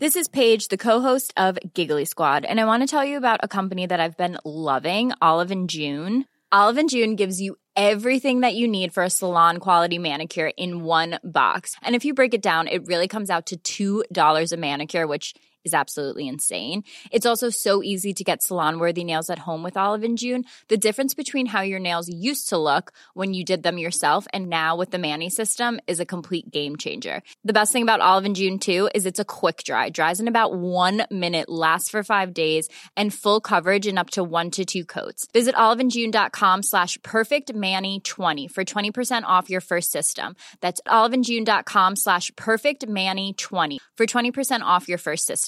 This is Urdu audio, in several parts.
This is page داسل Olive and June gives you everything you need for salon quality mani ا کھیر inks which is salon it's also so easy to get سلانوری home with Olive and June the difference between have your نوز سو لک وین یو جد دم yourself and know what a mani system is a complete game changer the best about Olive and June اوکھ جائے فلورڈ it Olive and June dot com ساش pack مینی ٹھوانی for twenty percent off your first system Olive and جینڈا com ساش پیکانی for twenty percent off your first system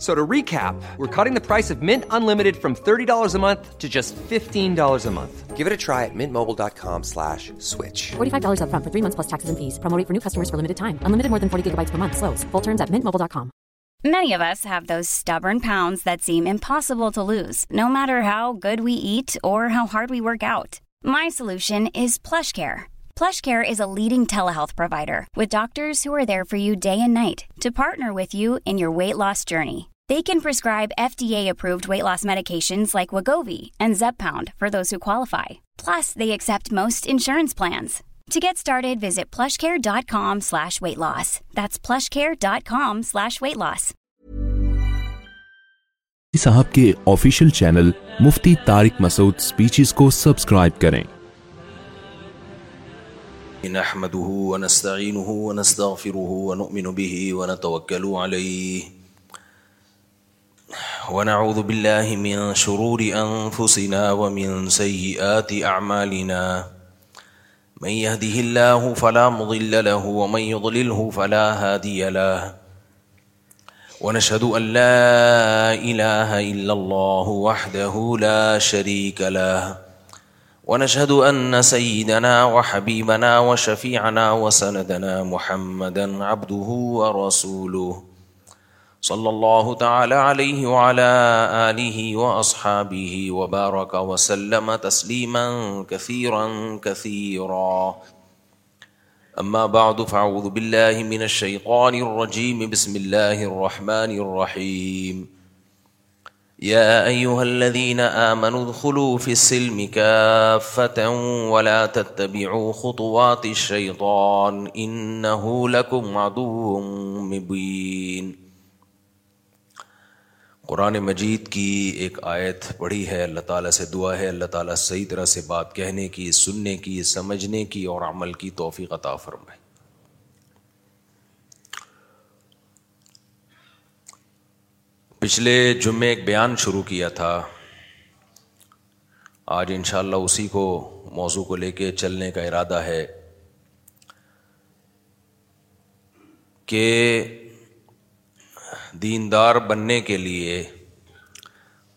How hard we work out my solution PlushCare is a leading telehealth with doctor for you day and night to partner with you in your weight loss journey they can prescribe FDA-approved weight loss medications like Wagovi and Zeppound for those who qualify. Plus, they accept most insurance plans. To get started, visit plushcare.com slash weight loss. That's plushcare.com slash weight loss. صاحب کے official channel مفتی تارک مسعود speeches کو subscribe کریں. نحمده ونستعینه ونستغفره ونؤمن به ونتوکل عليه. ونعوذ بالله من شرور أنفسنا ومن سيئات أعمالنا من يهده الله فلا مضل له ومن يضلله فلا هادي له ونشهد أن لا إله إلا الله وحده لا شريك له ونشهد أن سيدنا وحبيبنا وشفيعنا وسندنا محمدا عبده ورسوله صلى الله تعالى عليه وعلى آله وأصحابه وبارك وسلم تسليما كثيرا كثيرا أما بعد فعوذ بالله من الشيطان الرجيم بسم الله الرحمن الرحيم يا أيها الذين آمنوا ادخلوا في السلم كافة ولا تتبعوا خطوات الشيطان إنه لكم عدو مبين قرآن مجید کی ایک آیت پڑھی ہے اللہ تعالیٰ سے دعا ہے اللہ تعالیٰ صحیح طرح سے بات کہنے کی سننے کی سمجھنے کی اور عمل کی توفیق عطا فرمائے پچھلے جمعے ایک بیان شروع کیا تھا آج انشاءاللہ اسی کو موضوع کو لے کے چلنے کا ارادہ ہے کہ دیندار بننے کے لیے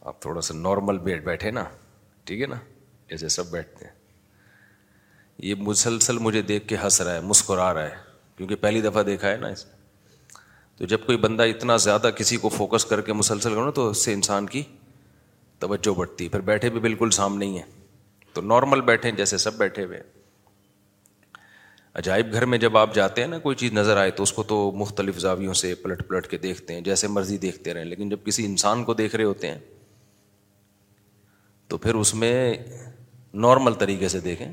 آپ تھوڑا سا نارمل بیٹھ بیٹھے نا ٹھیک ہے نا جیسے سب بیٹھتے ہیں یہ مسلسل مجھے دیکھ کے ہنس رہا ہے مسکرا رہا ہے کیونکہ پہلی دفعہ دیکھا ہے نا اس تو جب کوئی بندہ اتنا زیادہ کسی کو فوکس کر کے مسلسل کرو نا تو اس سے انسان کی توجہ بڑھتی ہے پھر بیٹھے بھی بالکل سامنے ہی ہیں تو نارمل بیٹھے جیسے سب بیٹھے ہوئے ہیں عجائب گھر میں جب آپ جاتے ہیں نا کوئی چیز نظر آئے تو اس کو تو مختلف زاویوں سے پلٹ پلٹ کے دیکھتے ہیں جیسے مرضی دیکھتے رہیں لیکن جب کسی انسان کو دیکھ رہے ہوتے ہیں تو پھر اس میں نارمل طریقے سے دیکھیں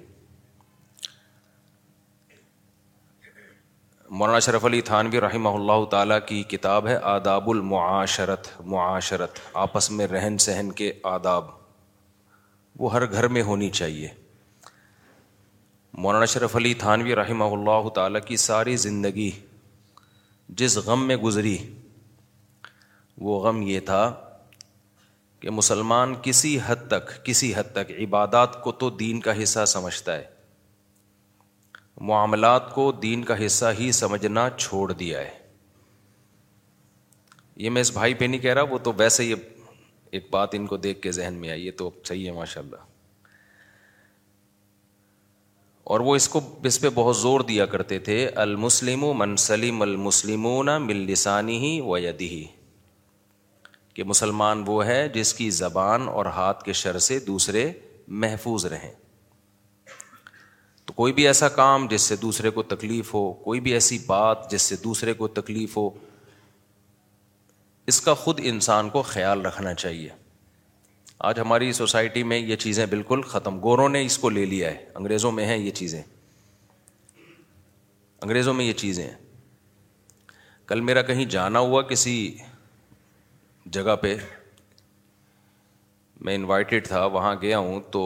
مولانا شرف علی تھانوی رحمہ اللہ تعالیٰ کی کتاب ہے آداب المعاشرت معاشرت آپس میں رہن سہن کے آداب وہ ہر گھر میں ہونی چاہیے مولانا شرف علی تھانوی رحمہ اللہ تعالیٰ کی ساری زندگی جس غم میں گزری وہ غم یہ تھا کہ مسلمان کسی حد تک کسی حد تک عبادات کو تو دین کا حصہ سمجھتا ہے معاملات کو دین کا حصہ ہی سمجھنا چھوڑ دیا ہے یہ میں اس بھائی پہ نہیں کہہ رہا وہ تو ویسے یہ ایک بات ان کو دیکھ کے ذہن میں آئی یہ تو صحیح ہے ماشاء اللہ اور وہ اس کو اس پہ بہت زور دیا کرتے تھے المسلم منسلم المسلموں نہ مل لسانی ہی و یدی کہ مسلمان وہ ہے جس کی زبان اور ہاتھ کے شر سے دوسرے محفوظ رہیں تو کوئی بھی ایسا کام جس سے دوسرے کو تکلیف ہو کوئی بھی ایسی بات جس سے دوسرے کو تکلیف ہو اس کا خود انسان کو خیال رکھنا چاہیے آج ہماری سوسائٹی میں یہ چیزیں بالکل ختم گوروں نے اس کو لے لیا ہے انگریزوں میں ہیں یہ چیزیں انگریزوں میں یہ چیزیں کل میرا کہیں جانا ہوا کسی جگہ پہ میں انوائٹیڈ تھا وہاں گیا ہوں تو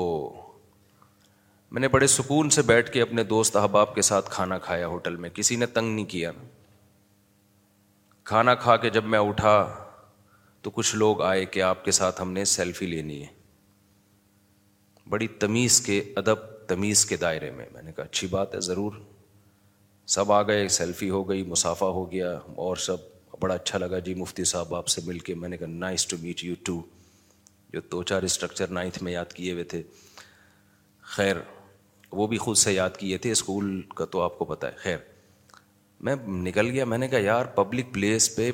میں نے بڑے سکون سے بیٹھ کے اپنے دوست احباب کے ساتھ کھانا کھایا ہوٹل میں کسی نے تنگ نہیں کیا کھانا کھا کے جب میں اٹھا تو کچھ لوگ آئے کہ آپ کے ساتھ ہم نے سیلفی لینی ہے بڑی تمیز کے ادب تمیز کے دائرے میں میں نے کہا اچھی بات ہے ضرور سب آ گئے سیلفی ہو گئی مسافہ ہو گیا اور سب بڑا اچھا لگا جی مفتی صاحب آپ سے مل کے میں نے کہا nice to meet you too جو دو چار اسٹرکچر نائنتھ میں یاد کیے ہوئے تھے خیر وہ بھی خود سے یاد کیے تھے اسکول کا تو آپ کو پتہ ہے خیر میں نکل گیا میں نے کہا یار پبلک پلیس پہ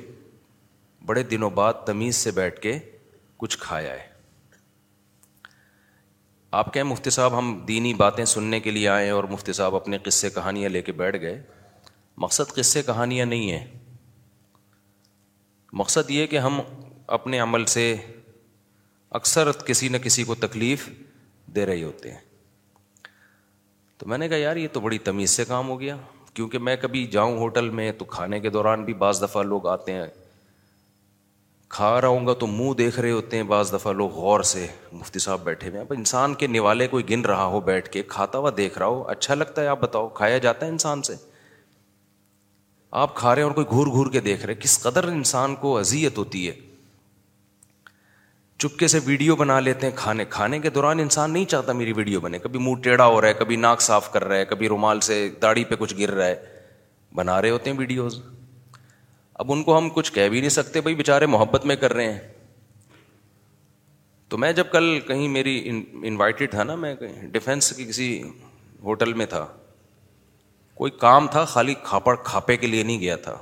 بڑے دنوں بعد تمیز سے بیٹھ کے کچھ کھایا ہے آپ کہیں مفتی صاحب ہم دینی باتیں سننے کے لیے آئے اور مفتی صاحب اپنے قصے کہانیاں لے کے بیٹھ گئے مقصد قصے کہانیاں نہیں ہیں مقصد یہ کہ ہم اپنے عمل سے اکثر کسی نہ کسی کو تکلیف دے رہے ہوتے ہیں تو میں نے کہا یار یہ تو بڑی تمیز سے کام ہو گیا کیونکہ میں کبھی جاؤں ہوٹل میں تو کھانے کے دوران بھی بعض دفعہ لوگ آتے ہیں کھا رہا ہوں گا تو منہ دیکھ رہے ہوتے ہیں بعض دفعہ لوگ غور سے مفتی صاحب بیٹھے ہوئے انسان کے نوالے کوئی گن رہا ہو بیٹھ کے کھاتا ہوا دیکھ رہا ہو اچھا لگتا ہے آپ بتاؤ کھایا جاتا ہے انسان سے آپ کھا رہے ہیں اور کوئی گور گور کے دیکھ رہے کس قدر انسان کو اذیت ہوتی ہے چپکے سے ویڈیو بنا لیتے ہیں کھانے کھانے کے دوران انسان نہیں چاہتا میری ویڈیو بنے کبھی منہ ٹیڑھا ہو رہا ہے کبھی ناک صاف کر رہا ہے کبھی رومال سے داڑھی پہ کچھ گر رہا ہے بنا رہے ہوتے ہیں ویڈیوز اب ان کو ہم کچھ کہہ بھی نہیں سکتے بھائی بیچارے محبت میں کر رہے ہیں تو میں جب کل کہیں میری انوائٹیڈ تھا نا میں ڈیفینس کی کسی ہوٹل میں تھا کوئی کام تھا خالی کھاپڑ کھاپے کے لیے نہیں گیا تھا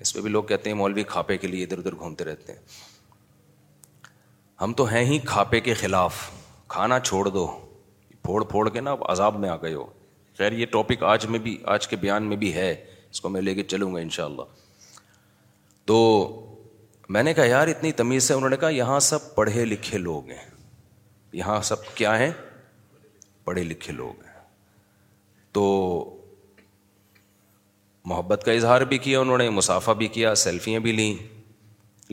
اس پہ بھی لوگ کہتے ہیں مولوی کھاپے کے لیے ادھر ادھر گھومتے رہتے ہیں ہم تو ہیں ہی کھاپے کے خلاف کھانا چھوڑ دو پھوڑ پھوڑ کے نا اب عذاب میں آ گئے ہو خیر یہ ٹاپک آج میں بھی آج کے بیان میں بھی ہے اس کو میں لے کے چلوں گا ان شاء اللہ تو میں نے کہا یار اتنی تمیز سے انہوں نے کہا یہاں سب پڑھے لکھے لوگ ہیں یہاں سب کیا ہیں پڑھے لکھے لوگ ہیں تو محبت کا اظہار بھی کیا انہوں نے مسافہ بھی کیا سیلفیاں بھی لیں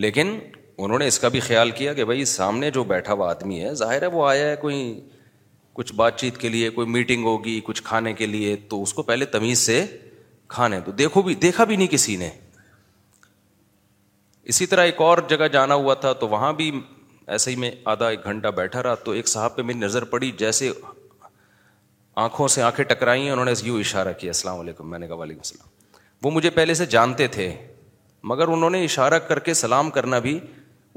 لیکن انہوں نے اس کا بھی خیال کیا کہ بھائی سامنے جو بیٹھا ہوا آدمی ہے ظاہر ہے وہ آیا ہے کوئی کچھ بات چیت کے لیے کوئی میٹنگ ہوگی کچھ کھانے کے لیے تو اس کو پہلے تمیز سے کھانے تو دیکھو بھی دیکھا بھی نہیں کسی نے اسی طرح ایک اور جگہ جانا ہوا تھا تو وہاں بھی ایسے ہی میں آدھا ایک گھنٹہ بیٹھا رہا تو ایک صاحب پہ میری نظر پڑی جیسے آنکھوں سے آنکھیں ٹکرائی ہیں انہوں نے یوں اشارہ کیا السلام علیکم میں نے کہا وعلیکم السلام وہ مجھے پہلے سے جانتے تھے مگر انہوں نے اشارہ کر کے سلام کرنا بھی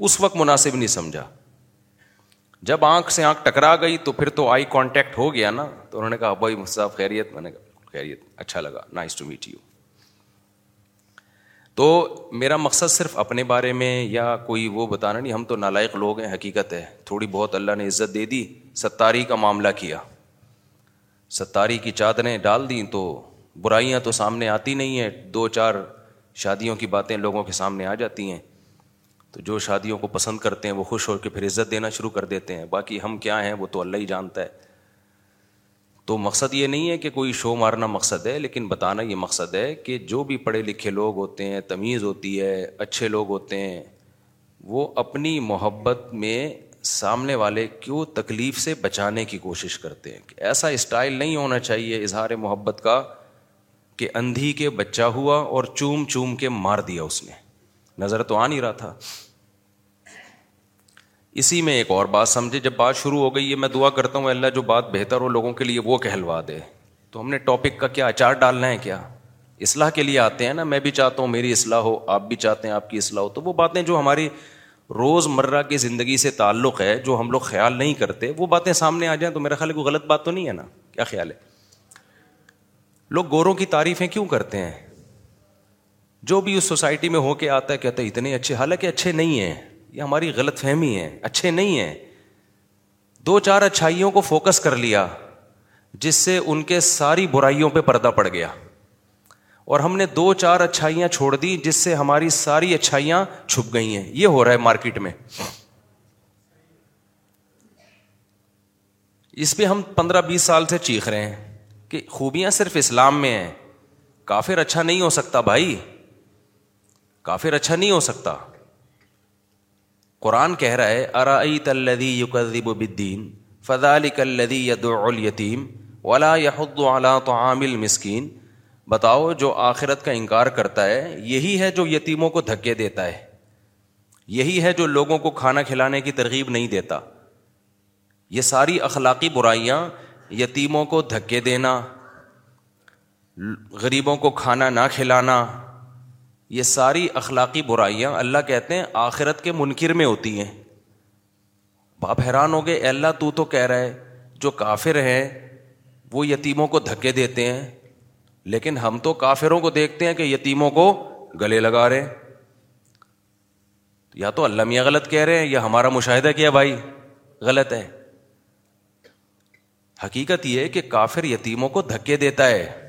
اس وقت مناسب نہیں سمجھا جب آنکھ سے آنکھ ٹکرا گئی تو پھر تو آئی کانٹیکٹ ہو گیا نا تو انہوں نے کہا بھائی جی مصاف خیریت میں نے کہا خیریت اچھا لگا نائس ٹو میٹ یو تو میرا مقصد صرف اپنے بارے میں یا کوئی وہ بتانا نہیں ہم تو نالائق لوگ ہیں حقیقت ہے تھوڑی بہت اللہ نے عزت دے دی ستاری کا معاملہ کیا ستاری کی چادریں ڈال دیں تو برائیاں تو سامنے آتی نہیں ہیں دو چار شادیوں کی باتیں لوگوں کے سامنے آ جاتی ہیں تو جو شادیوں کو پسند کرتے ہیں وہ خوش ہو کے پھر عزت دینا شروع کر دیتے ہیں باقی ہم کیا ہیں وہ تو اللہ ہی جانتا ہے تو مقصد یہ نہیں ہے کہ کوئی شو مارنا مقصد ہے لیکن بتانا یہ مقصد ہے کہ جو بھی پڑھے لکھے لوگ ہوتے ہیں تمیز ہوتی ہے اچھے لوگ ہوتے ہیں وہ اپنی محبت میں سامنے والے کیوں تکلیف سے بچانے کی کوشش کرتے ہیں کہ ایسا اسٹائل نہیں ہونا چاہیے اظہار محبت کا کہ اندھی کے بچہ ہوا اور چوم چوم کے مار دیا اس نے نظر تو آ نہیں رہا تھا اسی میں ایک اور بات سمجھے جب بات شروع ہو گئی ہے میں دعا کرتا ہوں اللہ جو بات بہتر ہو لوگوں کے لیے وہ کہلوا دے تو ہم نے ٹاپک کا کیا اچار ڈالنا ہے کیا اصلاح کے لیے آتے ہیں نا میں بھی چاہتا ہوں میری اصلاح ہو آپ بھی چاہتے ہیں آپ کی اصلاح ہو تو وہ باتیں جو ہماری روز مرہ کی زندگی سے تعلق ہے جو ہم لوگ خیال نہیں کرتے وہ باتیں سامنے آ جائیں تو میرا خیال ہے کوئی غلط بات تو نہیں ہے نا کیا خیال ہے لوگ گوروں کی تعریفیں کیوں کرتے ہیں جو بھی اس سوسائٹی میں ہو کے آتا ہے کہتے اتنے اچھے حالانکہ اچھے نہیں ہیں یہ ہماری غلط فہمی ہے اچھے نہیں ہیں دو چار اچھائیوں کو فوکس کر لیا جس سے ان کے ساری برائیوں پہ پردہ پڑ گیا اور ہم نے دو چار اچھائیاں چھوڑ دی جس سے ہماری ساری اچھائیاں چھپ گئی ہیں یہ ہو رہا ہے مارکیٹ میں اس پہ ہم پندرہ بیس سال سے چیخ رہے ہیں کہ خوبیاں صرف اسلام میں ہیں کافر اچھا نہیں ہو سکتا بھائی کافر اچھا نہیں ہو سکتا قرآن کہہ رہا ہے ارائی طلدی یقذب و بدین فضالک الدی ید یتیم ولا یحد العلاء طعام مسکین بتاؤ جو آخرت کا انکار کرتا ہے یہی ہے جو یتیموں کو دھکے دیتا ہے یہی ہے جو لوگوں کو کھانا کھلانے کی ترغیب نہیں دیتا یہ ساری اخلاقی برائیاں یتیموں کو دھکے دینا غریبوں کو کھانا نہ کھلانا یہ ساری اخلاقی برائیاں اللہ کہتے ہیں آخرت کے منکر میں ہوتی ہیں باپ حیران ہو گئے اللہ تو تو کہہ رہا ہے جو کافر ہیں وہ یتیموں کو دھکے دیتے ہیں لیکن ہم تو کافروں کو دیکھتے ہیں کہ یتیموں کو گلے لگا رہے ہیں یا تو اللہ میاں غلط کہہ رہے ہیں یا ہمارا مشاہدہ کیا بھائی غلط ہے حقیقت یہ کہ کافر یتیموں کو دھکے دیتا ہے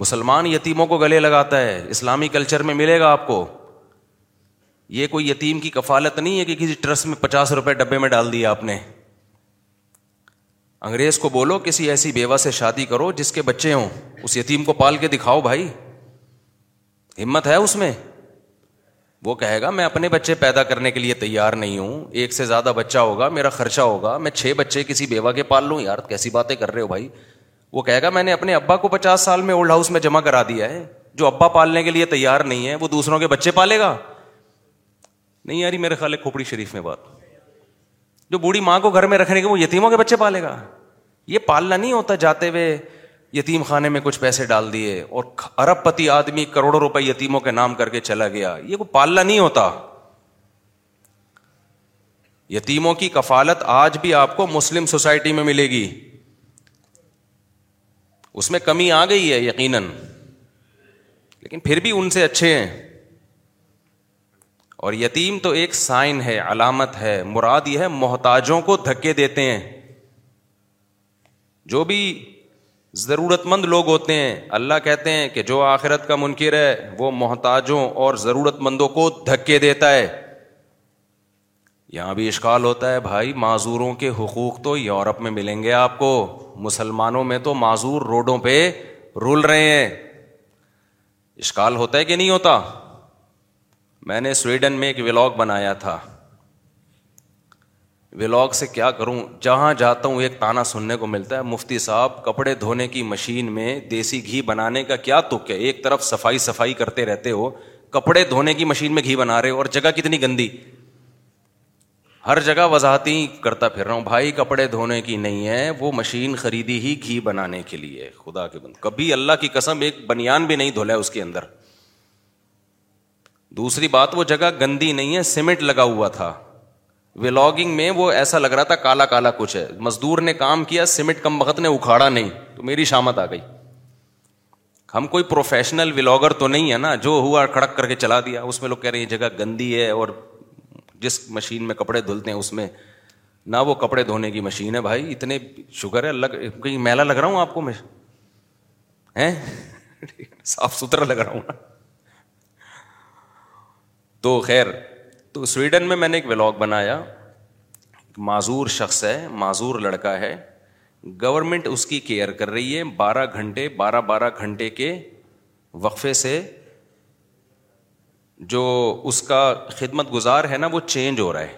مسلمان یتیموں کو گلے لگاتا ہے اسلامی کلچر میں ملے گا آپ کو یہ کوئی یتیم کی کفالت نہیں ہے کہ کسی ٹرسٹ میں پچاس روپے ڈبے میں ڈال دیا آپ نے انگریز کو بولو کسی ایسی بیوہ سے شادی کرو جس کے بچے ہوں اس یتیم کو پال کے دکھاؤ بھائی ہمت ہے اس میں وہ کہے گا میں اپنے بچے پیدا کرنے کے لیے تیار نہیں ہوں ایک سے زیادہ بچہ ہوگا میرا خرچہ ہوگا میں چھ بچے کسی بیوہ کے پال لوں یار کیسی باتیں کر رہے ہو بھائی وہ کہے گا میں نے اپنے ابا کو پچاس سال میں اولڈ ہاؤس میں جمع کرا دیا ہے جو ابا پالنے کے لیے تیار نہیں ہے وہ دوسروں کے بچے پالے گا نہیں یاری میرے خیال ہے کھوپڑی شریف میں بات جو بوڑھی ماں کو گھر میں رکھنے کے وہ یتیموں کے بچے پالے گا یہ پالنا نہیں ہوتا جاتے ہوئے یتیم خانے میں کچھ پیسے ڈال دیے اور ارب پتی آدمی کروڑوں روپئے یتیموں کے نام کر کے چلا گیا یہ کوئی پالنا نہیں ہوتا یتیموں کی کفالت آج بھی آپ کو مسلم سوسائٹی میں ملے گی اس میں کمی آ گئی ہے یقیناً لیکن پھر بھی ان سے اچھے ہیں اور یتیم تو ایک سائن ہے علامت ہے مراد یہ ہے محتاجوں کو دھکے دیتے ہیں جو بھی ضرورت مند لوگ ہوتے ہیں اللہ کہتے ہیں کہ جو آخرت کا منکر ہے وہ محتاجوں اور ضرورت مندوں کو دھکے دیتا ہے یہاں بھی اشکال ہوتا ہے بھائی معذوروں کے حقوق تو یورپ میں ملیں گے آپ کو مسلمانوں میں تو معذور روڈوں پہ رول رہے ہیں اشکال ہوتا ہے کہ نہیں ہوتا میں نے سویڈن میں ایک ولاگ بنایا تھا ولاگ سے کیا کروں جہاں جاتا ہوں ایک تانا سننے کو ملتا ہے مفتی صاحب کپڑے دھونے کی مشین میں دیسی گھی بنانے کا کیا تک ہے ایک طرف صفائی صفائی کرتے رہتے ہو کپڑے دھونے کی مشین میں گھی بنا رہے ہو اور جگہ کتنی گندی ہر جگہ وضاحتی کرتا پھر رہا ہوں بھائی کپڑے دھونے کی نہیں ہے وہ مشین خریدی ہی گھی بنانے کے لیے خدا کے بند کبھی اللہ کی قسم ایک بنیان بھی نہیں دھولا اس کے اندر دوسری بات وہ جگہ گندی نہیں ہے سیمنٹ لگا ہوا تھا ولاگنگ میں وہ ایسا لگ رہا تھا کالا کالا کچھ ہے مزدور نے کام کیا سیمنٹ کم بخت نے اکھاڑا نہیں تو میری شامت آ گئی ہم کوئی پروفیشنل ولاگر تو نہیں ہے نا جو ہوا کھڑک کر کے چلا دیا اس میں لوگ کہہ رہے ہیں یہ جگہ گندی ہے اور جس مشین میں کپڑے دھلتے ہیں اس میں نہ وہ کپڑے دھونے کی مشین ہے بھائی اتنے شوگر ہے لگ رہا ہوں آپ کو میں ہیں صاف ستھرا لگ رہا ہوں تو خیر تو سویڈن میں میں نے ایک ولاگ بنایا معذور شخص ہے معذور لڑکا ہے گورنمنٹ اس کی کیئر کر رہی ہے بارہ گھنٹے بارہ بارہ گھنٹے کے وقفے سے جو اس کا خدمت گزار ہے نا وہ چینج ہو رہا ہے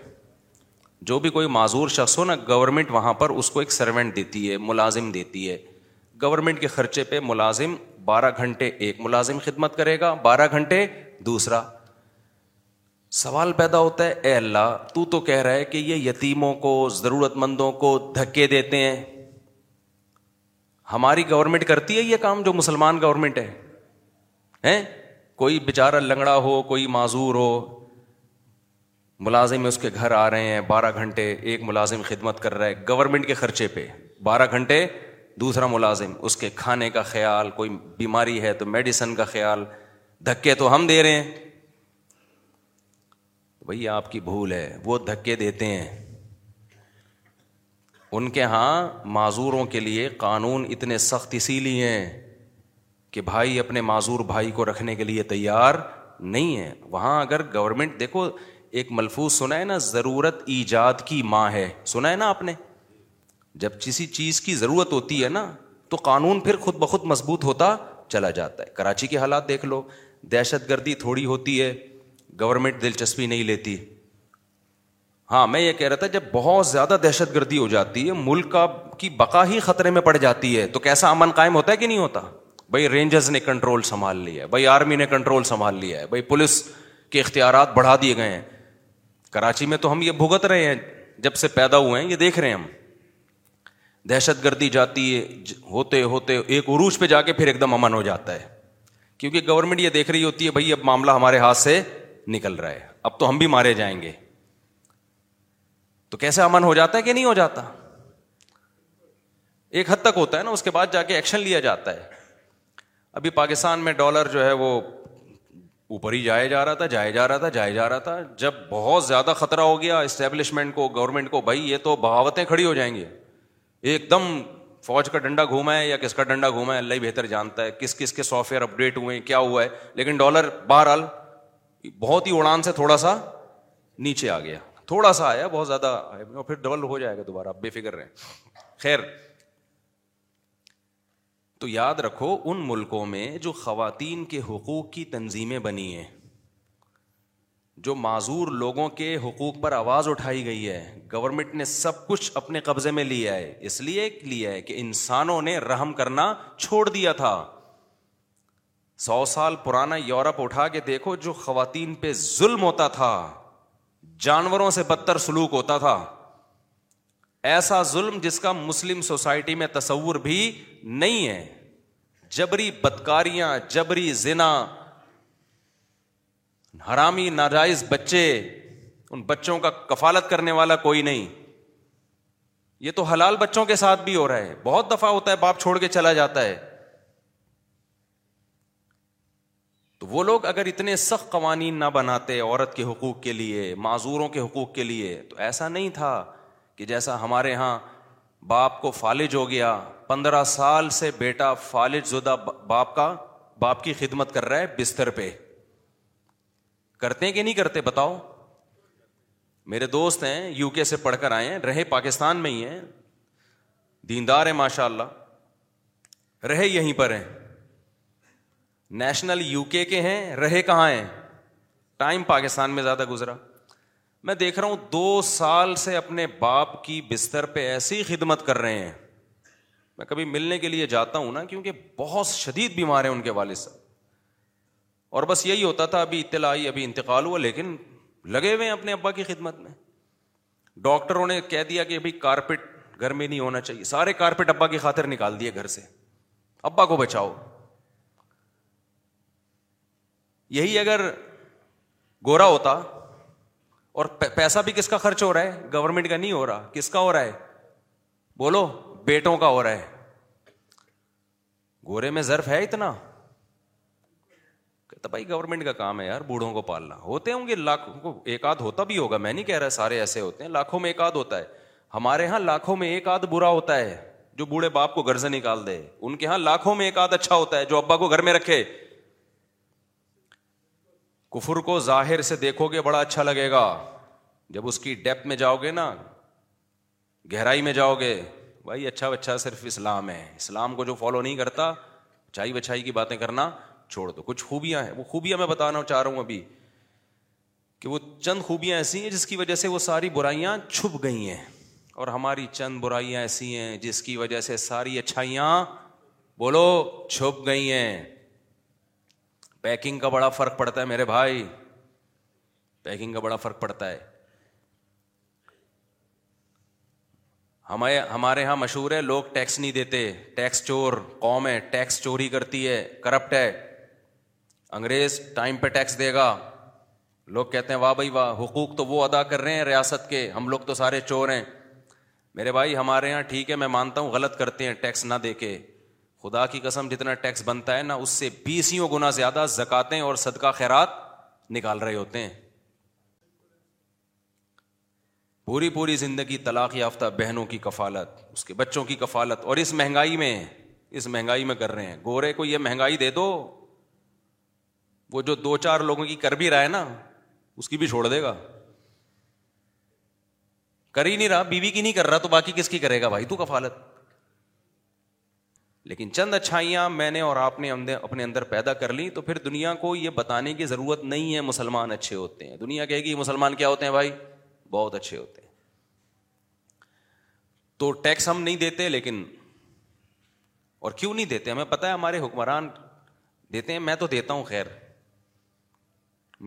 جو بھی کوئی معذور شخص ہو نا گورنمنٹ وہاں پر اس کو ایک سروینٹ دیتی ہے ملازم دیتی ہے گورنمنٹ کے خرچے پہ ملازم بارہ گھنٹے ایک ملازم خدمت کرے گا بارہ گھنٹے دوسرا سوال پیدا ہوتا ہے اے اللہ تو کہہ رہا ہے کہ یہ یتیموں کو ضرورت مندوں کو دھکے دیتے ہیں ہماری گورنمنٹ کرتی ہے یہ کام جو مسلمان گورنمنٹ ہے کوئی بیچارہ لنگڑا ہو کوئی معذور ہو ملازم اس کے گھر آ رہے ہیں بارہ گھنٹے ایک ملازم خدمت کر رہا ہے گورنمنٹ کے خرچے پہ بارہ گھنٹے دوسرا ملازم اس کے کھانے کا خیال کوئی بیماری ہے تو میڈیسن کا خیال دھکے تو ہم دے رہے ہیں بھائی آپ کی بھول ہے وہ دھکے دیتے ہیں ان کے ہاں معذوروں کے لیے قانون اتنے سخت اسی لیے ہیں کہ بھائی اپنے معذور بھائی کو رکھنے کے لیے تیار نہیں ہے وہاں اگر گورنمنٹ دیکھو ایک ملفوظ سنا ہے نا ضرورت ایجاد کی ماں ہے سنا ہے نا آپ نے جب کسی چیز کی ضرورت ہوتی ہے نا تو قانون پھر خود بخود مضبوط ہوتا چلا جاتا ہے کراچی کے حالات دیکھ لو دہشت گردی تھوڑی ہوتی ہے گورنمنٹ دلچسپی نہیں لیتی ہاں میں یہ کہہ رہا تھا جب بہت زیادہ دہشت گردی ہو جاتی ہے ملک کا کی بقا ہی خطرے میں پڑ جاتی ہے تو کیسا امن قائم ہوتا ہے کہ نہیں ہوتا بھائی رینجرز نے کنٹرول سنبھال لیا ہے بھائی آرمی نے کنٹرول سنبھال لیا ہے بھائی پولیس کے اختیارات بڑھا دیے گئے ہیں کراچی میں تو ہم یہ بھگت رہے ہیں جب سے پیدا ہوئے ہیں یہ دیکھ رہے ہیں ہم دہشت گردی جاتی ہے ہوتے ہوتے ایک عروج پہ جا کے پھر ایک دم امن ہو جاتا ہے کیونکہ گورنمنٹ یہ دیکھ رہی ہوتی ہے بھائی اب معاملہ ہمارے ہاتھ سے نکل رہا ہے اب تو ہم بھی مارے جائیں گے تو کیسے امن ہو جاتا ہے کہ نہیں ہو جاتا ایک حد تک ہوتا ہے نا اس کے بعد جا کے ایکشن لیا جاتا ہے ابھی پاکستان میں ڈالر جو ہے وہ اوپر ہی جایا جا رہا تھا جایا جا رہا تھا جایا جا رہا تھا جب بہت زیادہ خطرہ ہو گیا اسٹیبلشمنٹ کو گورنمنٹ کو بھائی یہ تو بہاوتیں کھڑی ہو جائیں گی ایک دم فوج کا ڈنڈا گھوما ہے یا کس کا ڈنڈا گھوما ہے اللہ ہی بہتر جانتا ہے کس کس کے سافٹ ویئر اپڈیٹ ہوئے کیا ہوا ہے لیکن ڈالر بہرحال بہت ہی اڑان سے تھوڑا سا نیچے آ گیا تھوڑا سا آیا بہت زیادہ پھر ڈبل ہو جائے گا دوبارہ بے فکر رہیں خیر تو یاد رکھو ان ملکوں میں جو خواتین کے حقوق کی تنظیمیں بنی ہیں جو معذور لوگوں کے حقوق پر آواز اٹھائی گئی ہے گورنمنٹ نے سب کچھ اپنے قبضے میں لیا ہے اس لیے لیا ہے کہ انسانوں نے رحم کرنا چھوڑ دیا تھا سو سال پرانا یورپ اٹھا کے دیکھو جو خواتین پہ ظلم ہوتا تھا جانوروں سے بدتر سلوک ہوتا تھا ایسا ظلم جس کا مسلم سوسائٹی میں تصور بھی نہیں ہے جبری بدکاریاں جبری زنا حرامی ناجائز بچے ان بچوں کا کفالت کرنے والا کوئی نہیں یہ تو حلال بچوں کے ساتھ بھی ہو رہا ہے بہت دفعہ ہوتا ہے باپ چھوڑ کے چلا جاتا ہے تو وہ لوگ اگر اتنے سخت قوانین نہ بناتے عورت کے حقوق کے لیے معذوروں کے حقوق کے لیے تو ایسا نہیں تھا کہ جیسا ہمارے یہاں باپ کو فالج ہو گیا پندرہ سال سے بیٹا فالج زدہ باپ کا باپ کی خدمت کر رہا ہے بستر پہ کرتے ہیں کہ نہیں کرتے بتاؤ میرے دوست ہیں یو کے سے پڑھ کر آئے ہیں رہے پاکستان میں ہی ہیں دیندار ہیں ماشاء اللہ رہے یہیں پر ہیں نیشنل یو کے کے ہیں رہے کہاں ہیں ٹائم پاکستان میں زیادہ گزرا میں دیکھ رہا ہوں دو سال سے اپنے باپ کی بستر پہ ایسی خدمت کر رہے ہیں میں کبھی ملنے کے لیے جاتا ہوں نا کیونکہ بہت شدید بیمار ہیں ان کے والد صاحب اور بس یہی ہوتا تھا ابھی اطلاعی ابھی انتقال ہوا لیکن لگے ہوئے ہیں اپنے ابا کی خدمت میں ڈاکٹروں نے کہہ دیا کہ ابھی کارپیٹ گھر میں نہیں ہونا چاہیے سارے کارپیٹ ابا کی خاطر نکال دیے گھر سے ابا کو بچاؤ یہی اگر گورا ہوتا اور پیسہ بھی کس کا خرچ ہو رہا ہے گورنمنٹ کا نہیں ہو رہا کس کا ہو رہا ہے بولو بیٹوں کا ہو رہا ہے گورے میں زرف ہے اتنا کہتا بھائی گورنمنٹ کا کام ہے یار بوڑھوں کو پالنا ہوتے ہوں گے لاکھوں کو ایک آدھ ہوتا بھی ہوگا میں نہیں کہہ رہا سارے ایسے ہوتے ہیں لاکھوں میں ایک آدھ ہوتا ہے ہمارے یہاں لاکھوں میں ایک آدھ برا ہوتا ہے جو بوڑھے باپ کو گھر سے نکال دے ان کے یہاں لاکھوں میں ایک آدھ اچھا ہوتا ہے جو ابا کو گھر میں رکھے کفر کو ظاہر سے دیکھو گے بڑا اچھا لگے گا جب اس کی ڈیپ میں جاؤ گے نا گہرائی میں جاؤ گے بھائی اچھا اچھا صرف اسلام ہے اسلام کو جو فالو نہیں کرتا اچائی بچھائی کی باتیں کرنا چھوڑ دو کچھ خوبیاں ہیں وہ خوبیاں میں بتانا چاہ رہا ہوں ابھی کہ وہ چند خوبیاں ایسی ہیں جس کی وجہ سے وہ ساری برائیاں چھپ گئی ہیں اور ہماری چند برائیاں ایسی ہیں جس کی وجہ سے ساری اچھائیاں بولو چھپ گئی ہیں پیکنگ کا بڑا فرق پڑتا ہے میرے بھائی پیکنگ کا بڑا فرق پڑتا ہے ہمارے ہمارے یہاں مشہور ہے لوگ ٹیکس نہیں دیتے ٹیکس چور قوم ہے ٹیکس چوری کرتی ہے کرپٹ ہے انگریز ٹائم پہ ٹیکس دے گا لوگ کہتے ہیں واہ بھائی واہ حقوق تو وہ ادا کر رہے ہیں ریاست کے ہم لوگ تو سارے چور ہیں میرے بھائی ہمارے یہاں ٹھیک ہے میں مانتا ہوں غلط کرتے ہیں ٹیکس نہ دے کے خدا کی قسم جتنا ٹیکس بنتا ہے نا اس سے بیسیوں گنا زیادہ زکاتیں اور صدقہ خیرات نکال رہے ہوتے ہیں پوری پوری زندگی طلاق یافتہ بہنوں کی کفالت اس کے بچوں کی کفالت اور اس مہنگائی میں اس مہنگائی میں کر رہے ہیں گورے کو یہ مہنگائی دے دو وہ جو دو چار لوگوں کی کر بھی رہا ہے نا اس کی بھی چھوڑ دے گا کر ہی نہیں رہا بیوی بی کی نہیں کر رہا تو باقی کس کی کرے گا بھائی تو کفالت لیکن چند اچھائیاں میں نے اور آپ نے اپنے اندر پیدا کر لی تو پھر دنیا کو یہ بتانے کی ضرورت نہیں ہے مسلمان اچھے ہوتے ہیں دنیا کہے گی مسلمان کیا ہوتے ہیں بھائی بہت اچھے ہوتے ہیں تو ٹیکس ہم نہیں دیتے لیکن اور کیوں نہیں دیتے ہمیں پتا ہے ہمارے حکمران دیتے ہیں میں تو دیتا ہوں خیر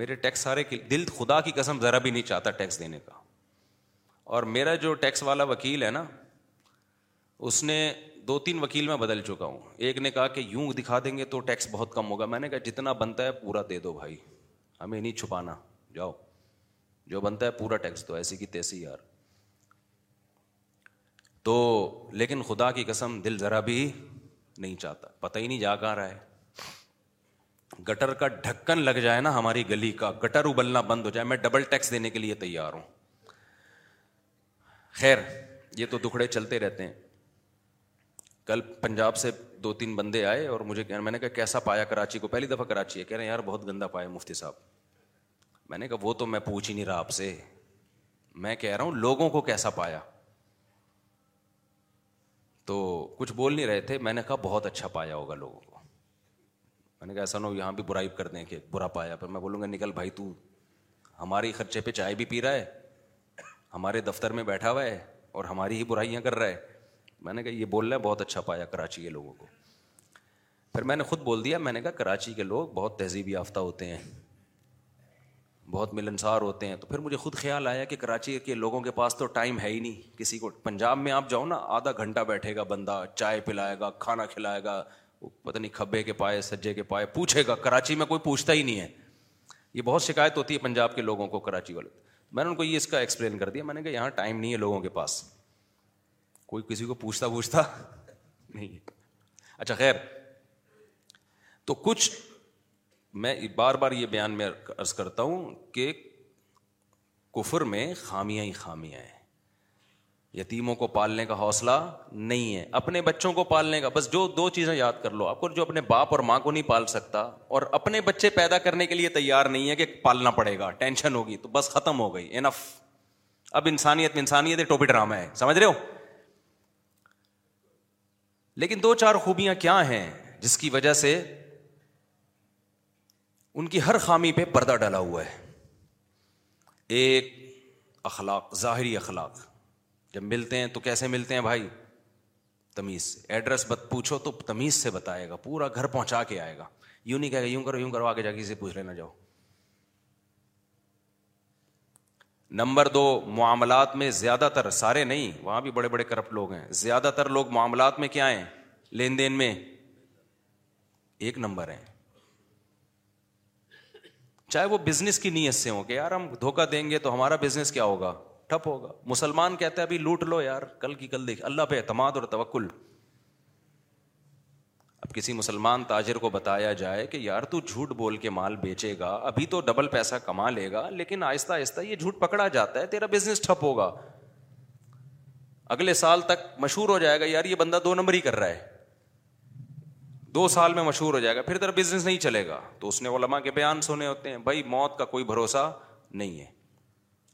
میرے ٹیکس سارے دل خدا کی قسم ذرا بھی نہیں چاہتا ٹیکس دینے کا اور میرا جو ٹیکس والا وکیل ہے نا اس نے دو تین وکیل میں بدل چکا ہوں ایک نے کہا کہ یوں دکھا دیں گے تو ٹیکس بہت کم ہوگا میں نے کہا جتنا بنتا ہے پورا دے دو بھائی ہمیں نہیں چھپانا جاؤ جو بنتا ہے پورا ٹیکس تو ایسی کی تیسی یار تو لیکن خدا کی قسم دل ذرا بھی نہیں چاہتا پتہ ہی نہیں جا کہاں رہا ہے گٹر کا ڈھکن لگ جائے نا ہماری گلی کا گٹر ابلنا بند ہو جائے میں ڈبل ٹیکس دینے کے لیے تیار ہوں خیر یہ تو دکھڑے چلتے رہتے ہیں کل پنجاب سے دو تین بندے آئے اور مجھے میں نے کہا کیسا پایا کراچی کو پہلی دفعہ کراچی ہے کہہ رہے ہیں یار بہت گندا پایا مفتی صاحب میں نے کہا وہ تو میں پوچھ ہی نہیں رہا آپ سے میں کہہ رہا ہوں لوگوں کو کیسا پایا تو کچھ بول نہیں رہے تھے میں نے کہا بہت اچھا پایا ہوگا لوگوں کو میں نے کہا ایسا نہ ہو یہاں بھی برائی کر دیں کہ برا پایا پر میں بولوں گا نکل بھائی تو ہمارے خرچے پہ چائے بھی پی رہا ہے ہمارے دفتر میں بیٹھا ہوا ہے اور ہماری ہی برائیاں کر رہا ہے میں نے کہا یہ بول رہے ہیں بہت اچھا پایا کراچی کے لوگوں کو پھر میں نے خود بول دیا میں نے کہا کراچی کے لوگ بہت تہذیب یافتہ ہوتے ہیں بہت ملنسار ہوتے ہیں تو پھر مجھے خود خیال آیا کہ کراچی کے لوگوں کے پاس تو ٹائم ہے ہی نہیں کسی کو پنجاب میں آپ جاؤ نا آدھا گھنٹہ بیٹھے گا بندہ چائے پلائے گا کھانا کھلائے گا پتہ نہیں کھبے کے پائے سجے کے پائے پوچھے گا کراچی میں کوئی پوچھتا ہی نہیں ہے یہ بہت شکایت ہوتی ہے پنجاب کے لوگوں کو کراچی والے میں نے ان کو یہ اس کا ایکسپلین کر دیا میں نے کہا یہاں ٹائم نہیں ہے لوگوں کے پاس کوئی کسی کو پوچھتا پوچھتا نہیں اچھا خیر تو کچھ میں بار بار یہ بیان میں عرض کرتا ہوں کہ کفر میں خامیاں ہی خامیاں ہیں یتیموں کو پالنے کا حوصلہ نہیں ہے اپنے بچوں کو پالنے کا بس جو دو چیزیں یاد کر لو آپ کو جو اپنے باپ اور ماں کو نہیں پال سکتا اور اپنے بچے پیدا کرنے کے لیے تیار نہیں ہے کہ پالنا پڑے گا ٹینشن ہوگی تو بس ختم ہو گئی انف اب انسانیت میں انسانیت ٹوپی ڈرامہ ہے سمجھ رہے ہو لیکن دو چار خوبیاں کیا ہیں جس کی وجہ سے ان کی ہر خامی پہ پردہ ڈالا ہوا ہے ایک اخلاق ظاہری اخلاق جب ملتے ہیں تو کیسے ملتے ہیں بھائی تمیز سے ایڈریس بت پوچھو تو تمیز سے بتائے گا پورا گھر پہنچا کے آئے گا یوں نہیں کہے گا یوں کرو یوں کرو آگے جا کے اسے پوچھ لینا جاؤ نمبر دو معاملات میں زیادہ تر سارے نہیں وہاں بھی بڑے بڑے کرپٹ لوگ ہیں زیادہ تر لوگ معاملات میں کیا ہیں لین دین میں ایک نمبر ہیں چاہے وہ بزنس کی نیت سے ہوں کہ یار ہم دھوکہ دیں گے تو ہمارا بزنس کیا ہوگا ٹھپ ہوگا مسلمان کہتا ہے ابھی لوٹ لو یار کل کی کل دیکھ اللہ پہ اعتماد اور توکل اب کسی مسلمان تاجر کو بتایا جائے کہ یار تو جھوٹ بول کے مال بیچے گا ابھی تو ڈبل پیسہ کما لے گا لیکن آہستہ آہستہ یہ جھوٹ پکڑا جاتا ہے تیرا بزنس ٹھپ ہوگا اگلے سال تک مشہور ہو جائے گا یار یہ بندہ دو نمبر ہی کر رہا ہے دو سال میں مشہور ہو جائے گا پھر تیرا بزنس نہیں چلے گا تو اس نے وہ لمحہ کے بیان سنے ہوتے ہیں بھائی موت کا کوئی بھروسہ نہیں ہے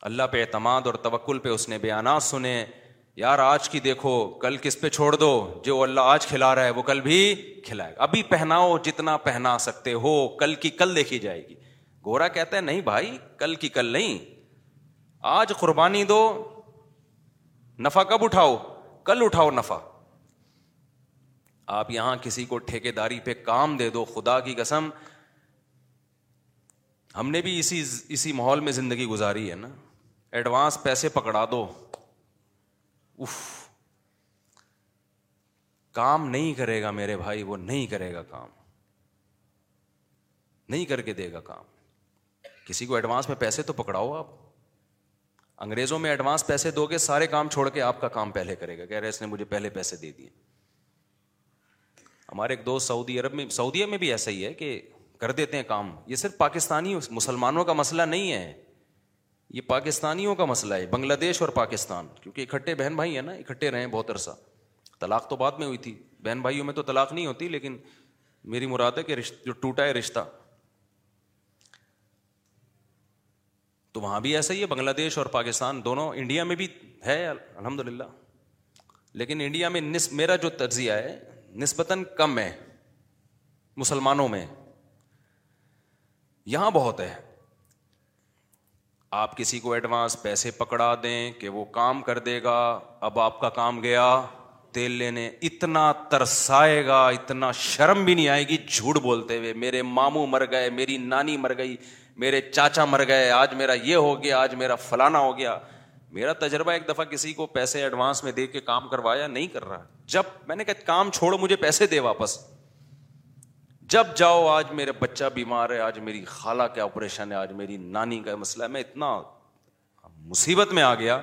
اللہ پہ اعتماد اور توکل پہ اس نے بیانات سنے یار آج کی دیکھو کل کس پہ چھوڑ دو جو اللہ آج کھلا رہا ہے وہ کل بھی کھلائے گا ابھی پہناؤ جتنا پہنا سکتے ہو کل کی کل دیکھی جائے گی گورا کہتا ہے نہیں بھائی کل کی کل نہیں آج قربانی دو نفع کب اٹھاؤ کل اٹھاؤ نفع آپ یہاں کسی کو ٹھیکے داری پہ کام دے دو خدا کی قسم ہم نے بھی اسی اسی ماحول میں زندگی گزاری ہے نا ایڈوانس پیسے پکڑا دو اف کام نہیں کرے گا میرے بھائی وہ نہیں کرے گا کام نہیں کر کے دے گا کام کسی کو ایڈوانس میں پیسے تو پکڑاؤ آپ انگریزوں میں ایڈوانس پیسے دو گے سارے کام چھوڑ کے آپ کا کام پہلے کرے گا کہہ رہے اس نے مجھے پہلے پیسے دے دیے ہمارے ایک دوست سعودی عرب میں سعودیہ میں بھی ایسا ہی ہے کہ کر دیتے ہیں کام یہ صرف پاکستانی مسلمانوں کا مسئلہ نہیں ہے یہ پاکستانیوں کا مسئلہ ہے بنگلہ دیش اور پاکستان کیونکہ اکٹھے بہن بھائی ہیں نا اکٹھے رہے ہیں بہت عرصہ طلاق تو بعد میں ہوئی تھی بہن بھائیوں میں تو طلاق نہیں ہوتی لیکن میری مراد ہے کہ رشت جو ٹوٹا ہے رشتہ تو وہاں بھی ایسا ہی ہے بنگلہ دیش اور پاکستان دونوں انڈیا میں بھی ہے الحمد للہ لیکن انڈیا میں میرا جو تجزیہ ہے نسبتاً کم ہے مسلمانوں میں یہاں بہت ہے آپ کسی کو ایڈوانس پیسے پکڑا دیں کہ وہ کام کر دے گا اب آپ کا کام گیا تیل لینے اتنا ترسائے گا اتنا شرم بھی نہیں آئے گی جھوٹ بولتے ہوئے میرے ماموں مر گئے میری نانی مر گئی میرے چاچا مر گئے آج میرا یہ ہو گیا آج میرا فلانا ہو گیا میرا تجربہ ایک دفعہ کسی کو پیسے ایڈوانس میں دے کے کام کروایا نہیں کر رہا جب میں نے کہا کام چھوڑو مجھے پیسے دے واپس جب جاؤ آج میرا بچہ بیمار ہے آج میری خالہ کا آپریشن ہے آج میری نانی کا مسئلہ ہے میں میں میں اتنا مصیبت آ گیا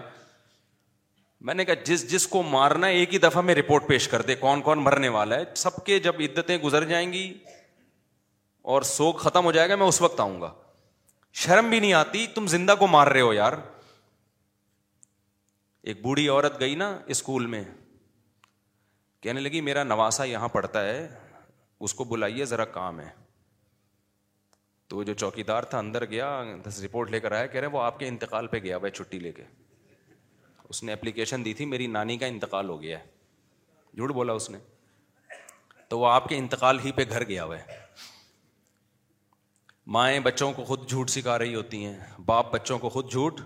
نے کہا جس جس کو مارنا ایک ہی دفعہ میں رپورٹ پیش کر دے کون کون مرنے والا ہے سب کے جب عدتیں گزر جائیں گی اور سوگ ختم ہو جائے گا میں اس وقت آؤں گا شرم بھی نہیں آتی تم زندہ کو مار رہے ہو یار ایک بوڑھی عورت گئی نا اسکول میں کہنے لگی میرا نواسا یہاں پڑھتا ہے اس کو بلائیے ذرا کام ہے تو جو چوکی دار تھا اندر گیا رپورٹ لے کر آیا کہہ رہے وہ آپ کے انتقال پہ گیا ہوا ہے چھٹی لے کے اس نے اپلیکیشن دی تھی میری نانی کا انتقال ہو گیا ہے جھوٹ بولا اس نے تو وہ آپ کے انتقال ہی پہ گھر گیا ہوا ہے مائیں بچوں کو خود جھوٹ سکھا رہی ہوتی ہیں باپ بچوں کو خود جھوٹ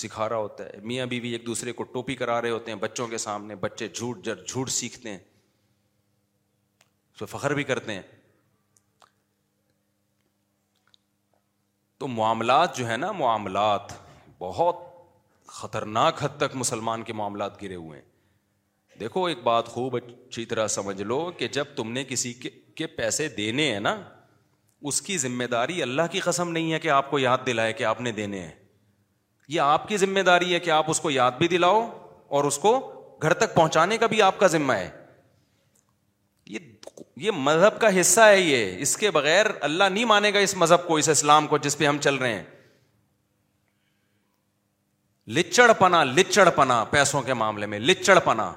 سکھا رہا ہوتا ہے میاں بیوی ایک دوسرے کو ٹوپی کرا رہے ہوتے ہیں بچوں کے سامنے بچے جھوٹ جر جھوٹ سیکھتے ہیں اس فخر بھی کرتے ہیں تو معاملات جو ہے نا معاملات بہت خطرناک حد تک مسلمان کے معاملات گرے ہوئے ہیں دیکھو ایک بات خوب اچھی طرح سمجھ لو کہ جب تم نے کسی کے پیسے دینے ہیں نا اس کی ذمہ داری اللہ کی قسم نہیں ہے کہ آپ کو یاد دلائے کہ آپ نے دینے ہیں یہ آپ کی ذمہ داری ہے کہ آپ اس کو یاد بھی دلاؤ اور اس کو گھر تک پہنچانے کا بھی آپ کا ذمہ ہے یہ یہ مذہب کا حصہ ہے یہ اس کے بغیر اللہ نہیں مانے گا اس مذہب کو اس اسلام کو جس پہ ہم چل رہے ہیں لچڑ پنا لچڑ پنا پیسوں کے معاملے میں لچڑ پنا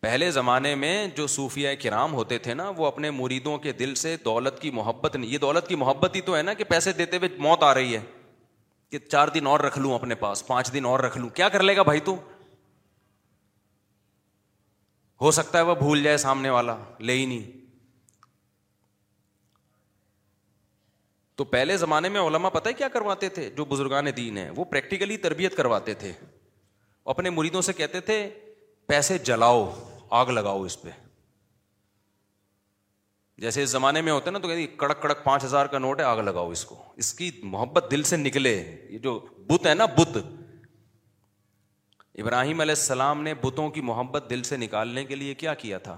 پہلے زمانے میں جو صوفیا کرام ہوتے تھے نا وہ اپنے مریدوں کے دل سے دولت کی محبت نہیں یہ دولت کی محبت ہی تو ہے نا کہ پیسے دیتے ہوئے موت آ رہی ہے کہ چار دن اور رکھ لوں اپنے پاس پانچ دن اور رکھ لوں کیا کر لے گا بھائی تو ہو سکتا ہے وہ بھول جائے سامنے والا لے ہی نہیں تو پہلے زمانے میں علما پتا کیا کرواتے تھے جو بزرگان دین ہیں وہ پریکٹیکلی تربیت کرواتے تھے اپنے مریدوں سے کہتے تھے پیسے جلاؤ آگ لگاؤ اس پہ جیسے اس زمانے میں ہوتے نا تو کہتے کڑک کڑک پانچ ہزار کا نوٹ ہے آگ لگاؤ اس کو اس کی محبت دل سے نکلے یہ جو بت ہے نا بت ابراہیم علیہ السلام نے بتوں کی محبت دل سے نکالنے کے لیے کیا کیا تھا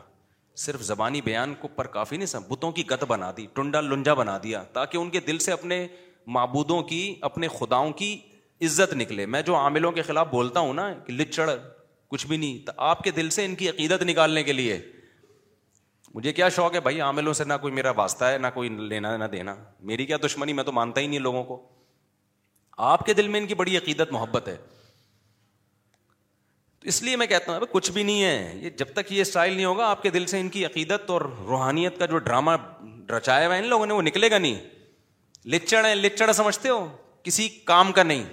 صرف زبانی بیان کو پر کافی نہیں سب بتوں کی گت بنا دی ٹنڈا لنجا بنا دیا تاکہ ان کے دل سے اپنے معبودوں کی اپنے خداؤں کی عزت نکلے میں جو عاملوں کے خلاف بولتا ہوں نا کہ لچڑ کچھ بھی نہیں تو آپ کے دل سے ان کی عقیدت نکالنے کے لیے مجھے کیا شوق ہے بھائی عاملوں سے نہ کوئی میرا واسطہ ہے نہ کوئی لینا نہ دینا میری کیا دشمنی میں تو مانتا ہی نہیں لوگوں کو آپ کے دل میں ان کی بڑی عقیدت محبت ہے تو اس لیے میں کہتا ہوں کچھ بھی نہیں ہے یہ جب تک یہ اسٹائل نہیں ہوگا آپ کے دل سے ان کی عقیدت اور روحانیت کا جو ڈرامہ رچایا ہوا ہے ان لوگوں نے وہ نکلے گا نہیں لچڑ ہے لچڑ سمجھتے ہو کسی کام کا نہیں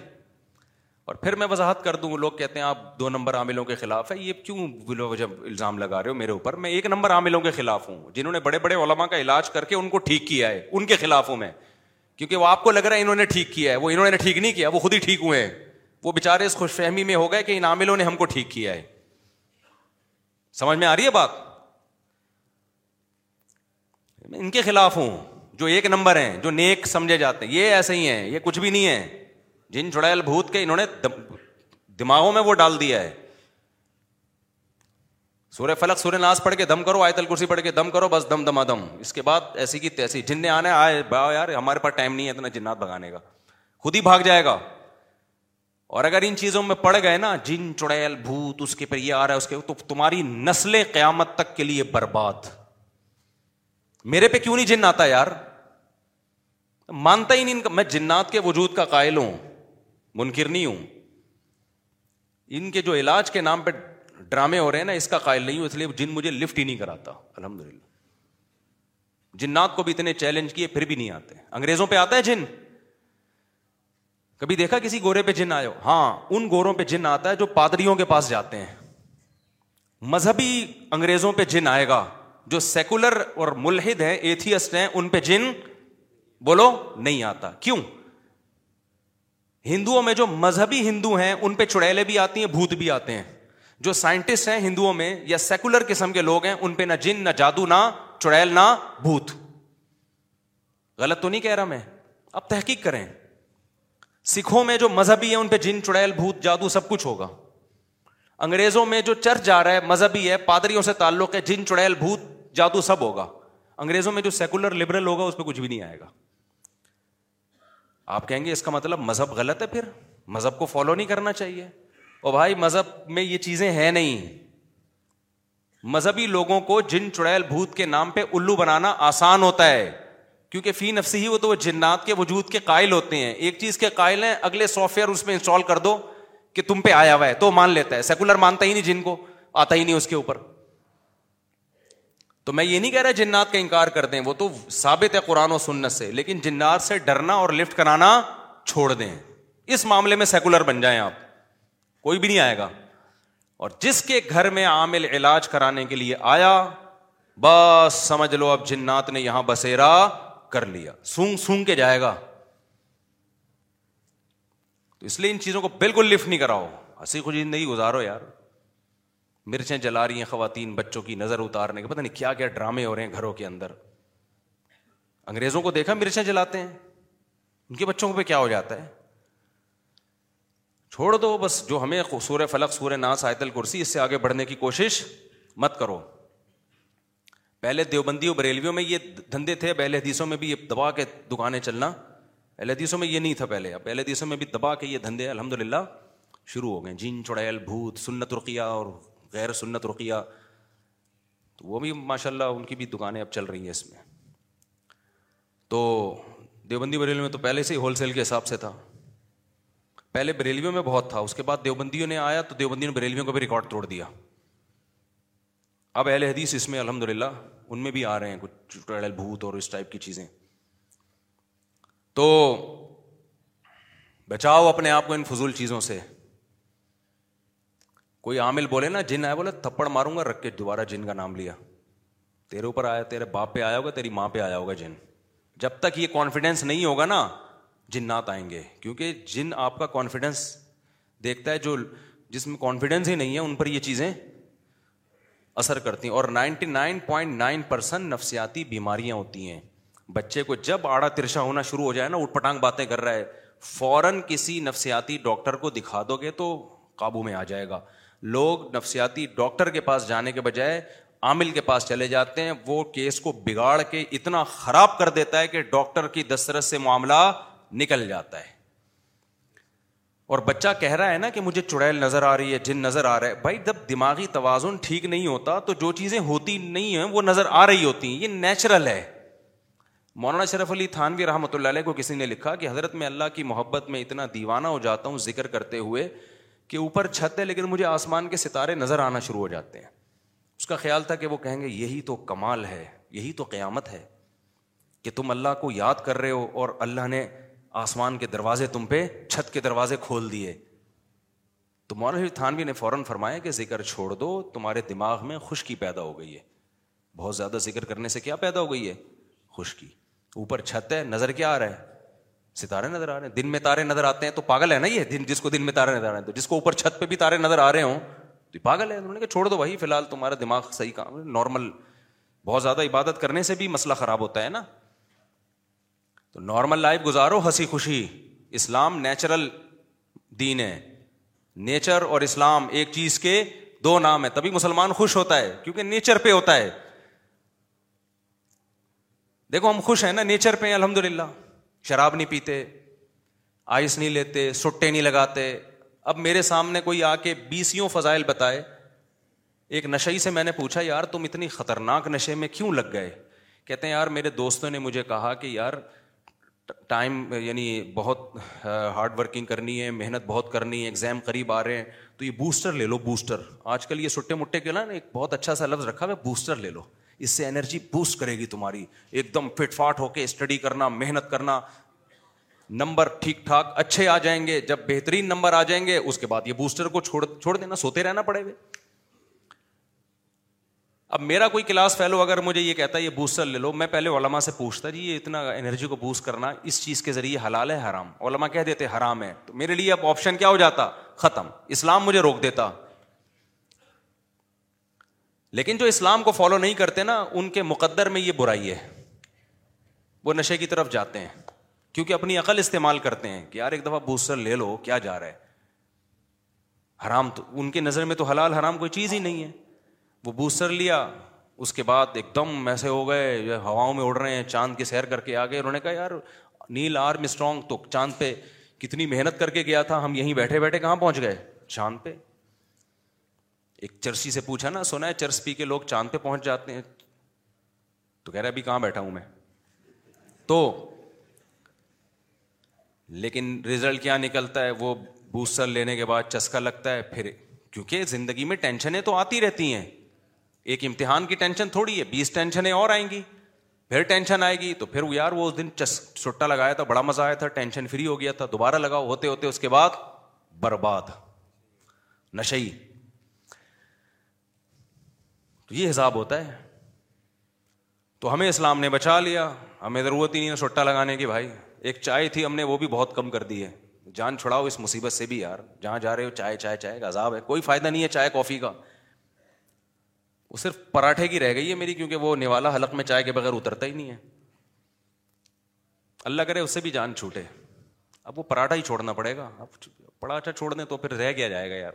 اور پھر میں وضاحت کر دوں لوگ کہتے ہیں آپ دو نمبر عاملوں کے خلاف ہے یہ کیوں جب الزام لگا رہے ہو میرے اوپر میں ایک نمبر عاملوں کے خلاف ہوں جنہوں نے بڑے بڑے علما کا علاج کر کے ان کو ٹھیک کیا ہے ان کے خلاف ہوں میں کیونکہ وہ آپ کو لگ رہا ہے انہوں نے ٹھیک کیا ہے وہ انہوں نے ٹھیک نہیں کیا وہ خود ہی ٹھیک ہوئے ہیں وہ بےچارے اس خوش فہمی میں ہو گئے کہ ان عاملوں نے ہم کو ٹھیک کیا ہے سمجھ میں آ رہی ہے بات میں ان کے خلاف ہوں جو ایک نمبر ہیں جو نیک سمجھے جاتے ہیں یہ ایسے ہی ہیں یہ کچھ بھی نہیں ہے جن چڑیل بھوت کے انہوں نے دماغوں میں وہ ڈال دیا ہے سورہ فلک سورہ ناس پڑھ کے دم کرو آئے کرسی پڑھ کے دم کرو بس دم دما دم اس کے بعد ایسی کی تیسی جن نے آنا آئے یار ہمارے پاس ٹائم نہیں ہے اتنا جنات بھگانے کا خود ہی بھاگ جائے گا اور اگر ان چیزوں میں پڑ گئے نا جن چڑیل بھوت اس کے پر یہ آ رہا ہے اس کے تو تمہاری نسل قیامت تک کے لیے برباد میرے پہ کیوں نہیں جن آتا یار مانتا ہی نہیں میں جنات کے وجود کا قائل ہوں منکر نہیں ہوں ان کے جو علاج کے نام پہ ڈرامے ہو رہے ہیں نا اس کا قائل نہیں ہوں اس لیے جن مجھے لفٹ ہی نہیں کراتا الحمد للہ جنات کو بھی اتنے چیلنج کیے پھر بھی نہیں آتے انگریزوں پہ آتا ہے جن کبھی دیکھا کسی گورے پہ جن آئے ہو ہاں ان گوروں پہ جن آتا ہے جو پادریوں کے پاس جاتے ہیں مذہبی انگریزوں پہ جن آئے گا جو سیکولر اور ملحد ہیں ایتھیسٹ ہیں ان پہ جن بولو نہیں آتا کیوں ہندوؤں میں جو مذہبی ہندو ہیں ان پہ چڑیلے بھی آتی ہیں بھوت بھی آتے ہیں جو سائنٹسٹ ہیں ہندوؤں میں یا سیکولر قسم کے لوگ ہیں ان پہ نہ جن نہ جادو نہ چڑیل نہ بھوت غلط تو نہیں کہہ رہا میں اب تحقیق کریں سکھوں میں جو مذہبی ہے ان پہ جن چڑیل بھوت جادو سب کچھ ہوگا انگریزوں میں جو چرچ جا رہا ہے مذہبی ہے پادریوں سے تعلق ہے جن چڑیل بھوت جادو سب ہوگا انگریزوں میں جو سیکولر لبرل ہوگا اس پہ کچھ بھی نہیں آئے گا آپ کہیں گے اس کا مطلب مذہب غلط ہے پھر مذہب کو فالو نہیں کرنا چاہیے اور بھائی مذہب میں یہ چیزیں ہیں نہیں مذہبی لوگوں کو جن چڑیل بھوت کے نام پہ الو بنانا آسان ہوتا ہے کیونکہ فی نفسی ہی وہ تو وہ جنات کے وجود کے قائل ہوتے ہیں ایک چیز کے قائل ہیں اگلے سافٹ ویئر اس میں انسٹال کر دو کہ تم پہ آیا ہوا ہے تو مان لیتا ہے سیکولر مانتا ہی نہیں جن کو آتا ہی نہیں اس کے اوپر تو میں یہ نہیں کہہ رہا جنات کا انکار کر دیں وہ تو ثابت ہے قرآن و سنت سے لیکن جنات سے ڈرنا اور لفٹ کرانا چھوڑ دیں اس معاملے میں سیکولر بن جائیں آپ کوئی بھی نہیں آئے گا اور جس کے گھر میں عامل علاج کرانے کے لیے آیا بس سمجھ لو اب جنات نے یہاں بسیرا کر لیا سونگ سونگ کے جائے گا تو اس لیے ان چیزوں کو بالکل لفٹ نہیں کراؤ ہنسی خوشی نہیں گزارو یار مرچیں جلا رہی ہیں خواتین بچوں کی نظر اتارنے کے پتہ نہیں کیا کیا ڈرامے ہو رہے ہیں گھروں کے اندر انگریزوں کو دیکھا مرچیں جلاتے ہیں ان کے بچوں پہ کیا ہو جاتا ہے چھوڑ دو بس جو ہمیں فلق آیت الکرسی اس سے آگے بڑھنے کی کوشش مت کرو پہلے دیوبندی بریلویوں میں یہ دھندے تھے پہلے حدیثوں میں بھی یہ دبا کے دکانیں چلنا پہلے حدیثوں میں یہ نہیں تھا پہلے پہلے حدیثوں میں بھی دبا کے یہ دھندے الحمد للہ شروع ہو گئے جین چڑیل بھوت سنت رقیہ اور غیر سنت رقیہ تو وہ بھی ماشاء اللہ ان کی بھی دکانیں اب چل رہی ہیں اس میں تو دیوبندی بریلو میں تو پہلے سے ہی ہول سیل کے حساب سے تھا پہلے بریلویوں میں بہت تھا اس کے بعد دیوبندیوں نے آیا تو دیوبندیوں نے بریلویوں کو بھی ریکارڈ توڑ دیا اب اہل حدیث اس میں الحمد للہ ان میں بھی آ رہے ہیں کچھ چٹل بھوت اور اس ٹائپ کی چیزیں تو بچاؤ اپنے آپ کو ان فضول چیزوں سے کوئی عامل بولے نا جن آیا بولے تھپڑ ماروں گا رکھ کے دوبارہ جن کا نام لیا تیرے اوپر آیا تیرے باپ پہ آیا ہوگا تیری ماں پہ آیا ہوگا جن جب تک یہ کانفیڈینس نہیں ہوگا نا جن نات آئیں گے کیونکہ جن آپ کا کانفیڈینس دیکھتا ہے جو جس میں کانفیڈینس ہی نہیں ہے ان پر یہ چیزیں اثر کرتی ہیں اور ninety nine point nine percent نفسیاتی بیماریاں ہوتی ہیں بچے کو جب آڑا ترشا ہونا شروع ہو جائے نا اٹ پٹانگ باتیں کر رہا ہے فوراً کسی نفسیاتی ڈاکٹر کو دکھا دو گے تو قابو میں آ جائے گا لوگ نفسیاتی ڈاکٹر کے پاس جانے کے بجائے عامل کے پاس چلے جاتے ہیں وہ کیس کو بگاڑ کے اتنا خراب کر دیتا ہے کہ ڈاکٹر کی دسترس سے معاملہ نکل جاتا ہے اور بچہ کہہ رہا ہے نا کہ مجھے چڑیل نظر آ رہی ہے جن نظر آ رہا ہے بھائی جب دماغی توازن ٹھیک نہیں ہوتا تو جو چیزیں ہوتی نہیں ہیں وہ نظر آ رہی ہوتی ہیں یہ نیچرل ہے مولانا شرف علی تھانوی رحمۃ اللہ علیہ کو کسی نے لکھا کہ حضرت میں اللہ کی محبت میں اتنا دیوانہ ہو جاتا ہوں ذکر کرتے ہوئے کہ اوپر چھت ہے لیکن مجھے آسمان کے ستارے نظر آنا شروع ہو جاتے ہیں اس کا خیال تھا کہ وہ کہیں گے یہی تو کمال ہے یہی تو قیامت ہے کہ تم اللہ کو یاد کر رہے ہو اور اللہ نے آسمان کے دروازے تم پہ چھت کے دروازے کھول دیے تو مولانا تھانوی نے فوراً فرمایا کہ ذکر چھوڑ دو تمہارے دماغ میں خشکی پیدا ہو گئی ہے بہت زیادہ ذکر کرنے سے کیا پیدا ہو گئی ہے خشکی اوپر چھت ہے نظر کیا آ رہا ہے ستارے نظر آ رہے ہیں دن میں تارے نظر آتے ہیں تو پاگل ہے نا یہ دن جس کو دن میں تارے نظر آ رہے ہیں تو جس کو اوپر چھت پہ بھی تارے نظر آ رہے ہوں تو پاگل ہے انہوں نے کہ چھوڑ دو بھائی فی الحال تمہارا دماغ صحیح کام ہے نارمل بہت زیادہ عبادت کرنے سے بھی مسئلہ خراب ہوتا ہے نا تو نارمل لائف گزارو ہنسی خوشی اسلام نیچرل دین ہے نیچر اور اسلام ایک چیز کے دو نام ہے تبھی مسلمان خوش ہوتا ہے کیونکہ نیچر پہ ہوتا ہے دیکھو ہم خوش ہیں نا نیچر پہ الحمد للہ شراب نہیں پیتے آئس نہیں لیتے سٹے نہیں لگاتے اب میرے سامنے کوئی آ کے بیسوں فضائل بتائے ایک نشے سے میں نے پوچھا یار تم اتنی خطرناک نشے میں کیوں لگ گئے کہتے ہیں یار میرے دوستوں نے مجھے کہا کہ یار ٹائم یعنی بہت ہارڈ ورکنگ کرنی ہے محنت بہت کرنی ہے ایگزام قریب آ رہے ہیں تو یہ بوسٹر لے لو بوسٹر آج کل یہ سٹے مٹے کے نا ایک بہت اچھا سا لفظ رکھا ہوا بوسٹر لے لو اس سے انرجی بوسٹ کرے گی تمہاری ایک دم فٹ فاٹ ہو کے اسٹڈی کرنا محنت کرنا نمبر ٹھیک ٹھاک اچھے آ جائیں گے جب بہترین نمبر آ جائیں گے اس کے بعد یہ بوسٹر کو چھوڑ چھوڑ دینا سوتے رہنا پڑے گا اب میرا کوئی کلاس فیلو اگر مجھے یہ کہتا ہے یہ بوسٹر لے لو میں پہلے علما سے پوچھتا جی یہ اتنا انرجی کو بوسٹ کرنا اس چیز کے ذریعے حلال ہے حرام علما کہہ دیتے حرام ہے تو میرے لیے اب آپشن کیا ہو جاتا ختم اسلام مجھے روک دیتا لیکن جو اسلام کو فالو نہیں کرتے نا ان کے مقدر میں یہ برائی ہے وہ نشے کی طرف جاتے ہیں کیونکہ اپنی عقل استعمال کرتے ہیں کہ یار ایک دفعہ بوسٹر لے لو کیا جا رہا ہے حرام تو ان کی نظر میں تو حلال حرام کوئی چیز ہی نہیں ہے وہ بوسٹر لیا اس کے بعد ایک دم ایسے ہو گئے ہواؤں میں اڑ رہے ہیں چاند کی سیر کر کے آ گئے انہوں نے کہا یار نیل آرم اسٹرانگ تو چاند پہ کتنی محنت کر کے گیا تھا ہم یہیں بیٹھے بیٹھے کہاں پہنچ گئے چاند پہ ایک چرسی سے پوچھا نا سونا ہے چرس پی کے لوگ چاند پہ پہنچ جاتے ہیں تو کہہ رہے ابھی کہاں بیٹھا ہوں میں تو لیکن ریزلٹ کیا نکلتا ہے وہ بوسٹر لینے کے بعد چسکا لگتا ہے پھر کیونکہ زندگی میں ٹینشنیں تو آتی رہتی ہیں ایک امتحان کی ٹینشن تھوڑی ہے بیس ٹینشنیں اور آئیں گی پھر ٹینشن آئے گی تو پھر وہ یار وہ اس دن چس چھٹا لگایا تھا بڑا مزہ آیا تھا ٹینشن فری ہو گیا تھا دوبارہ لگاؤ ہوتے ہوتے اس کے بعد برباد نشئی یہ حساب ہوتا ہے تو ہمیں اسلام نے بچا لیا ہمیں ضرورت ہی نہیں ہے سٹا لگانے کی بھائی ایک چائے تھی ہم نے وہ بھی بہت کم کر دی ہے جان چھڑاؤ اس مصیبت سے بھی یار جہاں جا رہے ہو چائے چائے چائے کا عذاب ہے کوئی فائدہ نہیں ہے چائے کافی کا وہ صرف پراٹھے کی رہ گئی ہے میری کیونکہ وہ نوالا حلق میں چائے کے بغیر اترتا ہی نہیں ہے اللہ کرے اس سے بھی جان چھوٹے اب وہ پراٹھا ہی چھوڑنا پڑے گا اب پراٹھا اچھا چھوڑ دیں تو پھر رہ گیا جائے گا یار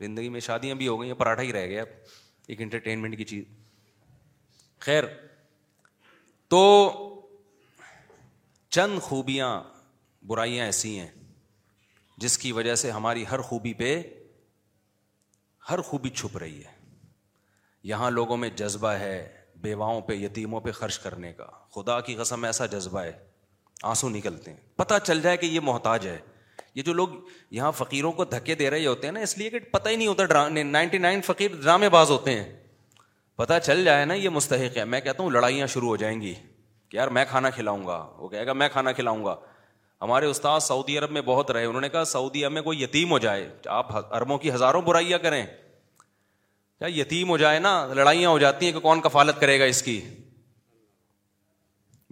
زندگی میں شادیاں بھی ہو گئی ہیں پراٹھا ہی رہ گیا اب ایک انٹرٹینمنٹ کی چیز خیر تو چند خوبیاں برائیاں ایسی ہیں جس کی وجہ سے ہماری ہر خوبی پہ ہر خوبی چھپ رہی ہے یہاں لوگوں میں جذبہ ہے بیواؤں پہ یتیموں پہ خرچ کرنے کا خدا کی قسم ایسا جذبہ ہے آنسو نکلتے ہیں پتہ چل جائے کہ یہ محتاج ہے یہ جو لوگ یہاں فقیروں کو دھکے دے رہے ہوتے ہیں نا اس لیے کہ پتہ ہی نہیں ہوتا نائنٹی نائن فقیر ڈرامے باز ہوتے ہیں پتہ چل جائے نا یہ مستحق ہے میں کہتا ہوں لڑائیاں شروع ہو جائیں گی کہ یار میں کھانا کھلاؤں گا وہ کہے گا میں کھانا کھلاؤں گا ہمارے استاد سعودی عرب میں بہت رہے انہوں نے کہا سعودی عرب میں کوئی یتیم ہو جائے آپ اربوں کی ہزاروں برائیاں کریں کیا یتیم ہو جائے نا لڑائیاں ہو جاتی ہیں کہ کون کفالت کرے گا اس کی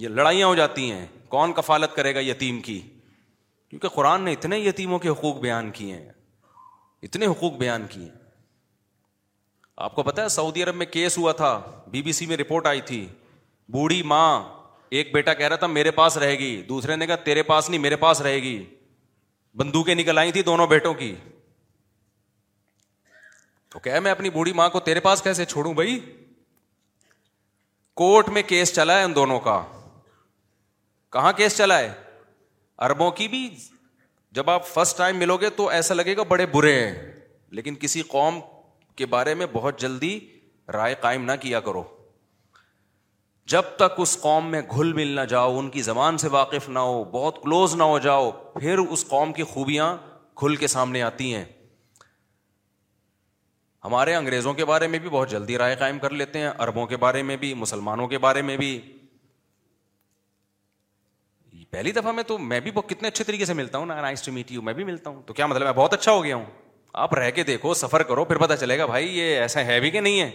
یہ لڑائیاں ہو جاتی ہیں کون کفالت کرے گا یتیم کی کیونکہ قرآن نے اتنے یتیموں کے حقوق بیان کیے ہیں اتنے حقوق بیان کیے ہیں آپ کو پتا ہے سعودی عرب میں کیس ہوا تھا بی بی سی میں رپورٹ آئی تھی بوڑھی ماں ایک بیٹا کہہ رہا تھا میرے پاس رہے گی دوسرے نے کہا تیرے پاس نہیں میرے پاس رہے گی بندوقیں نکل آئی تھی دونوں بیٹوں کی تو کیا میں اپنی بوڑھی ماں کو تیرے پاس کیسے چھوڑوں بھائی کوٹ میں کیس چلا ہے ان دونوں کا کہاں کیس چلا ہے اربوں کی بھی جب آپ فرسٹ ٹائم ملو گے تو ایسا لگے گا بڑے برے ہیں لیکن کسی قوم کے بارے میں بہت جلدی رائے قائم نہ کیا کرو جب تک اس قوم میں گھل مل نہ جاؤ ان کی زبان سے واقف نہ ہو بہت کلوز نہ ہو جاؤ پھر اس قوم کی خوبیاں کھل کے سامنے آتی ہیں ہمارے انگریزوں کے بارے میں بھی بہت جلدی رائے قائم کر لیتے ہیں عربوں کے بارے میں بھی مسلمانوں کے بارے میں بھی پہلی دفعہ میں تو میں بھی کتنے اچھے طریقے سے ملتا ہوں نا نائس ٹو میٹ یو میں بھی ملتا ہوں تو کیا مطلب میں بہت اچھا ہو گیا ہوں آپ رہ کے دیکھو سفر کرو پھر پتا چلے گا بھائی یہ ایسا ہے بھی کہ نہیں ہے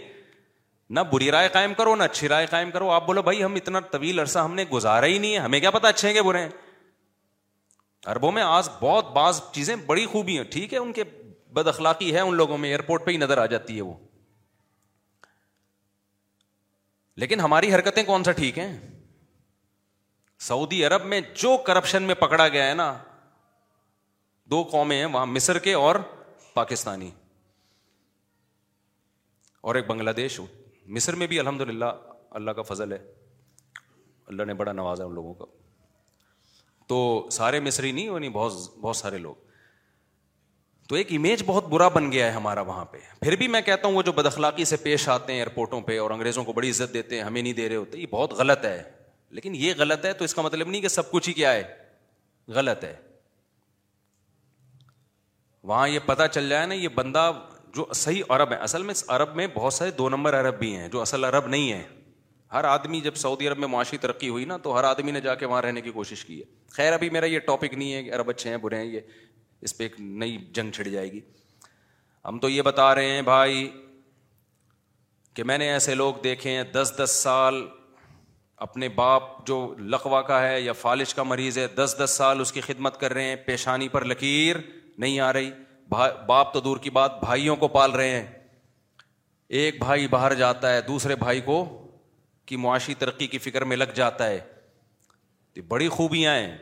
نہ بری رائے قائم کرو نہ اچھی رائے قائم کرو آپ بولو بھائی ہم اتنا طویل عرصہ ہم نے گزارا ہی نہیں ہے ہمیں کیا پتا اچھے ہیں کہ برے ہیں اربوں میں آج بہت بعض چیزیں بڑی خوبی ہیں ٹھیک ہے ان کے بد اخلاقی ہے ان لوگوں میں ایئرپورٹ پہ ہی نظر آ جاتی ہے وہ لیکن ہماری حرکتیں کون سا ٹھیک ہیں سعودی عرب میں جو کرپشن میں پکڑا گیا ہے نا دو قومیں ہیں وہاں مصر کے اور پاکستانی اور ایک بنگلہ دیش مصر میں بھی الحمد للہ اللہ کا فضل ہے اللہ نے بڑا نوازا ان لوگوں کا تو سارے مصری نہیں ہونی یعنی نہیں بہت بہت سارے لوگ تو ایک امیج بہت برا بن گیا ہے ہمارا وہاں پہ پھر بھی میں کہتا ہوں وہ جو بدخلاقی سے پیش آتے ہیں ایئرپورٹوں پہ اور انگریزوں کو بڑی عزت دیتے ہیں ہمیں نہیں دے رہے ہوتے یہ بہت غلط ہے لیکن یہ غلط ہے تو اس کا مطلب نہیں کہ سب کچھ ہی کیا ہے غلط ہے وہاں یہ پتا چل جائے نا یہ بندہ جو صحیح عرب ہے اصل میں اس عرب میں بہت سارے دو نمبر عرب بھی ہیں جو اصل عرب نہیں ہے ہر آدمی جب سعودی عرب میں معاشی ترقی ہوئی نا تو ہر آدمی نے جا کے وہاں رہنے کی کوشش کی ہے خیر ابھی میرا یہ ٹاپک نہیں ہے کہ عرب اچھے ہیں برے ہیں یہ اس پہ ایک نئی جنگ چھڑ جائے گی ہم تو یہ بتا رہے ہیں بھائی کہ میں نے ایسے لوگ دیکھے ہیں دس دس سال اپنے باپ جو لقوا کا ہے یا فالش کا مریض ہے دس دس سال اس کی خدمت کر رہے ہیں پیشانی پر لکیر نہیں آ رہی باپ تو دور کی بات بھائیوں کو پال رہے ہیں ایک بھائی باہر جاتا ہے دوسرے بھائی کو کی معاشی ترقی کی فکر میں لگ جاتا ہے تو بڑی خوبیاں ہیں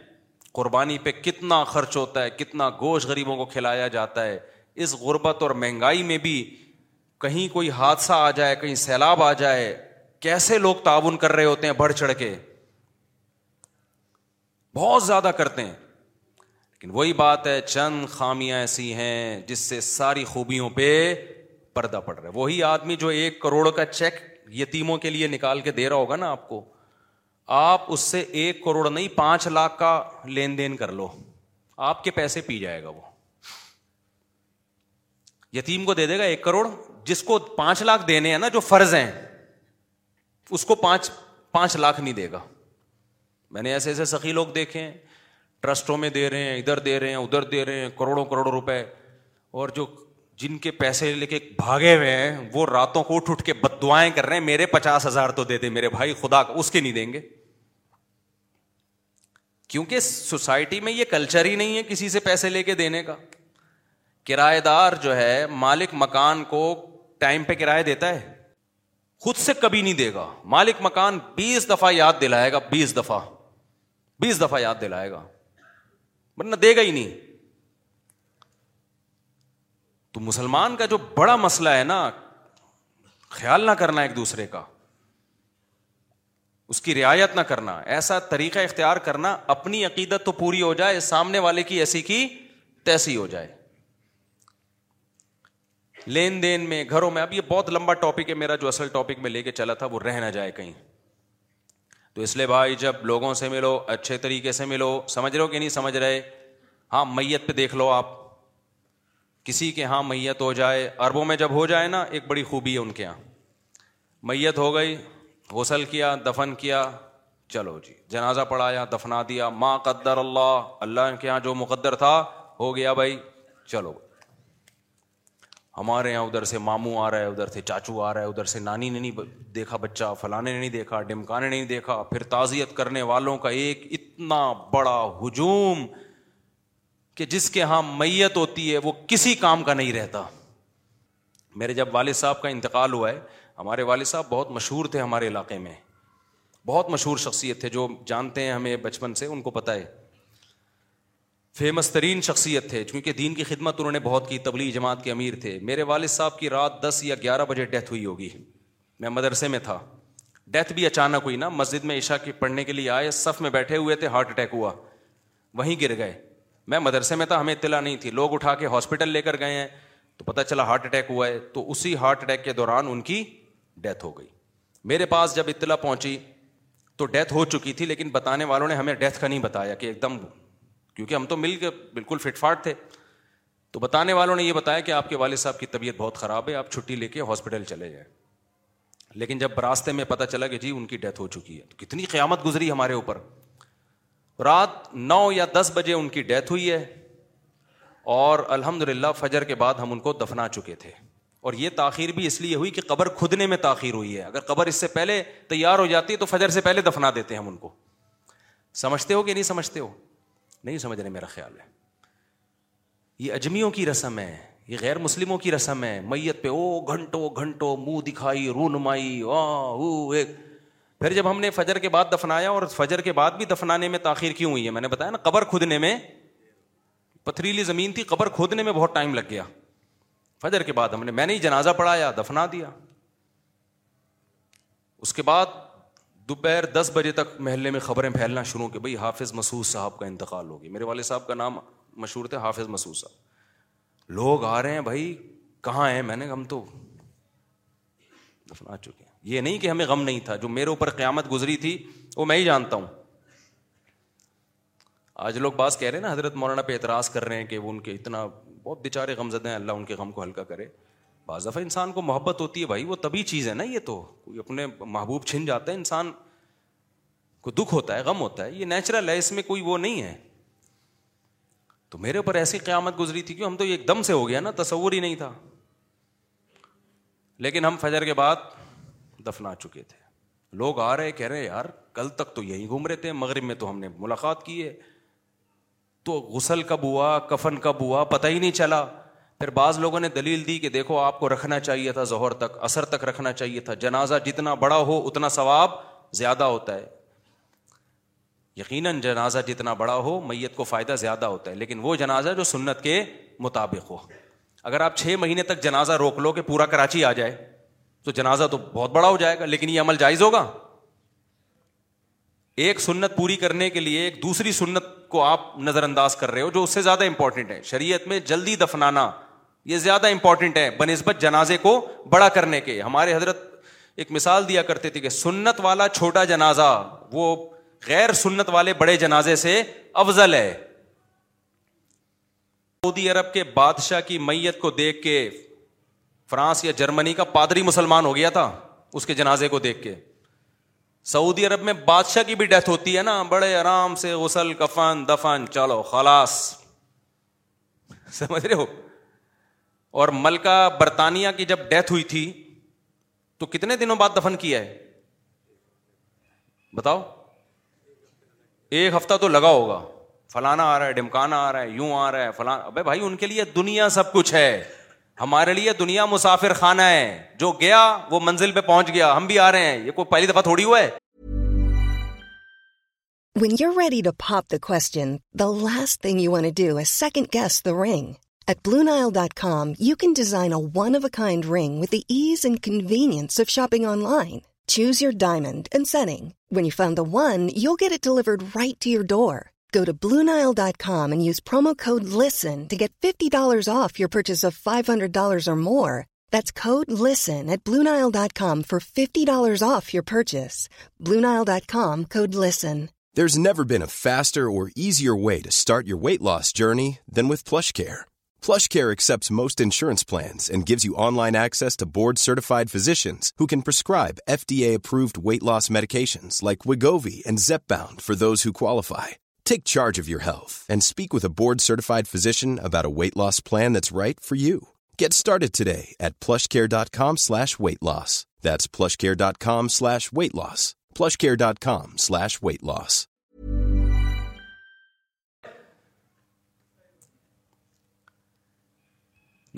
قربانی پہ کتنا خرچ ہوتا ہے کتنا گوشت غریبوں کو کھلایا جاتا ہے اس غربت اور مہنگائی میں بھی کہیں کوئی حادثہ آ جائے کہیں سیلاب آ جائے کیسے لوگ تعاون کر رہے ہوتے ہیں بڑھ چڑھ کے بہت زیادہ کرتے ہیں لیکن وہی بات ہے چند خامیاں ایسی ہیں جس سے ساری خوبیوں پہ پردہ پڑ رہا ہے وہی آدمی جو ایک کروڑ کا چیک یتیموں کے لیے نکال کے دے رہا ہوگا نا آپ کو آپ اس سے ایک کروڑ نہیں پانچ لاکھ کا لین دین کر لو آپ کے پیسے پی جائے گا وہ یتیم کو دے دے گا ایک کروڑ جس کو پانچ لاکھ دینے ہیں نا جو فرض ہیں اس کو پانچ پانچ لاکھ نہیں دے گا میں نے ایسے ایسے سخی لوگ دیکھے ہیں ٹرسٹوں میں دے رہے ہیں ادھر دے رہے ہیں ادھر دے رہے ہیں کروڑوں کروڑوں روپئے اور جو جن کے پیسے لے کے بھاگے ہوئے ہیں وہ راتوں کو اٹھ اٹھ کے بد دعائیں کر رہے ہیں میرے پچاس ہزار تو دے دے میرے بھائی خدا اس کے نہیں دیں گے کیونکہ سوسائٹی میں یہ کلچر ہی نہیں ہے کسی سے پیسے لے کے دینے کا کرایہ دار جو ہے مالک مکان کو ٹائم پہ کرایہ دیتا ہے خود سے کبھی نہیں دے گا مالک مکان بیس دفعہ یاد دلائے گا بیس دفعہ بیس دفعہ یاد دلائے گا ورنہ دے گا ہی نہیں تو مسلمان کا جو بڑا مسئلہ ہے نا خیال نہ کرنا ایک دوسرے کا اس کی رعایت نہ کرنا ایسا طریقہ اختیار کرنا اپنی عقیدت تو پوری ہو جائے سامنے والے کی ایسی کی تیسی ہو جائے لین دین میں گھروں میں اب یہ بہت لمبا ٹاپک ہے میرا جو اصل ٹاپک میں لے کے چلا تھا وہ رہ نہ جائے کہیں تو اس لیے بھائی جب لوگوں سے ملو اچھے طریقے سے ملو سمجھ رہے ہو کہ نہیں سمجھ رہے ہاں میت پہ دیکھ لو آپ کسی کے ہاں میت ہو جائے اربوں میں جب ہو جائے نا ایک بڑی خوبی ہے ان کے یہاں میت ہو گئی غسل کیا دفن کیا چلو جی جنازہ پڑھایا دفنا دیا ماں قدر اللہ اللہ کے یہاں جو مقدر تھا ہو گیا بھائی چلو ہمارے یہاں ادھر سے ماموں آ رہا ہے ادھر سے چاچو آ رہا ہے ادھر سے نانی نے نہیں دیکھا بچہ فلاں نے نہیں دیکھا ڈمکانے نہیں دیکھا پھر تعزیت کرنے والوں کا ایک اتنا بڑا ہجوم کہ جس کے ہاں میت ہوتی ہے وہ کسی کام کا نہیں رہتا میرے جب والد صاحب کا انتقال ہوا ہے ہمارے والد صاحب بہت مشہور تھے ہمارے علاقے میں بہت مشہور شخصیت تھے جو جانتے ہیں ہمیں بچپن سے ان کو پتہ ہے فیمس ترین شخصیت تھے چونکہ دین کی خدمت انہوں نے بہت کی تبلیغ جماعت کے امیر تھے میرے والد صاحب کی رات دس یا گیارہ بجے ڈیتھ ہوئی ہوگی میں مدرسے میں تھا ڈیتھ بھی اچانک ہوئی نا مسجد میں عشاء کے پڑھنے کے لیے آئے صف میں بیٹھے ہوئے تھے ہارٹ اٹیک ہوا وہیں گر گئے میں مدرسے میں تھا ہمیں اطلاع نہیں تھی لوگ اٹھا کے ہاسپٹل لے کر گئے ہیں تو پتہ چلا ہارٹ اٹیک ہوا ہے تو اسی ہارٹ اٹیک کے دوران ان کی ڈیتھ ہو گئی میرے پاس جب اطلاع پہنچی تو ڈیتھ ہو چکی تھی لیکن بتانے والوں نے ہمیں ڈیتھ کا نہیں بتایا کہ ایک دم کیونکہ ہم تو مل کے بالکل فٹ فاٹ تھے تو بتانے والوں نے یہ بتایا کہ آپ کے والد صاحب کی طبیعت بہت خراب ہے آپ چھٹی لے کے ہاسپٹل چلے جائیں لیکن جب راستے میں پتا چلا کہ جی ان کی ڈیتھ ہو چکی ہے تو کتنی قیامت گزری ہمارے اوپر رات نو یا دس بجے ان کی ڈیتھ ہوئی ہے اور الحمد للہ فجر کے بعد ہم ان کو دفنا چکے تھے اور یہ تاخیر بھی اس لیے ہوئی کہ قبر کھدنے میں تاخیر ہوئی ہے اگر قبر اس سے پہلے تیار ہو جاتی ہے تو فجر سے پہلے دفنا دیتے ہیں ہم ان کو سمجھتے ہو کہ نہیں سمجھتے ہو نہیں سمجھ رہے میرا خیال ہے یہ اجمیوں کی رسم ہے یہ غیر مسلموں کی رسم ہے میت پہ او گھنٹوں کے بعد دفنایا اور فجر کے بعد بھی دفنانے میں تاخیر کیوں ہوئی ہے میں نے بتایا نا قبر کھودنے میں پتھریلی زمین تھی قبر کھودنے میں بہت ٹائم لگ گیا فجر کے بعد ہم نے میں نے ہی جنازہ پڑھایا دفنا دیا اس کے بعد دوپہر دس بجے تک محلے میں خبریں پھیلنا شروع کی بھائی حافظ مسعود صاحب کا انتقال ہوگی میرے والد صاحب کا نام مشہور تھے حافظ مسعود صاحب لوگ آ رہے ہیں بھائی کہاں ہیں میں نے ہم تو دفنا چکے ہیں یہ نہیں کہ ہمیں غم نہیں تھا جو میرے اوپر قیامت گزری تھی وہ میں ہی جانتا ہوں آج لوگ بعض کہہ رہے ہیں نا حضرت مولانا پہ اعتراض کر رہے ہیں کہ وہ ان کے اتنا بہت بےچارے زدہ ہیں اللہ ان کے غم کو ہلکا کرے بعض دفعہ انسان کو محبت ہوتی ہے بھائی وہ تبھی چیز ہے نا یہ تو کوئی اپنے محبوب چھن جاتا ہے انسان کو دکھ ہوتا ہے غم ہوتا ہے یہ نیچرل ہے اس میں کوئی وہ نہیں ہے تو میرے اوپر ایسی قیامت گزری تھی ہم تو ایک دم سے ہو گیا نا تصور ہی نہیں تھا لیکن ہم فجر کے بعد دفنا چکے تھے لوگ آ رہے کہہ رہے یار کل تک تو یہی گھوم رہے تھے مغرب میں تو ہم نے ملاقات کی ہے تو غسل کب ہوا کفن کب ہوا پتہ ہی نہیں چلا پھر بعض لوگوں نے دلیل دی کہ دیکھو آپ کو رکھنا چاہیے تھا زہر تک اثر تک رکھنا چاہیے تھا جنازہ جتنا بڑا ہو اتنا ثواب زیادہ ہوتا ہے یقیناً جنازہ جتنا بڑا ہو میت کو فائدہ زیادہ ہوتا ہے لیکن وہ جنازہ جو سنت کے مطابق ہو اگر آپ چھ مہینے تک جنازہ روک لو کہ پورا کراچی آ جائے تو جنازہ تو بہت بڑا ہو جائے گا لیکن یہ عمل جائز ہوگا ایک سنت پوری کرنے کے لیے ایک دوسری سنت کو آپ نظر انداز کر رہے ہو جو اس سے زیادہ امپورٹنٹ ہے شریعت میں جلدی دفنانا یہ زیادہ امپورٹنٹ ہے بنسبت جنازے کو بڑا کرنے کے ہمارے حضرت ایک مثال دیا کرتے تھے کہ سنت والا چھوٹا جنازہ وہ غیر سنت والے بڑے جنازے سے افضل ہے سعودی عرب کے بادشاہ کی میت کو دیکھ کے فرانس یا جرمنی کا پادری مسلمان ہو گیا تھا اس کے جنازے کو دیکھ کے سعودی عرب میں بادشاہ کی بھی ڈیتھ ہوتی ہے نا بڑے آرام سے غسل کفن دفن چلو خلاص سمجھ رہے ہو اور ملکہ برطانیہ کی جب ڈیتھ ہوئی تھی تو کتنے دنوں بعد دفن کیا ہے بتاؤ ایک ہفتہ تو لگا ہوگا فلانا آ رہا ہے ڈمکانا آ رہا ہے یوں آ رہا ہے فلانا بھائی ان کے لیے دنیا سب کچھ ہے ہمارے لیے دنیا مسافر خانہ ہے جو گیا وہ منزل پہ پہنچ گیا ہم بھی آ رہے ہیں یہ کوئی پہلی دفعہ تھوڑی ہوا ہے ایٹ بلون آئل ڈاٹ یو کینزائنس رائٹ بلون آئل ڈاٹ فرام لو گیٹ آف یورس ہنڈریڈ بلون oil dot forty dollars off your purchase balloon آئل ڈاٹ لینسٹر PlushCare accepts most insurance plans and gives you online access to board-certified physicians who can prescribe FDA-approved weight loss medications like Wegovy and Zepbound for those who qualify. Take charge of your health and speak with a board-certified physician about a weight loss plan that's right for you. Get started today at PlushCare.com/weight loss. That's PlushCare.com/weight loss. PlushCare.com/weight loss.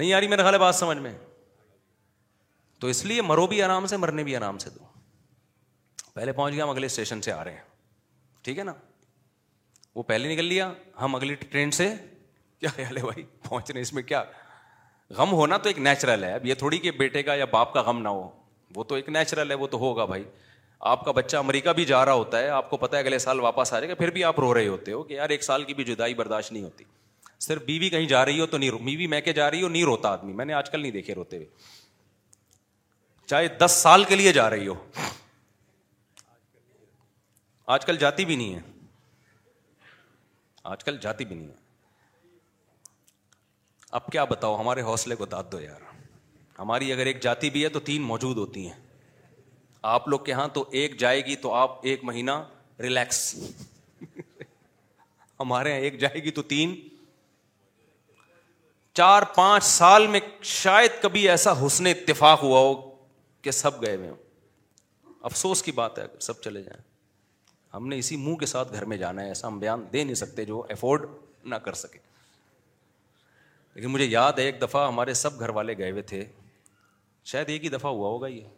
نہیں رہی میرا ہے بات سمجھ میں تو اس لیے مرو بھی آرام سے مرنے بھی آرام سے دو پہلے پہنچ گیا ہم اگلے اسٹیشن سے آ رہے ہیں ٹھیک ہے نا وہ پہلے نکل لیا ہم اگلی ٹرین سے کیا خیال ہے بھائی پہنچنے اس میں کیا غم ہونا تو ایک نیچرل ہے اب یہ تھوڑی کہ بیٹے کا یا باپ کا غم نہ ہو وہ تو ایک نیچرل ہے وہ تو ہوگا بھائی آپ کا بچہ امریکہ بھی جا رہا ہوتا ہے آپ کو پتا ہے اگلے سال واپس آ جائے گا پھر بھی آپ رو رہے ہوتے ہو کہ یار ایک سال کی بھی جدائی برداشت نہیں ہوتی صرف بیوی کہیں جا رہی ہو تو نہیں بیوی بی میں کے جا رہی ہو نہیں روتا آدمی میں نے آج کل نہیں دیکھے روتے ہوئے چاہے دس سال کے لیے جا رہی ہو آج کل جاتی بھی نہیں ہے آج کل جاتی بھی نہیں ہے اب کیا بتاؤ ہمارے حوصلے کو داد دو یار ہماری اگر ایک جاتی بھی ہے تو تین موجود ہوتی ہیں آپ لوگ کے ہاں تو ایک جائے گی تو آپ ایک مہینہ ریلیکس ہمارے یہاں ایک جائے گی تو تین چار پانچ سال میں شاید کبھی ایسا حسن اتفاق ہوا ہو کہ سب گئے ہوئے ہوں افسوس کی بات ہے اگر سب چلے جائیں ہم نے اسی منہ کے ساتھ گھر میں جانا ہے ایسا ہم بیان دے نہیں سکتے جو افورڈ نہ کر سکے لیکن مجھے یاد ہے ایک دفعہ ہمارے سب گھر والے گئے ہوئے تھے شاید ایک ہی دفعہ ہوا ہوگا یہ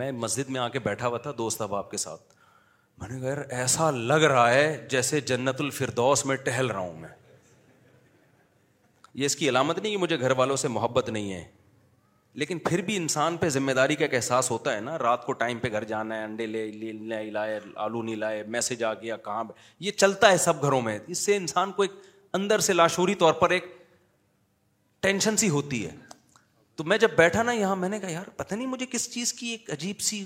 میں مسجد میں آ کے بیٹھا ہوا تھا دوست احباب کے ساتھ میں نے کہا ایسا لگ رہا ہے جیسے جنت الفردوس میں ٹہل رہا ہوں میں یہ اس کی علامت نہیں کہ مجھے گھر والوں سے محبت نہیں ہے لیکن پھر بھی انسان پہ ذمہ داری کا ایک احساس ہوتا ہے نا رات کو ٹائم پہ گھر جانا ہے انڈے لے لے لائے آلو نہیں لائے میسج آ گیا کہاں یہ چلتا ہے سب گھروں میں اس سے انسان کو ایک اندر سے لاشوری طور پر ایک ٹینشن سی ہوتی ہے تو میں جب بیٹھا نا یہاں میں نے کہا یار پتہ نہیں مجھے کس چیز کی ایک عجیب سی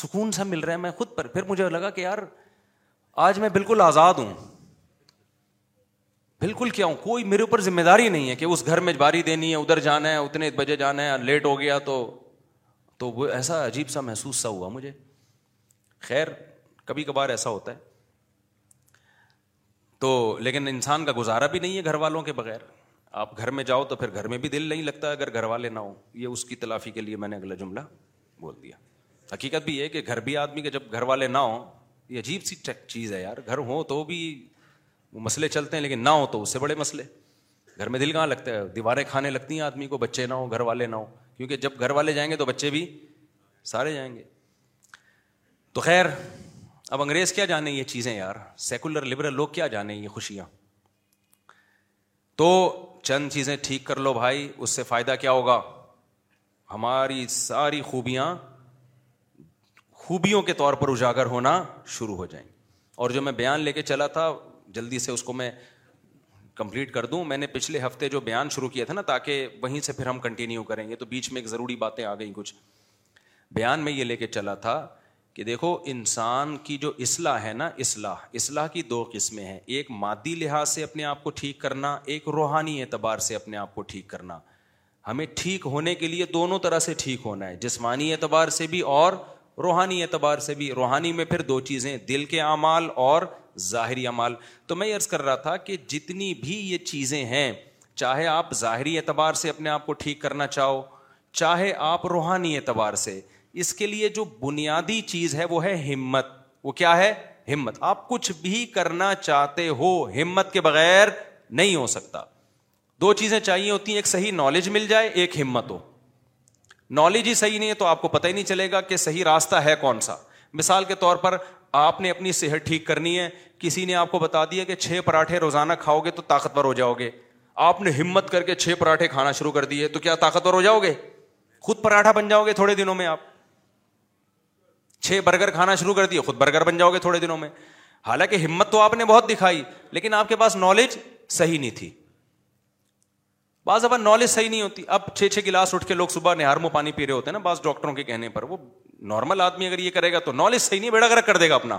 سکون سا مل رہا ہے میں خود پر پھر مجھے لگا کہ یار آج میں بالکل آزاد ہوں بالکل کیا ہوں کوئی میرے اوپر ذمہ داری نہیں ہے کہ اس گھر میں باری دینی ہے ادھر جانا ہے اتنے بجے جانا ہے لیٹ ہو گیا تو تو وہ ایسا عجیب سا محسوس سا ہوا مجھے خیر کبھی کبھار ایسا ہوتا ہے تو لیکن انسان کا گزارا بھی نہیں ہے گھر والوں کے بغیر آپ گھر میں جاؤ تو پھر گھر میں بھی دل نہیں لگتا اگر گھر والے نہ ہوں یہ اس کی تلافی کے لیے میں نے اگلا جملہ بول دیا حقیقت بھی یہ کہ گھر بھی آدمی کے جب گھر والے نہ ہوں یہ عجیب سی چیز ہے یار گھر ہوں تو بھی وہ مسئلے چلتے ہیں لیکن نہ ہو تو اس سے بڑے مسئلے گھر میں دل کہاں لگتا ہے دیواریں کھانے لگتی ہیں آدمی کو بچے نہ ہو گھر والے نہ ہو کیونکہ جب گھر والے جائیں گے تو بچے بھی سارے جائیں گے تو خیر اب انگریز کیا جانے یہ چیزیں یار سیکولر لبرل لوگ کیا جانے یہ خوشیاں تو چند چیزیں ٹھیک کر لو بھائی اس سے فائدہ کیا ہوگا ہماری ساری خوبیاں خوبیوں کے طور پر اجاگر ہونا شروع ہو جائیں اور جو میں بیان لے کے چلا تھا جلدی سے اس کو میں کمپلیٹ کر دوں میں نے پچھلے ہفتے جو بیان شروع کیا تھا نا تاکہ وہیں سے پھر ہم کنٹینیو کریں گے تو بیچ میں ایک ضروری باتیں آ گئیں کچھ بیان میں یہ لے کے چلا تھا کہ دیکھو انسان کی جو اصلاح ہے نا اصلاح اصلاح کی دو قسمیں ہیں ایک مادی لحاظ سے اپنے آپ کو ٹھیک کرنا ایک روحانی اعتبار سے اپنے آپ کو ٹھیک کرنا ہمیں ٹھیک ہونے کے لیے دونوں طرح سے ٹھیک ہونا ہے جسمانی اعتبار سے بھی اور روحانی اعتبار سے بھی روحانی میں پھر دو چیزیں دل کے اعمال اور ظاہری تو میں عرض کر رہا تھا کہ جتنی بھی یہ چیزیں ہیں چاہے آپ ظاہری اعتبار سے اپنے آپ کو ٹھیک کرنا چاہو چاہے آپ روحانی اعتبار سے اس کے لیے جو بنیادی چیز ہے ہے ہے وہ وہ ہمت ہمت کیا آپ کچھ بھی کرنا چاہتے ہو ہمت کے بغیر نہیں ہو سکتا دو چیزیں چاہیے ہوتی ہیں ایک صحیح نالج مل جائے ایک ہمت ہو نالج ہی صحیح نہیں ہے تو آپ کو پتہ ہی نہیں چلے گا کہ صحیح راستہ ہے کون سا مثال کے طور پر آپ نے اپنی صحت ٹھیک کرنی ہے کسی نے آپ کو بتا دیا کہ چھ پراٹھے روزانہ کھاؤ گے تو طاقتور ہو جاؤ گے آپ نے ہمت کر کے چھ پراٹھے کھانا شروع کر دیے تو کیا طاقتور ہو جاؤ گے خود پراٹھا بن جاؤ گے تھوڑے دنوں میں آپ چھ برگر کھانا شروع کر دیے خود برگر بن جاؤ گے تھوڑے دنوں میں حالانکہ ہمت تو آپ نے بہت دکھائی لیکن آپ کے پاس نالج صحیح نہیں تھی بعض اب نالج صحیح نہیں ہوتی اب چھ چھ گلاس اٹھ کے لوگ صبح نہار مو پانی پی رہے ہوتے ہیں نا بعض ڈاکٹروں کے کہنے پر وہ نارمل آدمی اگر یہ کرے گا تو نالج صحیح نہیں گرک کر دے گا اپنا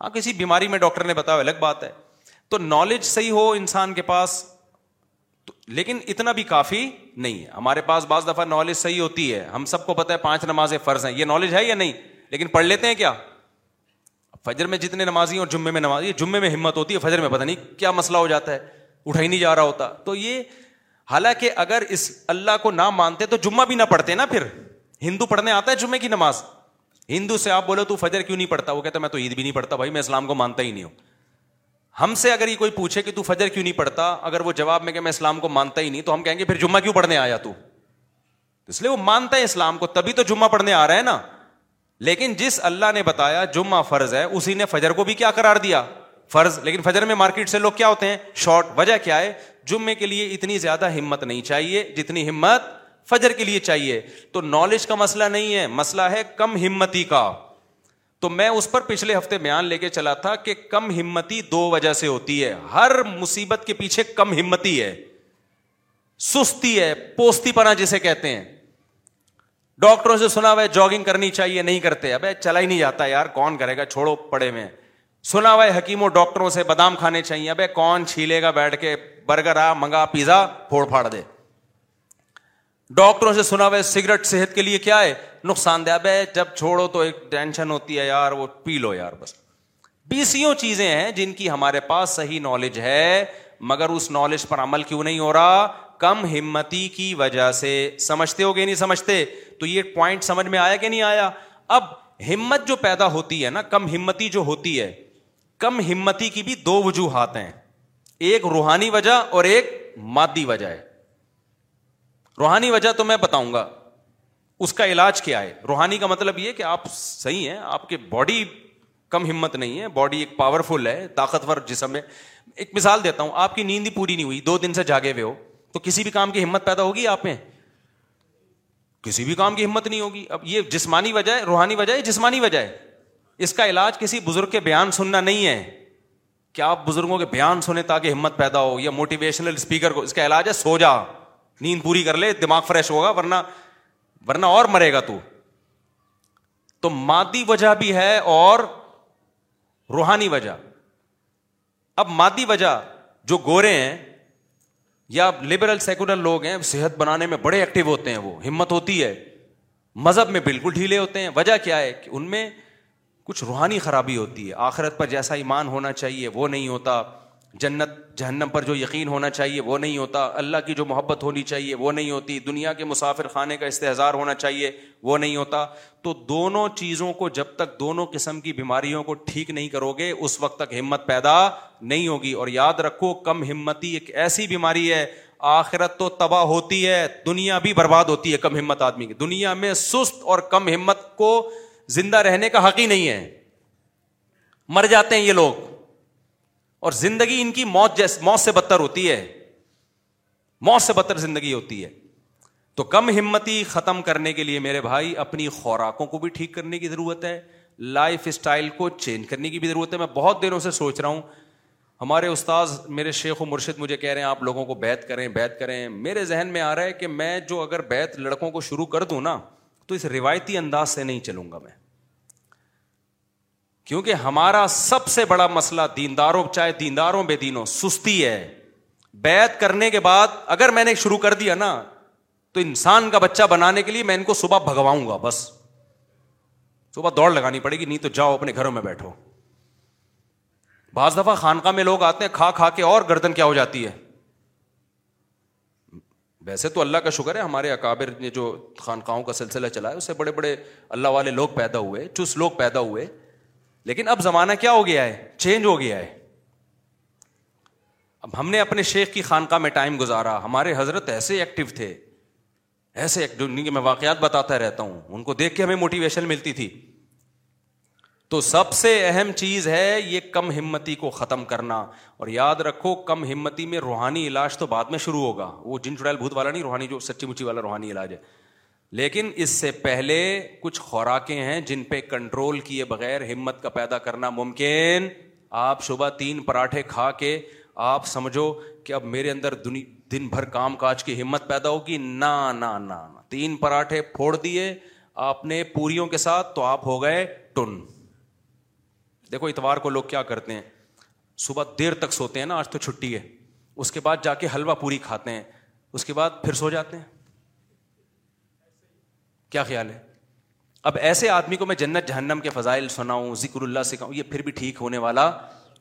ہاں کسی بیماری میں ڈاکٹر نے بتایا الگ بات ہے تو نالج صحیح ہو انسان کے پاس لیکن اتنا بھی کافی نہیں ہے ہمارے پاس بعض دفعہ نالج صحیح ہوتی ہے ہم سب کو پتا ہے پانچ نماز فرض ہیں یہ نالج ہے یا نہیں لیکن پڑھ لیتے ہیں کیا فجر میں جتنے نمازی اور جمعے میں نمازی جمعے میں ہمت ہوتی ہے فجر میں پتا نہیں کیا مسئلہ ہو جاتا ہے اٹھا ہی نہیں جا رہا ہوتا تو یہ حالانکہ اگر اس اللہ کو نہ مانتے تو جمعہ بھی نہ پڑھتے نا پھر ہندو پڑھنے آتا ہے جمعے کی نماز ہندو سے آپ بولو تو فجر کیوں نہیں پڑھتا وہ کہتا میں تو عید بھی نہیں پڑھتا بھائی میں اسلام کو مانتا ہی نہیں ہوں ہم سے اگر یہ کوئی پوچھے کہ تو فجر کیوں نہیں پڑھتا اگر وہ جواب میں کہ میں اسلام کو مانتا ہی نہیں تو ہم کہیں گے پھر جمعہ کیوں پڑھنے آیا تو اس لیے وہ مانتا ہے اسلام کو تبھی تو جمعہ پڑھنے آ رہا ہے نا لیکن جس اللہ نے بتایا جمعہ فرض ہے اسی نے فجر کو بھی کیا قرار دیا فرض لیکن فجر میں مارکیٹ سے لوگ کیا ہوتے ہیں شارٹ وجہ کیا ہے جمعے کے لیے اتنی زیادہ ہمت نہیں چاہیے جتنی ہمت فجر کے لیے چاہیے تو نالج کا مسئلہ نہیں ہے مسئلہ ہے کم ہمتی کا تو میں اس پر پچھلے ہفتے بیان لے کے چلا تھا کہ کم ہمتی دو وجہ سے ہوتی ہے ہر مصیبت کے پیچھے کم ہمتی ہے سستی ہے پوستی پنا جسے کہتے ہیں ڈاکٹروں سے سنا ہوا ہے جاگنگ کرنی چاہیے نہیں کرتے اب چلا ہی نہیں جاتا یار کون کرے گا چھوڑو پڑے میں سنا ہوا ہے حکیموں ڈاکٹروں سے بادام کھانے چاہیے اب کون چھیلے گا بیٹھ کے برگر آ منگا پیزا پھوڑ پھاڑ دے ڈاکٹروں سے سنا ہوا ہے سگریٹ صحت کے لیے کیا ہے نقصان دہ ہے جب چھوڑو تو ایک ٹینشن ہوتی ہے یار وہ پی لو یار بس بیسوں چیزیں ہیں جن کی ہمارے پاس صحیح نالج ہے مگر اس نالج پر عمل کیوں نہیں ہو رہا کم ہمتی کی وجہ سے سمجھتے ہو گے نہیں سمجھتے تو یہ پوائنٹ سمجھ میں آیا کہ نہیں آیا اب ہمت جو پیدا ہوتی ہے نا کم ہمتی جو ہوتی ہے کم ہمتی کی بھی دو وجوہات ہیں ایک روحانی وجہ اور ایک مادی وجہ ہے روحانی وجہ تو میں بتاؤں گا اس کا علاج کیا ہے روحانی کا مطلب یہ کہ آپ صحیح ہیں آپ کے باڈی کم ہمت نہیں ہے باڈی ایک پاورفل ہے طاقتور جسم ہے ایک مثال دیتا ہوں آپ کی نیند ہی پوری نہیں ہوئی دو دن سے جاگے ہوئے ہو تو کسی بھی کام کی ہمت پیدا ہوگی آپ میں کسی بھی کام کی ہمت نہیں ہوگی اب یہ جسمانی وجہ ہے روحانی وجہ ہے جسمانی وجہ ہے اس کا علاج کسی بزرگ کے بیان سننا نہیں ہے کیا آپ بزرگوں کے بیان سنیں تاکہ ہمت پیدا ہو یا موٹیویشنل اسپیکر کو اس کا علاج ہے سو جا نیند پوری کر لے دماغ فریش ہوگا ورنہ ورنہ اور مرے گا تو تو مادی وجہ بھی ہے اور روحانی وجہ اب مادی وجہ جو گورے ہیں یا لبرل سیکولر لوگ ہیں صحت بنانے میں بڑے ایکٹیو ہوتے ہیں وہ ہمت ہوتی ہے مذہب میں بالکل ڈھیلے ہوتے ہیں وجہ کیا ہے کہ ان میں کچھ روحانی خرابی ہوتی ہے آخرت پر جیسا ایمان ہونا چاہیے وہ نہیں ہوتا جنت جہنم پر جو یقین ہونا چاہیے وہ نہیں ہوتا اللہ کی جو محبت ہونی چاہیے وہ نہیں ہوتی دنیا کے مسافر خانے کا استحظار ہونا چاہیے وہ نہیں ہوتا تو دونوں چیزوں کو جب تک دونوں قسم کی بیماریوں کو ٹھیک نہیں کرو گے اس وقت تک ہمت پیدا نہیں ہوگی اور یاد رکھو کم ہمتی ایک ایسی بیماری ہے آخرت تو تباہ ہوتی ہے دنیا بھی برباد ہوتی ہے کم ہمت آدمی کی دنیا میں سست اور کم ہمت کو زندہ رہنے کا حق ہی نہیں ہے مر جاتے ہیں یہ لوگ اور زندگی ان کی موت جیسے موت سے بدتر ہوتی ہے موت سے بدتر زندگی ہوتی ہے تو کم ہمتی ختم کرنے کے لیے میرے بھائی اپنی خوراکوں کو بھی ٹھیک کرنے کی ضرورت ہے لائف اسٹائل کو چینج کرنے کی بھی ضرورت ہے میں بہت دنوں سے سوچ رہا ہوں ہمارے استاذ میرے شیخ و مرشد مجھے کہہ رہے ہیں آپ لوگوں کو بیت کریں بیت کریں میرے ذہن میں آ رہا ہے کہ میں جو اگر بیت لڑکوں کو شروع کر دوں نا تو اس روایتی انداز سے نہیں چلوں گا میں کیونکہ ہمارا سب سے بڑا مسئلہ دینداروں چاہے دینداروں بے دینوں سستی ہے بیت کرنے کے بعد اگر میں نے شروع کر دیا نا تو انسان کا بچہ بنانے کے لیے میں ان کو صبح بھگواؤں گا بس صبح دوڑ لگانی پڑے گی نہیں تو جاؤ اپنے گھروں میں بیٹھو بعض دفعہ خانقاہ میں لوگ آتے ہیں کھا کھا کے اور گردن کیا ہو جاتی ہے ویسے تو اللہ کا شکر ہے ہمارے اکابر نے جو خانقاہوں کا سلسلہ چلا ہے اس سے بڑے بڑے اللہ والے لوگ پیدا ہوئے چس لوگ پیدا ہوئے لیکن اب زمانہ کیا ہو گیا ہے چینج ہو گیا ہے اب ہم نے اپنے شیخ کی خانقاہ میں ٹائم گزارا ہمارے حضرت ایسے ایکٹیو تھے ایسے ایکٹیو میں واقعات بتاتا رہتا ہوں ان کو دیکھ کے ہمیں موٹیویشن ملتی تھی تو سب سے اہم چیز ہے یہ کم ہمتی کو ختم کرنا اور یاد رکھو کم ہمتی میں روحانی علاج تو بعد میں شروع ہوگا وہ جن چڑیل بھوت والا نہیں روحانی جو سچی مچی والا روحانی علاج ہے لیکن اس سے پہلے کچھ خوراکیں ہیں جن پہ کنٹرول کیے بغیر ہمت کا پیدا کرنا ممکن آپ صبح تین پراٹھے کھا کے آپ سمجھو کہ اب میرے اندر دن دن بھر کام کاج کی ہمت پیدا ہوگی نہ تین پراٹھے پھوڑ دیے آپ نے پوریوں کے ساتھ تو آپ ہو گئے ٹن دیکھو اتوار کو لوگ کیا کرتے ہیں صبح دیر تک سوتے ہیں نا آج تو چھٹی ہے اس کے بعد جا کے حلوہ پوری کھاتے ہیں اس کے بعد پھر سو جاتے ہیں کیا خیال ہے اب ایسے آدمی کو میں جنت جہنم کے فضائل سناؤں ذکر اللہ سے پھر بھی ٹھیک ہونے والا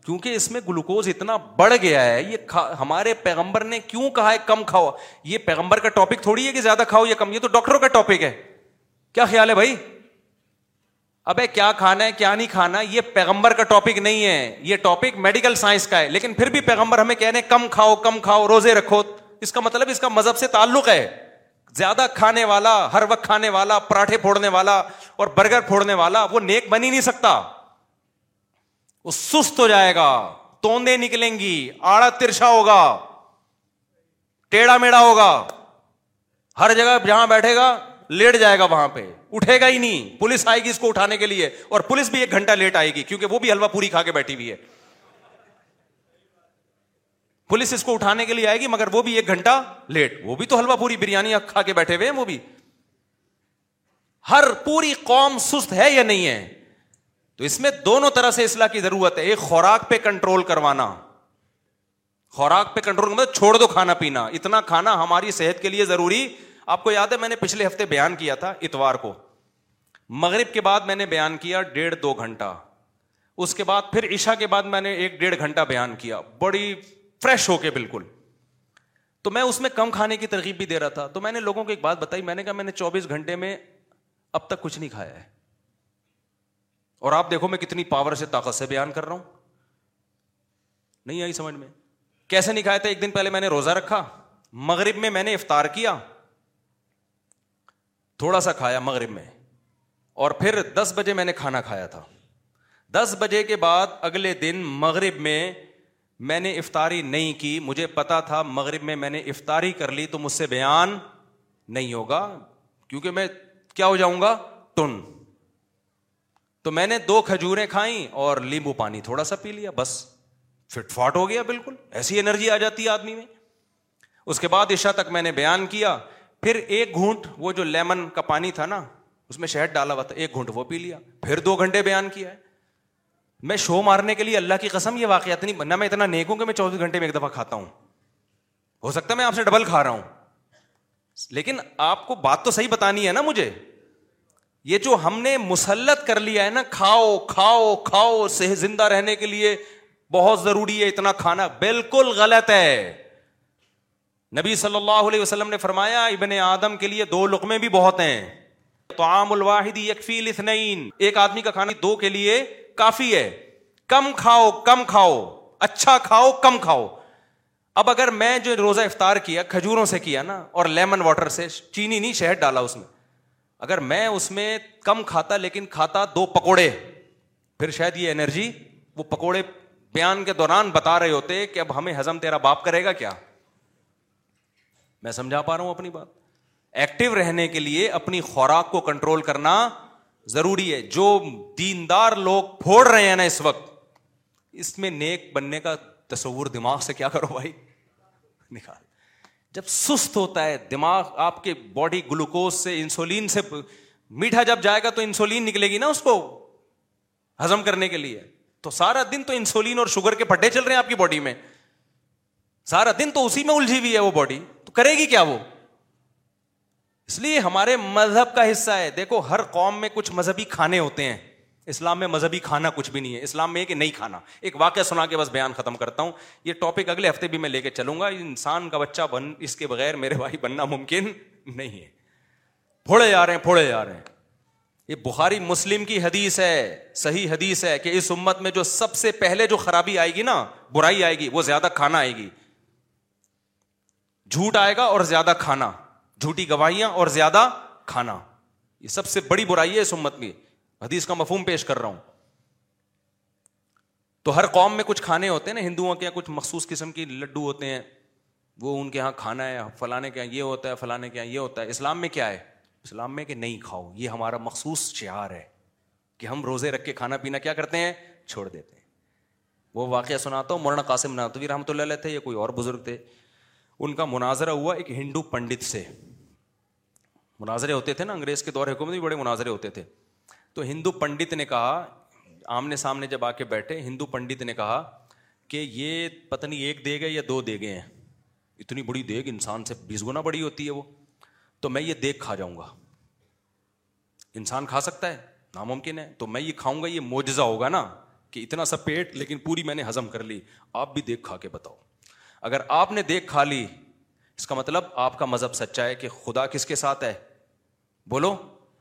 کیونکہ اس میں گلوکوز اتنا بڑھ گیا ہے یہ ہمارے پیغمبر نے کیوں کہا ہے کم کھاؤ یہ پیغمبر کا ٹاپک تھوڑی ہے کہ زیادہ کھاؤ یہ کم یہ تو ڈاکٹروں کا ٹاپک ہے کیا خیال ہے بھائی اب کیا کھانا ہے کیا نہیں کھانا یہ پیغمبر کا ٹاپک نہیں ہے یہ ٹاپک میڈیکل سائنس کا ہے لیکن پھر بھی پیغمبر ہمیں کم کھاؤ کم کھاؤ روزے رکھو اس کا مطلب اس کا مذہب سے تعلق ہے زیادہ کھانے والا ہر وقت کھانے والا پراٹھے پھوڑنے والا اور برگر پھوڑنے والا وہ نیک بن ہی نہیں سکتا وہ سست ہو جائے گا توندے نکلیں گی آڑا ترشا ہوگا ٹیڑھا میڑا ہوگا ہر جگہ جہاں بیٹھے گا لیٹ جائے گا وہاں پہ اٹھے گا ہی نہیں پولیس آئے گی اس کو اٹھانے کے لیے اور پولیس بھی ایک گھنٹہ لیٹ آئے گی کیونکہ وہ بھی حلوا پوری کھا کے بیٹھی ہوئی ہے پولیس اس کو اٹھانے کے لیے آئے گی مگر وہ بھی ایک گھنٹہ لیٹ وہ بھی تو حلوہ پوری بریانی کھا کے بیٹھے ہوئے ہیں وہ بھی ہر پوری قوم سست ہے یا نہیں ہے تو اس میں دونوں طرح سے اصلاح کی ضرورت ہے ایک خوراک پہ کنٹرول کروانا خوراک پہ کنٹرول مطلب چھوڑ دو کھانا پینا اتنا کھانا ہماری صحت کے لیے ضروری آپ کو یاد ہے میں نے پچھلے ہفتے بیان کیا تھا اتوار کو مغرب کے بعد میں نے بیان کیا ڈیڑھ دو گھنٹہ اس کے بعد پھر عشاء کے بعد میں نے ایک ڈیڑھ گھنٹہ بیان کیا بڑی فریش ہو کے بالکل تو میں اس میں کم کھانے کی ترغیب بھی دے رہا تھا تو میں نے لوگوں کو ایک بات بتائی میں میں میں نے نے کہا چوبیس گھنٹے اب تک کچھ نہیں کھایا ہے اور آپ دیکھو میں کتنی پاور سے طاقت سے بیان کر رہا ہوں نہیں آئی سمجھ میں کیسے نہیں کھایا تھا ایک دن پہلے میں نے روزہ رکھا مغرب میں میں نے افطار کیا تھوڑا سا کھایا مغرب میں اور پھر دس بجے میں نے کھانا کھایا تھا دس بجے کے بعد اگلے دن مغرب میں میں نے افطاری نہیں کی مجھے پتا تھا مغرب میں میں نے افطاری کر لی تو مجھ سے بیان نہیں ہوگا کیونکہ میں کیا ہو جاؤں گا ٹن تو میں نے دو کھجوریں کھائیں اور لیمبو پانی تھوڑا سا پی لیا بس فٹ فاٹ ہو گیا بالکل ایسی انرجی آ جاتی ہے آدمی میں اس کے بعد عشاء تک میں نے بیان کیا پھر ایک گھونٹ وہ جو لیمن کا پانی تھا نا اس میں شہد ڈالا ہوا تھا ایک گھونٹ وہ پی لیا پھر دو گھنٹے بیان کیا ہے میں شو مارنے کے لیے اللہ کی قسم یہ واقعات نہیں بننا میں اتنا نیک ہوں کہ میں چوبیس گھنٹے میں ایک دفعہ کھاتا ہوں ہو سکتا ہے میں آپ سے ڈبل کھا رہا ہوں لیکن آپ کو بات تو صحیح بتانی ہے نا مجھے یہ جو ہم نے مسلط کر لیا ہے نا کھاؤ کھاؤ کھاؤ صحت زندہ رہنے کے لیے بہت ضروری ہے اتنا کھانا بالکل غلط ہے نبی صلی اللہ علیہ وسلم نے فرمایا ابن آدم کے لیے دو لقمے بھی بہت ہیں تو عام الواحد ایک آدمی کا کھانا دو کے لیے کافی ہے کم کھاؤ کم کھاؤ اچھا کھاؤ کم کھاؤ اب اگر میں جو روزہ افطار کیا کھجوروں سے کیا نا اور لیمن واٹر سے چینی نہیں شہد ڈالا اس میں اگر میں میں اس کم کھاتا لیکن کھاتا دو پکوڑے پھر شاید یہ انرجی وہ پکوڑے بیان کے دوران بتا رہے ہوتے کہ اب ہمیں ہزم تیرا باپ کرے گا کیا میں سمجھا پا رہا ہوں اپنی بات ایکٹیو رہنے کے لیے اپنی خوراک کو کنٹرول کرنا ضروری ہے جو دیندار لوگ پھوڑ رہے ہیں نا اس وقت اس میں نیک بننے کا تصور دماغ سے کیا کرو بھائی نکال جب سست ہوتا ہے دماغ آپ کے باڈی گلوکوز سے انسولین سے میٹھا جب جائے گا تو انسولین نکلے گی نا اس کو ہزم کرنے کے لیے تو سارا دن تو انسولین اور شوگر کے پٹے چل رہے ہیں آپ کی باڈی میں سارا دن تو اسی میں الجھی ہوئی ہے وہ باڈی تو کرے گی کیا وہ اس لیے ہمارے مذہب کا حصہ ہے دیکھو ہر قوم میں کچھ مذہبی کھانے ہوتے ہیں اسلام میں مذہبی کھانا کچھ بھی نہیں ہے اسلام میں کہ نہیں کھانا ایک واقعہ سنا کے بس بیان ختم کرتا ہوں یہ ٹاپک اگلے ہفتے بھی میں لے کے چلوں گا انسان کا بچہ بن اس کے بغیر میرے بھائی بننا ممکن نہیں ہے پھوڑے جا رہے ہیں پھوڑے جا رہے ہیں یہ بخاری مسلم کی حدیث ہے صحیح حدیث ہے کہ اس امت میں جو سب سے پہلے جو خرابی آئے گی نا برائی آئے گی وہ زیادہ کھانا آئے گی جھوٹ آئے گا اور زیادہ کھانا جھوٹی گواہیاں اور زیادہ کھانا یہ سب سے بڑی برائی ہے اس امت میں حدیث کا مفہوم پیش کر رہا ہوں تو ہر قوم میں کچھ کھانے ہوتے ہیں نا ہندوؤں کے یہاں کچھ مخصوص قسم کے لڈو ہوتے ہیں وہ ان کے یہاں کھانا ہے فلانے کے یہاں یہ ہوتا ہے کے یہاں یہ ہوتا ہے اسلام میں کیا ہے اسلام میں کہ نہیں کھاؤ یہ ہمارا مخصوص شعار ہے کہ ہم روزے رکھ کے کھانا پینا کیا کرتے ہیں چھوڑ دیتے ہیں وہ واقعہ سناتا ہوں مورنا قاسم نہ یا کوئی اور بزرگ تھے ان کا مناظرہ ہوا ایک ہندو پنڈت سے مناظرے ہوتے تھے نا انگریز کے دور حکومت بھی بڑے مناظرے ہوتے تھے تو ہندو پنڈت نے کہا آمنے سامنے جب آ کے بیٹھے ہندو پنڈت نے کہا کہ یہ پتنی ایک دے گئے انسان سے بیس گنا بڑی ہوتی ہے وہ تو میں یہ دیکھ کھا جاؤں گا انسان کھا سکتا ہے ناممکن ہے تو میں یہ کھاؤں گا یہ موجزہ ہوگا نا کہ اتنا سا پیٹ لیکن پوری میں نے ہزم کر لی آپ بھی دیکھ کھا کے بتاؤ اگر آپ نے دیکھ کھا لی اس کا مطلب آپ کا مذہب سچا ہے کہ خدا کس کے ساتھ ہے بولو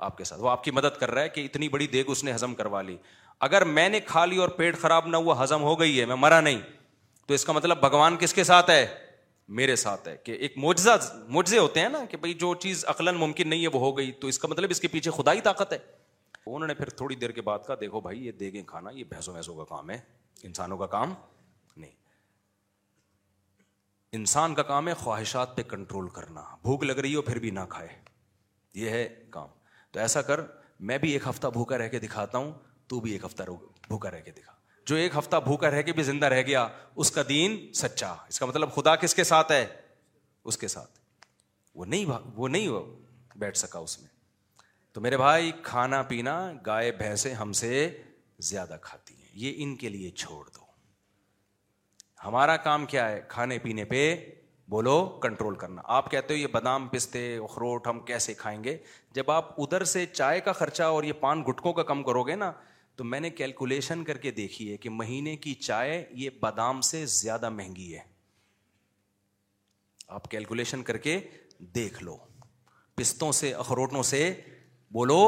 آپ کے ساتھ وہ آپ کی مدد کر رہا ہے کہ اتنی بڑی دیگ اس نے ہزم کروا لی اگر میں نے کھا لی اور پیٹ خراب نہ ہوا ہزم ہو گئی ہے میں مرا نہیں تو اس کا مطلب بھگوان کس کے ساتھ ہے میرے ساتھ ہے کہ ایک موجزہ موجے ہوتے ہیں نا کہ بھائی جو چیز عقل ممکن نہیں ہے وہ ہو گئی تو اس کا مطلب اس کے پیچھے خدا ہی طاقت ہے انہوں نے پھر تھوڑی دیر کے بعد کہا دیکھو بھائی یہ دیگیں کھانا یہ بھینسوں بھینسوں کا کام ہے انسانوں کا کام نہیں انسان کا کام ہے خواہشات پہ کنٹرول کرنا بھوک لگ رہی ہو پھر بھی نہ کھائے یہ ہے کام تو ایسا کر میں بھی ایک ہفتہ بھوکا رہ کے دکھاتا ہوں تو بھی ایک ہفتہ بھوکا رہ کے دکھا جو ایک ہفتہ بھوکا رہ کے بھی زندہ رہ گیا اس کا دین سچا اس کا مطلب خدا کس کے ساتھ ہے اس کے ساتھ وہ نہیں وہ نہیں بیٹھ سکا اس میں تو میرے بھائی کھانا پینا گائے بھینسیں ہم سے زیادہ کھاتی ہیں یہ ان کے لیے چھوڑ دو ہمارا کام کیا ہے کھانے پینے پہ بولو کنٹرول کرنا آپ کہتے ہو یہ بادام پستے اخروٹ ہم کیسے کھائیں گے جب آپ ادھر سے چائے کا خرچہ اور یہ پان کا کم کرو گے نا تو میں نے کیلکولیشن کر کے دیکھی ہے کہ مہینے کی چائے یہ بادام سے زیادہ مہنگی ہے آپ کیلکولیشن کر کے دیکھ لو پستوں سے اخروٹوں سے بولو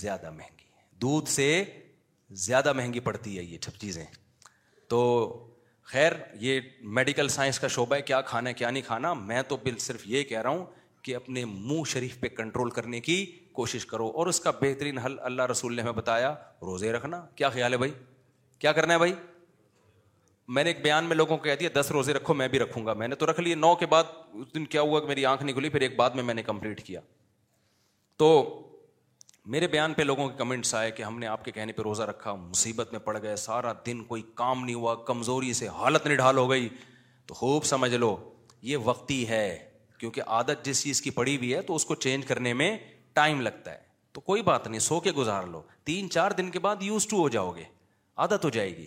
زیادہ مہنگی دودھ سے زیادہ مہنگی پڑتی ہے یہ سب چیزیں تو خیر یہ میڈیکل سائنس کا شعبہ ہے کیا کھانا ہے کیا نہیں کھانا میں تو بل صرف یہ کہہ رہا ہوں کہ اپنے منہ شریف پہ کنٹرول کرنے کی کوشش کرو اور اس کا بہترین حل اللہ رسول نے ہمیں بتایا روزے رکھنا کیا خیال ہے بھائی کیا کرنا ہے بھائی میں نے ایک بیان میں لوگوں کو کہہ دیا دس روزے رکھو میں بھی رکھوں گا میں نے تو رکھ لیے نو کے بعد اس دن کیا ہوا کہ میری آنکھ نکلی پھر ایک بعد میں میں نے کمپلیٹ کیا تو میرے بیان پہ لوگوں کے کمنٹس آئے کہ ہم نے آپ کے کہنے پہ روزہ رکھا مصیبت میں پڑ گئے سارا دن کوئی کام نہیں ہوا کمزوری سے حالت نہیں ڈھال ہو گئی تو خوب سمجھ لو یہ وقتی ہے کیونکہ عادت جس چیز کی پڑی ہوئی ہے تو اس کو چینج کرنے میں ٹائم لگتا ہے تو کوئی بات نہیں سو کے گزار لو تین چار دن کے بعد یوز ٹو ہو جاؤ گے عادت ہو جائے گی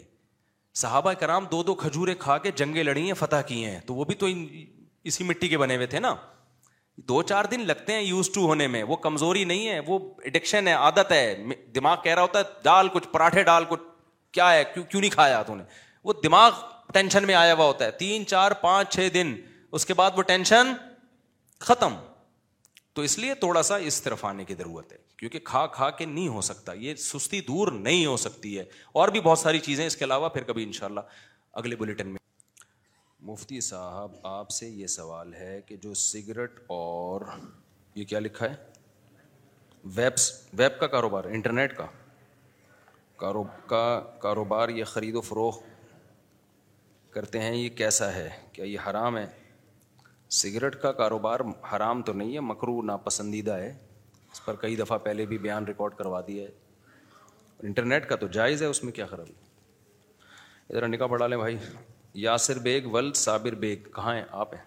صحابہ کرام دو دو کھجورے کھا کے جنگیں لڑی ہیں فتح کیے ہیں تو وہ بھی تو اسی مٹی کے بنے ہوئے تھے نا دو چار دن لگتے ہیں یوز ٹو ہونے میں وہ کمزوری نہیں ہے وہ اڈکشن ہے عادت ہے دماغ کہہ رہا ہوتا ہے ڈال کچھ پراٹھے ڈال کچھ کیا ہے کیوں کیوں نہیں کھایا تو نے وہ دماغ ٹینشن میں آیا ہوا ہوتا ہے تین چار پانچ چھ دن اس کے بعد وہ ٹینشن ختم تو اس لیے تھوڑا سا اس طرف آنے کی ضرورت ہے کیونکہ کھا کھا کے نہیں ہو سکتا یہ سستی دور نہیں ہو سکتی ہے اور بھی بہت ساری چیزیں اس کے علاوہ پھر کبھی ان شاء اللہ اگلے بلیٹن میں مفتی صاحب آپ سے یہ سوال ہے کہ جو سگریٹ اور یہ کیا لکھا ہے ویبس ویب کا کاروبار انٹرنیٹ کا کا کاروبار یہ خرید و فروخت کرتے ہیں یہ کیسا ہے کیا یہ حرام ہے سگریٹ کا کاروبار حرام تو نہیں ہے مکرو ناپسندیدہ ہے اس پر کئی دفعہ پہلے بھی بیان ریکارڈ کروا دیا ہے انٹرنیٹ کا تو جائز ہے اس میں کیا خرابی ادھر نکاح پڑھا لیں بھائی یاسر بیگ ول صابر بیگ کہاں ہیں آپ ہیں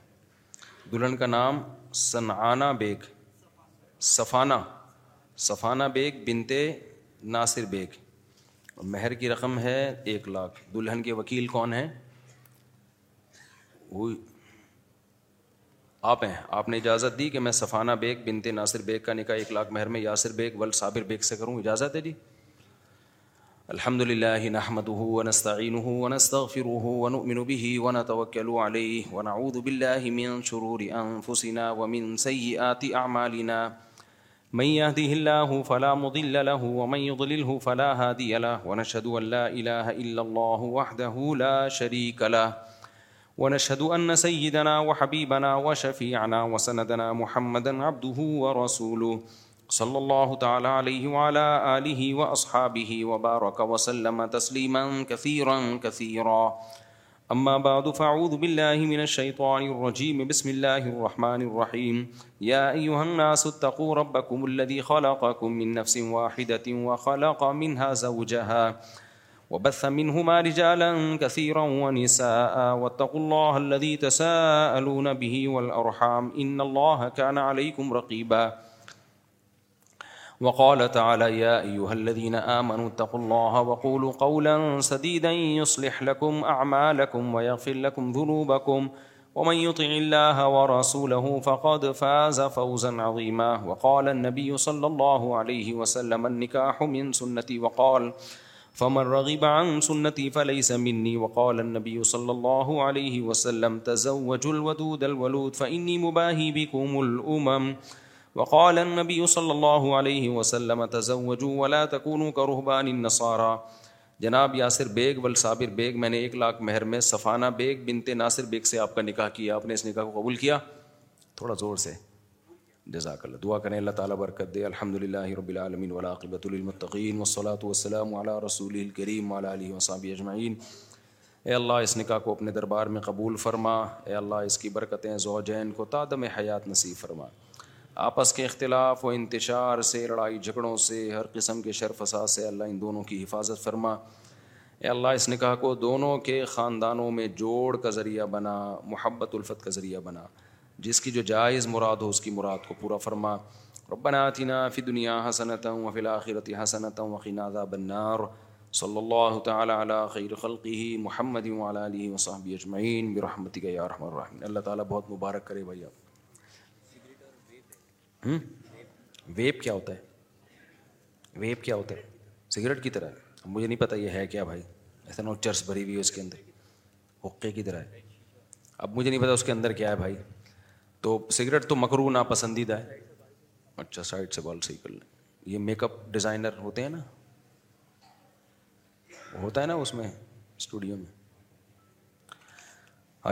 دلہن کا نام سنعانہ بیگ صفانہ صفانہ بیگ بنتے ناصر بیگ مہر کی رقم ہے ایک لاکھ دلہن کے وکیل کون ہیں وہ آپ ہیں آپ نے اجازت دی کہ میں صفانہ بیگ بنتے ناصر بیگ کا نکاح ایک لاکھ مہر میں یاسر بیگ ول صابر بیگ سے کروں اجازت ہے جی الحمد لله نحمده ونستعينه ونستغفره ونؤمن به ونتوكل عليه ونعوذ بالله من شرور أنفسنا ومن سيئات أعمالنا من يهده الله فلا مضل له ومن يضلله فلا هادي له ونشهد أن لا إله إلا الله وحده لا شريك له ونشهد أن سيدنا وحبيبنا وشفيعنا وسندنا محمدًا عبده ورسوله صلی اللہ تعالیٰ علیہ وعلا آلہ و اصحابہ وبارک وسلم تسلیما کثیرا کثیرا اما بعد فاعوذ باللہ من الشیطان الرجیم بسم اللہ الرحمن الرحیم یا ایہا الناس اتقوا ربکم الذی خلقکم من نفس واحدت وخلق منها زوجها وبث منهما رجالا كثيرا ونساء واتقوا الله الذي تساءلون به والأرحام إن الله كان عليكم رقيباً وقال تعالى يا أيها الذين آمنوا اتقوا الله وقولوا قولا سديدا يصلح لكم أعمالكم ويغفر لكم ذنوبكم ومن يطع الله ورسوله فقد فاز فوزا عظيما وقال النبي صلى الله عليه وسلم النكاح من سنتي وقال فمن رغب عن سنتي فليس مني وقال النبي صلى الله عليه وسلم تزوجوا الودود الولود فإني مباهي بكم الأمم وقال النبي صلى اللہ علیہ وسلم تزوجوا ولا تكونوا كرهبان النصارى جناب یاسر بیگ والصابر صابر بیگ میں نے ایک لاکھ مہر میں صفانہ بیگ بنت ناصر بیگ سے آپ کا نکاح کیا آپ نے اس نکاح کو قبول کیا تھوڑا زور سے جزاک اللہ دعا کریں اللہ تعالیٰ برکت دے الحمد للہ رب العالمین ولاقبۃ المطقین و والسلام وسلم رسول الکریم اجمعین اے اللہ اس نکاح کو اپنے دربار میں قبول فرما اے اللہ اس کی برکتیں زوجین کو تادم حیات نصیب فرما آپس کے اختلاف و انتشار سے لڑائی جھگڑوں سے ہر قسم کے فساد سے اللہ ان دونوں کی حفاظت فرما اے اللہ اس نکاح کو دونوں کے خاندانوں میں جوڑ کا ذریعہ بنا محبت الفت کا ذریعہ بنا جس کی جو جائز مراد ہو اس کی مراد کو پورا فرما ربنا آتنا فی دنیا حسنتا و الآخرت حسنت عقی عذاب بنار صلی اللہ تعالیٰ خیر خلقی محمد عالی مصحبی اجمعین یا الرحیم اللہ تعالیٰ بہت مبارک کرے بھائی آپ ویپ کیا ہوتا ہے ویپ کیا ہوتا ہے سگریٹ کی طرح ہے مجھے نہیں پتا یہ ہے کیا بھائی ایسا نہ چرس بھری ہوئی ہے اس کے اندر حقے کی طرح ہے اب مجھے نہیں پتا اس کے اندر کیا ہے بھائی تو سگریٹ تو مکرو ناپسندیدہ ہے اچھا سائڈ سے بال صحیح کر لیں یہ میک اپ ڈیزائنر ہوتے ہیں نا ہوتا ہے نا اس میں اسٹوڈیو میں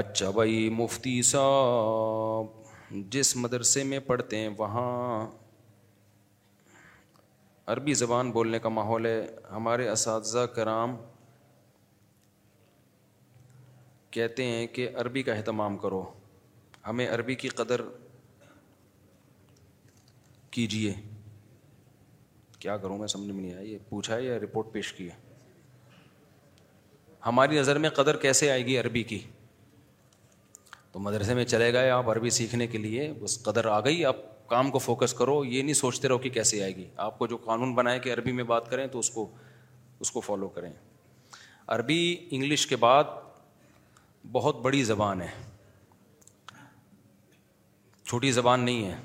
اچھا بھائی مفتی صاحب جس مدرسے میں پڑھتے ہیں وہاں عربی زبان بولنے کا ماحول ہے ہمارے اساتذہ کرام کہتے ہیں کہ عربی کا اہتمام کرو ہمیں عربی کی قدر کیجیے کیا کروں میں سمجھ میں نہیں آئی پوچھا ہے یا رپورٹ پیش ہے ہماری نظر میں قدر کیسے آئے گی عربی کی تو مدرسے میں چلے گئے آپ عربی سیکھنے کے لیے بس قدر آ گئی آپ کام کو فوکس کرو یہ نہیں سوچتے رہو کہ کیسے آئے گی آپ کو جو قانون بنائے کہ عربی میں بات کریں تو اس کو اس کو فالو کریں عربی انگلش کے بعد بہت بڑی زبان ہے چھوٹی زبان نہیں ہے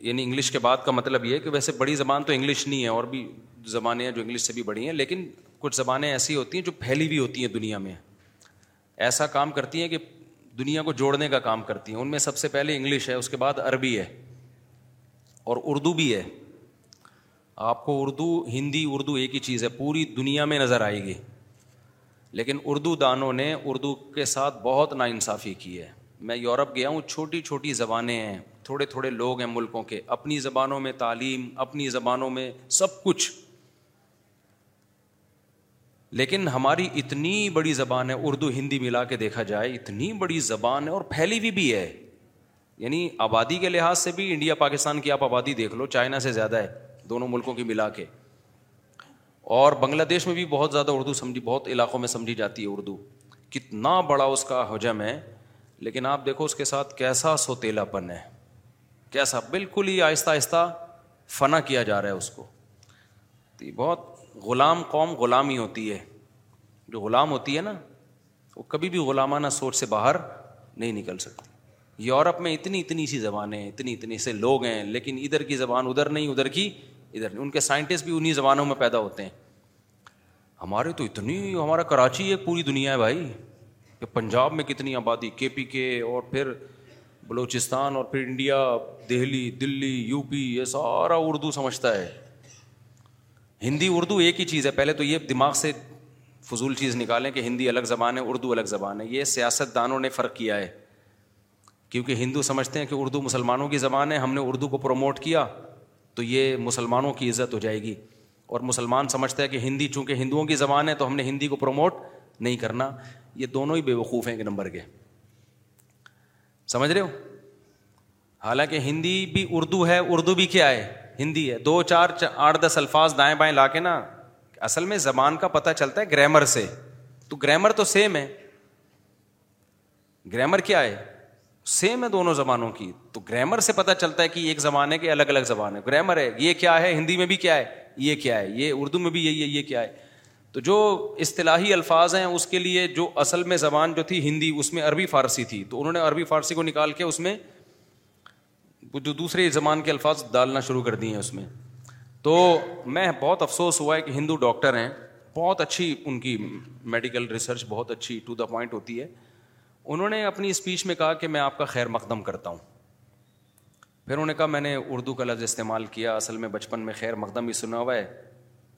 یعنی انگلش کے بعد کا مطلب یہ ہے کہ ویسے بڑی زبان تو انگلش نہیں ہے اور بھی زبانیں ہیں جو انگلش سے بھی بڑی ہیں لیکن کچھ زبانیں ایسی ہوتی ہیں جو پھیلی ہوئی ہوتی ہیں دنیا میں ایسا کام کرتی ہیں کہ دنیا کو جوڑنے کا کام کرتی ہیں ان میں سب سے پہلے انگلش ہے اس کے بعد عربی ہے اور اردو بھی ہے آپ کو اردو ہندی اردو ایک ہی چیز ہے پوری دنیا میں نظر آئے گی لیکن اردو دانوں نے اردو کے ساتھ بہت ناانصافی کی ہے میں یورپ گیا ہوں چھوٹی چھوٹی زبانیں ہیں تھوڑے تھوڑے لوگ ہیں ملکوں کے اپنی زبانوں میں تعلیم اپنی زبانوں میں سب کچھ لیکن ہماری اتنی بڑی زبان ہے اردو ہندی ملا کے دیکھا جائے اتنی بڑی زبان ہے اور پھیلی ہوئی بھی ہے یعنی آبادی کے لحاظ سے بھی انڈیا پاکستان کی آپ آبادی دیکھ لو چائنا سے زیادہ ہے دونوں ملکوں کی ملا کے اور بنگلہ دیش میں بھی بہت زیادہ اردو سمجھی بہت علاقوں میں سمجھی جاتی ہے اردو کتنا بڑا اس کا حجم ہے لیکن آپ دیکھو اس کے ساتھ کیسا سوتیلا پن ہے کیسا بالکل ہی آہستہ آہستہ فنا کیا جا رہا ہے اس کو بہت غلام قوم غلامی ہوتی ہے جو غلام ہوتی ہے نا وہ کبھی بھی غلامانہ سوچ سے باہر نہیں نکل سکتی یورپ میں اتنی اتنی سی زبانیں اتنی اتنی سے لوگ ہیں لیکن ادھر کی زبان ادھر نہیں ادھر کی ادھر نہیں ان کے سائنٹسٹ بھی انہیں زبانوں میں پیدا ہوتے ہیں ہمارے تو اتنی ہمارا کراچی ہے پوری دنیا ہے بھائی کہ پنجاب میں کتنی آبادی کے پی کے اور پھر بلوچستان اور پھر India Delhi Delhi U P یہ سارا اردو سمجھتا ہے ہندی اردو ایک ہی چیز ہے پہلے تو یہ دماغ سے فضول چیز نکالیں کہ ہندی الگ زبان ہے اردو الگ زبان ہے یہ سیاست دانوں نے فرق کیا ہے کیونکہ ہندو سمجھتے ہیں کہ اردو مسلمانوں کی زبان ہے ہم نے اردو کو پروموٹ کیا تو یہ مسلمانوں کی عزت ہو جائے گی اور مسلمان سمجھتے ہیں کہ ہندی چونکہ ہندوؤں کی زبان ہے تو ہم نے ہندی کو پروموٹ نہیں کرنا یہ دونوں ہی بیوقوف ہیں ایک نمبر کے سمجھ رہے ہو حالانکہ ہندی بھی اردو ہے اردو بھی کیا ہے ہندی ہے دو چار آٹھ دس الفاظ دائیں بائیں لا کے نا اصل میں زبان کا پتہ چلتا ہے گرامر سے تو گرامر تو سیم ہے گرامر کیا ہے سیم ہے دونوں زبانوں کی تو گرامر سے پتہ چلتا ہے کہ ایک زبان ہے کہ الگ الگ زبان ہے گرامر ہے یہ کیا ہے ہندی میں بھی کیا ہے یہ کیا ہے یہ اردو میں بھی یہی ہے یہ کیا ہے تو جو اصطلاحی الفاظ ہیں اس کے لیے جو اصل میں زبان جو تھی ہندی اس میں عربی فارسی تھی تو انہوں نے عربی فارسی کو نکال کے اس میں وہ جو دوسرے زبان کے الفاظ ڈالنا شروع کر دیے ہیں اس میں تو میں بہت افسوس ہوا ہے کہ ہندو ڈاکٹر ہیں بہت اچھی ان کی میڈیکل ریسرچ بہت اچھی ٹو دا پوائنٹ ہوتی ہے انہوں نے اپنی اسپیچ میں کہا کہ میں آپ کا خیر مقدم کرتا ہوں پھر انہوں نے کہا میں نے اردو کا لفظ استعمال کیا اصل میں بچپن میں خیر مقدم ہی سنا ہوا ہے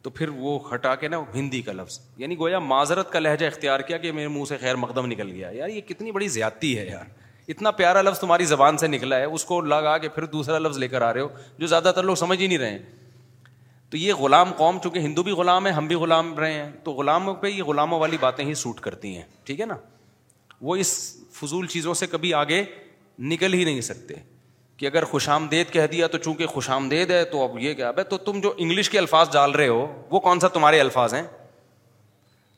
تو پھر وہ ہٹا کے نا ہندی کا لفظ یعنی گویا معذرت کا لہجہ اختیار کیا کہ میرے منہ سے خیر مقدم نکل گیا یار یہ کتنی بڑی زیادتی ہے یار اتنا پیارا لفظ تمہاری زبان سے نکلا ہے اس کو لگا کے پھر دوسرا لفظ لے کر آ رہے ہو جو زیادہ تر لوگ سمجھ ہی نہیں رہے ہیں تو یہ غلام قوم چونکہ ہندو بھی غلام ہے ہم بھی غلام رہے ہیں تو غلاموں پہ یہ غلاموں والی باتیں ہی سوٹ کرتی ہیں ٹھیک ہے نا وہ اس فضول چیزوں سے کبھی آگے نکل ہی نہیں سکتے کہ اگر خوش آمدید کہہ دیا تو چونکہ خوش آمدید ہے تو اب یہ کیا ہے تو تم جو انگلش کے الفاظ ڈال رہے ہو وہ کون سا تمہارے الفاظ ہیں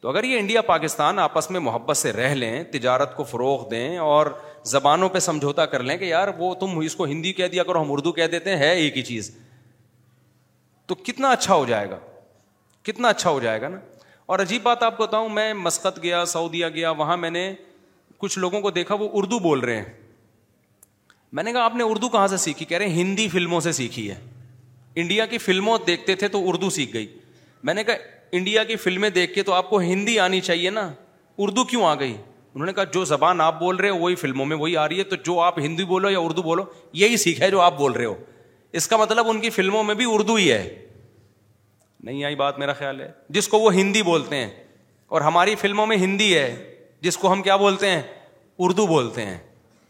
تو اگر یہ انڈیا پاکستان آپس میں محبت سے رہ لیں تجارت کو فروغ دیں اور زبانوں پہ سمجھوتا کر لیں کہ یار وہ تم اس کو ہندی کہہ دیا کرو ہم اردو کہہ دیتے ہیں ایک ہی چیز تو کتنا اچھا ہو جائے گا کتنا اچھا ہو جائے گا نا اور عجیب بات آپ کو بتاؤں میں مسقط گیا سعودیہ گیا وہاں میں نے کچھ لوگوں کو دیکھا وہ اردو بول رہے ہیں میں نے کہا آپ نے اردو کہاں سے سیکھی کہہ رہے ہیں ہندی فلموں سے سیکھی ہے انڈیا کی فلموں دیکھتے تھے تو اردو سیکھ گئی میں نے کہا انڈیا کی فلمیں دیکھ کے تو آپ کو ہندی آنی چاہیے نا اردو کیوں آ گئی انہوں نے کہا جو زبان آپ بول رہے ہو وہی فلموں میں وہی آ رہی ہے تو جو آپ ہندی بولو یا اردو بولو یہی ہے جو آپ بول رہے ہو اس کا مطلب ان کی فلموں میں بھی اردو ہی ہے نہیں آئی بات میرا خیال ہے جس کو وہ ہندی بولتے ہیں اور ہماری فلموں میں ہندی ہے جس کو ہم کیا بولتے ہیں اردو بولتے ہیں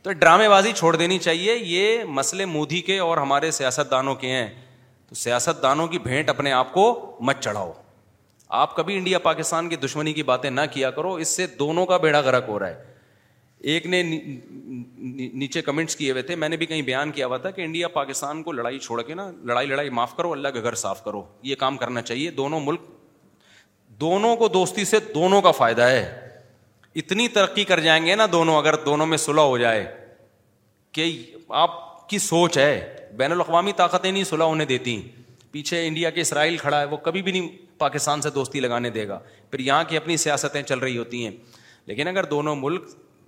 تو ڈرامے بازی چھوڑ دینی چاہیے یہ مسئلے مودی کے اور ہمارے سیاست دانوں کے ہیں تو سیاست دانوں کی بھینٹ اپنے آپ کو مت چڑھاؤ آپ کبھی انڈیا پاکستان کی دشمنی کی باتیں نہ کیا کرو اس سے دونوں کا بیڑا گرک ہو رہا ہے ایک نے نیچے کمنٹس کیے ہوئے تھے میں نے بھی کہیں بیان کیا ہوا تھا کہ انڈیا پاکستان کو لڑائی چھوڑ کے نا لڑائی لڑائی معاف کرو اللہ کے گھر صاف کرو یہ کام کرنا چاہیے دونوں ملک دونوں کو دوستی سے دونوں کا فائدہ ہے اتنی ترقی کر جائیں گے نا دونوں اگر دونوں میں صلح ہو جائے کہ آپ کی سوچ ہے بین الاقوامی طاقتیں نہیں صلح انہیں دیتی پیچھے انڈیا کے اسرائیل کھڑا ہے وہ کبھی بھی نہیں پاکستان سے دوستی لگانے دے گا پھر یہاں کی اپنی سیاستیں چل رہی ہوتی ہیں لیکن اگر دونوں ملک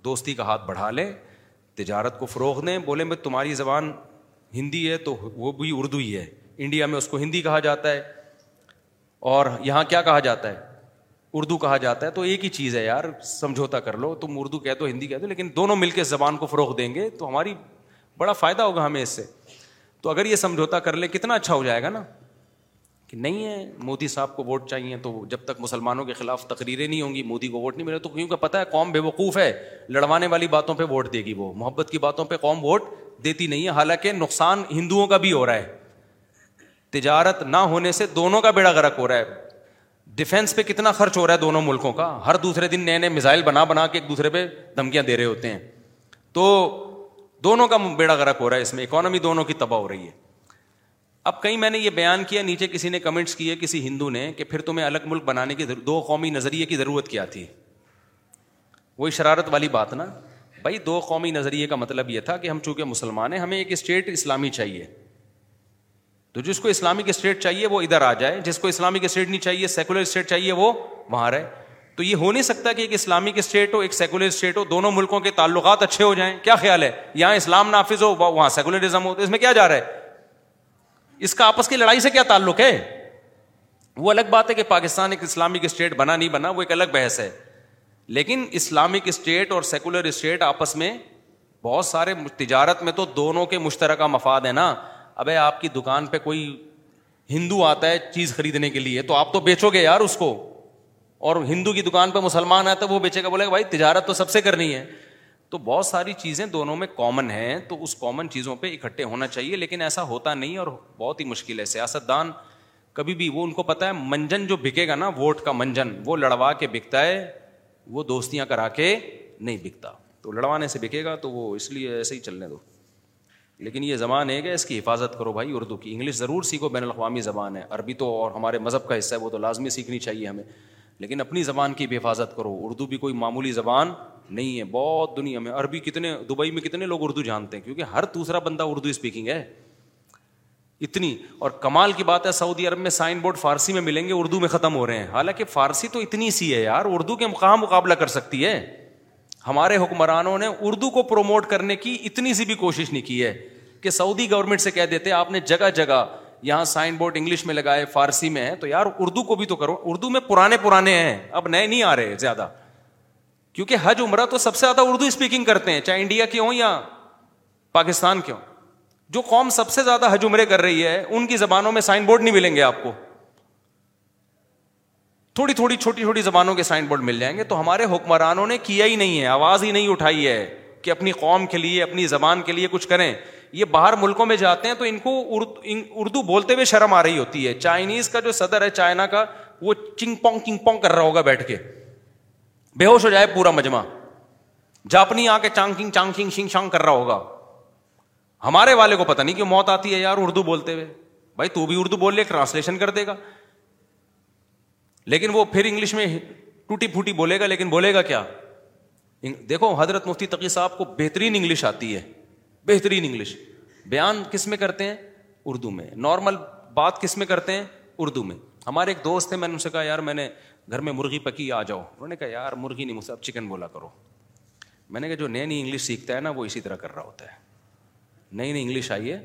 دوستی کا ہاتھ بڑھا لیں تجارت کو فروغ دیں بولیں بھائی تمہاری زبان ہندی ہے تو وہ بھی اردو ہی ہے انڈیا میں اس کو ہندی کہا جاتا ہے اور یہاں کیا کہا جاتا ہے اردو کہا جاتا ہے تو ایک ہی چیز ہے یار سمجھوتا کر لو تم اردو کہہ دو ہندی کہہ دو لیکن دونوں مل کے زبان کو فروغ دیں گے تو ہماری بڑا فائدہ ہوگا ہمیں اس سے تو اگر یہ سمجھوتا کر لیں کتنا اچھا ہو جائے گا نا کہ نہیں ہے مودی صاحب کو ووٹ چاہیے تو جب تک مسلمانوں کے خلاف تقریریں نہیں ہوں گی مودی کو ووٹ نہیں ملے تو کیوں کہ پتہ ہے قوم بے وقوف ہے لڑوانے والی باتوں پہ ووٹ دے گی وہ محبت کی باتوں پہ قوم ووٹ دیتی نہیں ہے حالانکہ نقصان ہندوؤں کا بھی ہو رہا ہے تجارت نہ ہونے سے دونوں کا بیڑا گرک ہو رہا ہے ڈیفینس پہ کتنا خرچ ہو رہا ہے دونوں ملکوں کا ہر دوسرے دن نئے نئے میزائل بنا بنا کے ایک دوسرے پہ دھمکیاں دے رہے ہوتے ہیں تو دونوں کا بیڑا گرک ہو رہا ہے اس میں اکانومی دونوں کی تباہ ہو رہی ہے اب کہیں میں نے یہ بیان کیا نیچے کسی نے کمنٹس کیے کسی ہندو نے کہ پھر تمہیں الگ ملک بنانے کی دو قومی نظریے کی ضرورت کیا تھی وہی شرارت والی بات نا بھائی دو قومی نظریے کا مطلب یہ تھا کہ ہم چونکہ مسلمان ہیں ہمیں ایک اسٹیٹ اسلامی چاہیے تو جس کو اسلامک اسٹیٹ چاہیے وہ ادھر آ جائے جس کو اسلامک اسٹیٹ نہیں چاہیے سیکولر اسٹیٹ چاہیے وہ وہاں رہے تو یہ ہو نہیں سکتا کہ ایک اسلامک اسٹیٹ ہو ایک سیکولر اسٹیٹ ہو دونوں ملکوں کے تعلقات اچھے ہو جائیں کیا خیال ہے یہاں اسلام نافذ ہو وہاں سیکولرزم ہو تو اس میں کیا جا رہا ہے اس کا آپس کی لڑائی سے کیا تعلق ہے وہ الگ بات ہے کہ پاکستان ایک اسلامک اسٹیٹ بنا نہیں بنا وہ ایک الگ بحث ہے لیکن اسلامک اسٹیٹ اور سیکولر اسٹیٹ آپس میں بہت سارے تجارت میں تو دونوں کے مشترکہ مفاد ہے نا ابے آپ کی دکان پہ کوئی ہندو آتا ہے چیز خریدنے کے لیے تو آپ تو بیچو گے یار اس کو اور ہندو کی دکان پہ مسلمان آتا ہے وہ بیچے گا بولے گا بھائی تجارت تو سب سے کرنی ہے تو بہت ساری چیزیں دونوں میں کامن ہیں تو اس کامن چیزوں پہ اکٹھے ہونا چاہیے لیکن ایسا ہوتا نہیں اور بہت ہی مشکل ہے سیاست دان کبھی بھی وہ ان کو پتا ہے منجن جو بکے گا نا ووٹ کا منجن وہ لڑوا کے بکتا ہے وہ دوستیاں کرا کے نہیں بکتا تو لڑوانے سے بکے گا تو وہ اس لیے ایسے ہی چلنے دو لیکن یہ زبان ہے کہ اس کی حفاظت کرو بھائی اردو کی انگلش ضرور سیکھو بین الاقوامی زبان ہے عربی تو اور ہمارے مذہب کا حصہ ہے وہ تو لازمی سیکھنی چاہیے ہمیں لیکن اپنی زبان کی بھی حفاظت کرو اردو بھی کوئی معمولی زبان نہیں ہے بہت دنیا میں عربی کتنے دبئی میں کتنے لوگ اردو جانتے ہیں کیونکہ ہر دوسرا بندہ اردو اسپیکنگ ہے اتنی اور کمال کی بات ہے سعودی عرب میں سائن بورڈ فارسی میں ملیں گے اردو میں ختم ہو رہے ہیں حالانکہ فارسی تو اتنی سی ہے یار اردو کے کہاں مقابلہ کر سکتی ہے ہمارے حکمرانوں نے اردو کو پروموٹ کرنے کی اتنی سی بھی کوشش نہیں کی ہے کہ سعودی گورنمنٹ سے کہہ دیتے آپ نے جگہ جگہ یہاں سائن بورڈ انگلش میں لگائے فارسی میں ہے تو یار اردو کو بھی تو کرو اردو میں پرانے پرانے ہیں اب نئے نہیں آ رہے زیادہ کیونکہ حج عمرہ تو سب سے زیادہ اردو اسپیکنگ کرتے ہیں چاہے انڈیا کے ہوں یا پاکستان کے ہوں جو قوم سب سے زیادہ حج عمرے کر رہی ہے ان کی زبانوں میں سائن بورڈ نہیں ملیں گے آپ کو تھوڑی تھوڑی چھوٹی چھوٹی زبانوں کے سائن بورڈ مل جائیں گے تو ہمارے حکمرانوں نے کیا ہی نہیں ہے آواز ہی نہیں اٹھائی ہے کہ اپنی قوم کے لیے اپنی زبان کے لیے کچھ کریں یہ باہر ملکوں میں جاتے ہیں تو ان کو اردو بولتے ہوئے شرم آ رہی ہوتی ہے چائنیز کا جو صدر ہے چائنا کا وہ چنگ پونگ چنگ پونگ کر رہا ہوگا بیٹھ کے بے ہوش ہو جائے پورا مجمع جاپنی آ کے چانکنگ چانکنگ شنگ شانگ کر رہا ہوگا ہمارے والے کو پتا نہیں کہ موت آتی ہے یار اردو بولتے ہوئے بھائی تو بھی اردو بول لے ٹرانسلیشن کر دے گا لیکن وہ پھر انگلش میں ٹوٹی پھوٹی بولے گا لیکن بولے گا کیا دیکھو حضرت مفتی تقی صاحب کو بہترین انگلش آتی ہے بہترین انگلش بیان کس میں کرتے ہیں اردو میں نارمل بات کس میں کرتے ہیں اردو میں ہمارے ایک دوست تھے میں نے ان سے کہا یار میں نے گھر میں مرغی پکی آ جاؤ انہوں نے کہا یار مرغی نہیں مجھ سے اب چکن بولا کرو میں نے کہا جو نئی نئی انگلش سیکھتا ہے نا وہ اسی طرح کر رہا ہوتا ہے نئی نئی انگلش آئی ہے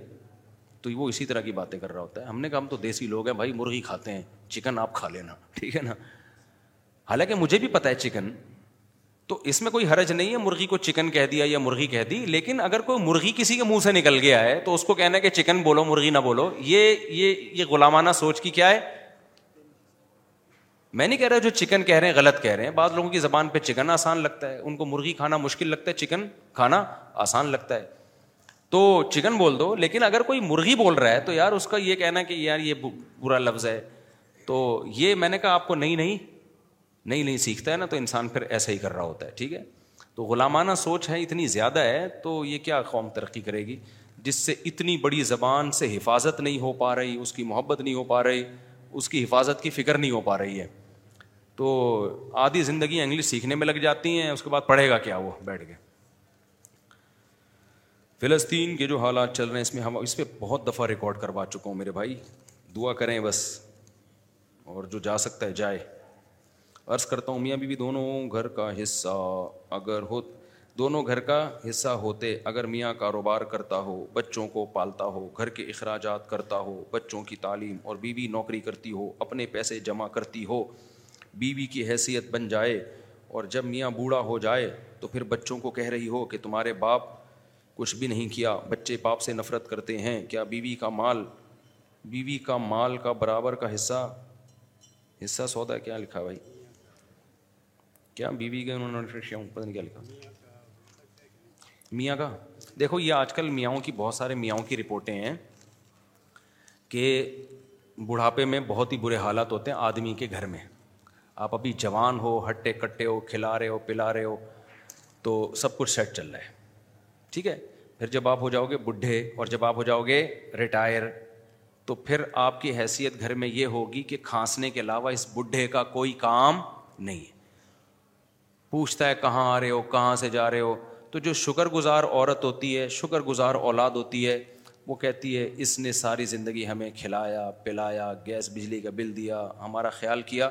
تو وہ اسی طرح کی باتیں کر رہا ہوتا ہے ہم نے کہا ہم تو دیسی لوگ ہیں بھائی مرغی کھاتے ہیں چکن آپ کھا لینا ٹھیک ہے نا حالانکہ مجھے بھی پتا ہے چکن تو اس میں کوئی حرج نہیں ہے مرغی کو چکن کہہ دیا یا مرغی کہہ دی لیکن اگر کوئی مرغی کسی کے منہ سے نکل گیا ہے تو اس کو کہنا ہے کہ چکن بولو مرغی نہ بولو یہ یہ یہ غلامانہ سوچ کی کیا ہے میں نہیں کہہ رہا جو چکن کہہ رہے ہیں غلط کہہ رہے ہیں بعض لوگوں کی زبان پہ چکن آسان لگتا ہے ان کو مرغی کھانا مشکل لگتا ہے چکن کھانا آسان لگتا ہے تو چکن بول دو لیکن اگر کوئی مرغی بول رہا ہے تو یار اس کا یہ کہنا ہے کہ یار یہ برا لفظ ہے تو یہ میں نے کہا آپ کو نہیں نہیں نہیں نہیں سیکھتا ہے نا تو انسان پھر ایسا ہی کر رہا ہوتا ہے ٹھیک ہے تو غلامانہ سوچ ہے اتنی زیادہ ہے تو یہ کیا قوم ترقی کرے گی جس سے اتنی بڑی زبان سے حفاظت نہیں ہو پا رہی اس کی محبت نہیں ہو پا رہی اس کی حفاظت کی فکر نہیں ہو پا رہی ہے تو آدھی زندگی انگلش سیکھنے میں لگ جاتی ہیں اس کے بعد پڑھے گا کیا وہ بیٹھ کے فلسطین کے جو حالات چل رہے ہیں اس میں ہم اس پہ بہت دفعہ ریکارڈ کروا چکا ہوں میرے بھائی دعا کریں بس اور جو جا سکتا ہے جائے عرض کرتا ہوں میاں بیوی دونوں گھر کا حصہ اگر ہو دونوں گھر کا حصہ ہوتے اگر میاں کاروبار کرتا ہو بچوں کو پالتا ہو گھر کے اخراجات کرتا ہو بچوں کی تعلیم اور بیوی بی نوکری کرتی ہو اپنے پیسے جمع کرتی ہو بیوی کی حیثیت بن جائے اور جب میاں بوڑھا ہو جائے تو پھر بچوں کو کہہ رہی ہو کہ تمہارے باپ کچھ بھی نہیں کیا بچے باپ سے نفرت کرتے ہیں کیا بیوی کا مال بیوی کا مال کا برابر کا حصہ حصہ سودا کیا لکھا بھائی کیا بیوی کا انہوں نے پتہ نہیں کیا لکھا میاں کا دیکھو یہ آج کل میاں کی بہت سارے میاؤں کی رپورٹیں ہیں کہ بڑھاپے میں بہت ہی برے حالات ہوتے ہیں آدمی کے گھر میں آپ ابھی جوان ہو ہٹے کٹے ہو کھلا رہے ہو پلا رہے ہو تو سب کچھ سیٹ چل رہا ہے ٹھیک ہے پھر جب آپ ہو جاؤ گے بڈھے اور جب آپ ہو جاؤ گے ریٹائر تو پھر آپ کی حیثیت گھر میں یہ ہوگی کہ کھانسنے کے علاوہ اس بڈھے کا کوئی کام نہیں ہے پوچھتا ہے کہاں آ رہے ہو کہاں سے جا رہے ہو تو جو شکر گزار عورت ہوتی ہے شکر گزار اولاد ہوتی ہے وہ کہتی ہے اس نے ساری زندگی ہمیں کھلایا پلایا گیس بجلی کا بل دیا ہمارا خیال کیا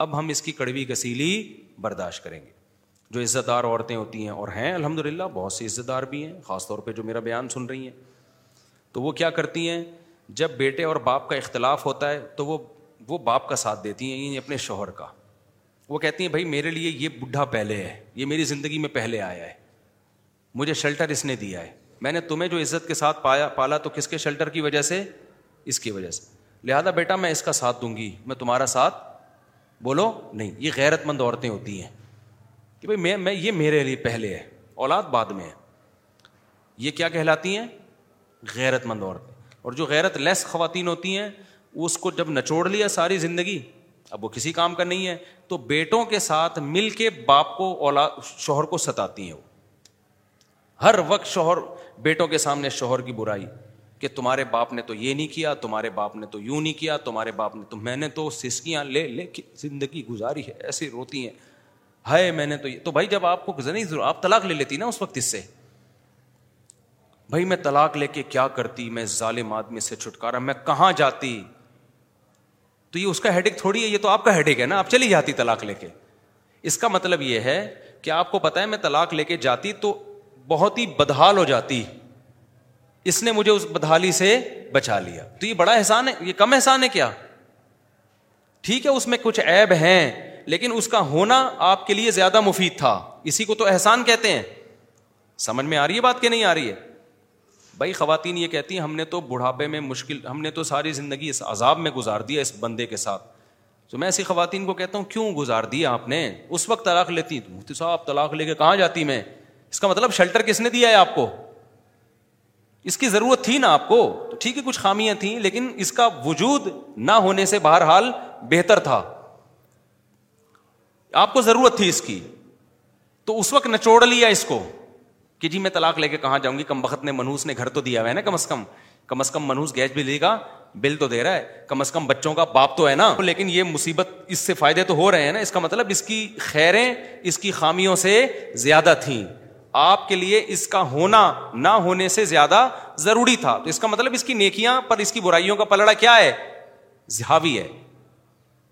اب ہم اس کی کڑوی گسیلی برداشت کریں گے جو عزت دار عورتیں ہوتی ہیں اور ہیں الحمد للہ بہت سی عزت دار بھی ہیں خاص طور پہ جو میرا بیان سن رہی ہیں تو وہ کیا کرتی ہیں جب بیٹے اور باپ کا اختلاف ہوتا ہے تو وہ وہ باپ کا ساتھ دیتی ہیں یعنی اپنے شوہر کا وہ کہتی ہیں بھائی میرے لیے یہ بڈھا پہلے ہے یہ میری زندگی میں پہلے آیا ہے مجھے شیلٹر اس نے دیا ہے میں نے تمہیں جو عزت کے ساتھ پایا پالا تو کس کے شیلٹر کی وجہ سے اس کی وجہ سے لہٰذا بیٹا میں اس کا ساتھ دوں گی میں تمہارا ساتھ بولو نہیں یہ غیرت مند عورتیں ہوتی ہیں کہ بھائی میں میں یہ میرے لیے پہلے ہے اولاد بعد میں ہے یہ کیا کہلاتی ہیں غیرت مند عورتیں اور جو غیرت لیس خواتین ہوتی ہیں اس کو جب نچوڑ لیا ساری زندگی اب وہ کسی کام کا نہیں ہے تو بیٹوں کے ساتھ مل کے باپ کو اولاد شوہر کو ستاتی ہیں وہ ہر وقت شوہر بیٹوں کے سامنے شوہر کی برائی کہ تمہارے باپ نے تو یہ نہیں کیا تمہارے باپ نے تو یوں نہیں کیا تمہارے باپ نے تو میں نے تو سسکیاں لے لے کے زندگی گزاری ہے ایسی روتی ہیں ہائے میں نے تو یہ تو بھائی جب آپ کو نہیں آپ طلاق لے لیتی نا اس وقت اس سے بھائی میں طلاق لے کے کیا کرتی میں ظالم آدمی سے چھٹکارا میں کہاں جاتی تو یہ اس کا ہیڈک تھوڑی ہے یہ تو آپ کا ہیڈک ہے نا آپ چلی جاتی طلاق لے کے اس کا مطلب یہ ہے کہ آپ کو پتا ہے میں طلاق لے کے جاتی تو بہت ہی بدحال ہو جاتی اس نے مجھے اس بدحالی سے بچا لیا تو یہ بڑا احسان ہے یہ کم احسان ہے کیا ٹھیک ہے اس میں کچھ ایب ہیں لیکن اس کا ہونا آپ کے لیے زیادہ مفید تھا اسی کو تو احسان کہتے ہیں سمجھ میں آ رہی ہے بات کہ نہیں آ رہی ہے بھائی خواتین یہ کہتی ہیں ہم نے تو بڑھاپے میں مشکل ہم نے تو ساری زندگی اس عذاب میں گزار دیا اس بندے کے ساتھ تو میں ایسی خواتین کو کہتا ہوں کیوں گزار دیا آپ نے اس وقت طلاق لیتی مفتی صاحب طلاق لے کے کہاں جاتی میں اس کا مطلب شیلٹر کس نے دیا ہے آپ کو اس کی ضرورت تھی نا آپ کو ٹھیک ہے کچھ خامیاں تھیں لیکن اس کا وجود نہ ہونے سے بہرحال بہتر تھا آپ کو ضرورت تھی اس کی تو اس وقت نچوڑ لیا اس کو کہ جی میں طلاق لے کے کہاں جاؤں گی کم بخت نے منہوس نے گھر تو دیا ہوا ہے نا کم از کم کم از کم منہوس گیس بھی لے گا بل تو دے رہا ہے کم از کم بچوں کا باپ تو ہے نا لیکن یہ مصیبت اس سے فائدے تو ہو رہے ہیں نا اس کا مطلب اس کی خیریں اس کی خامیوں سے زیادہ تھیں آپ کے لیے اس کا ہونا نہ ہونے سے زیادہ ضروری تھا تو اس کا مطلب اس کی نیکیاں پر اس کی برائیوں کا پلڑا کیا ہے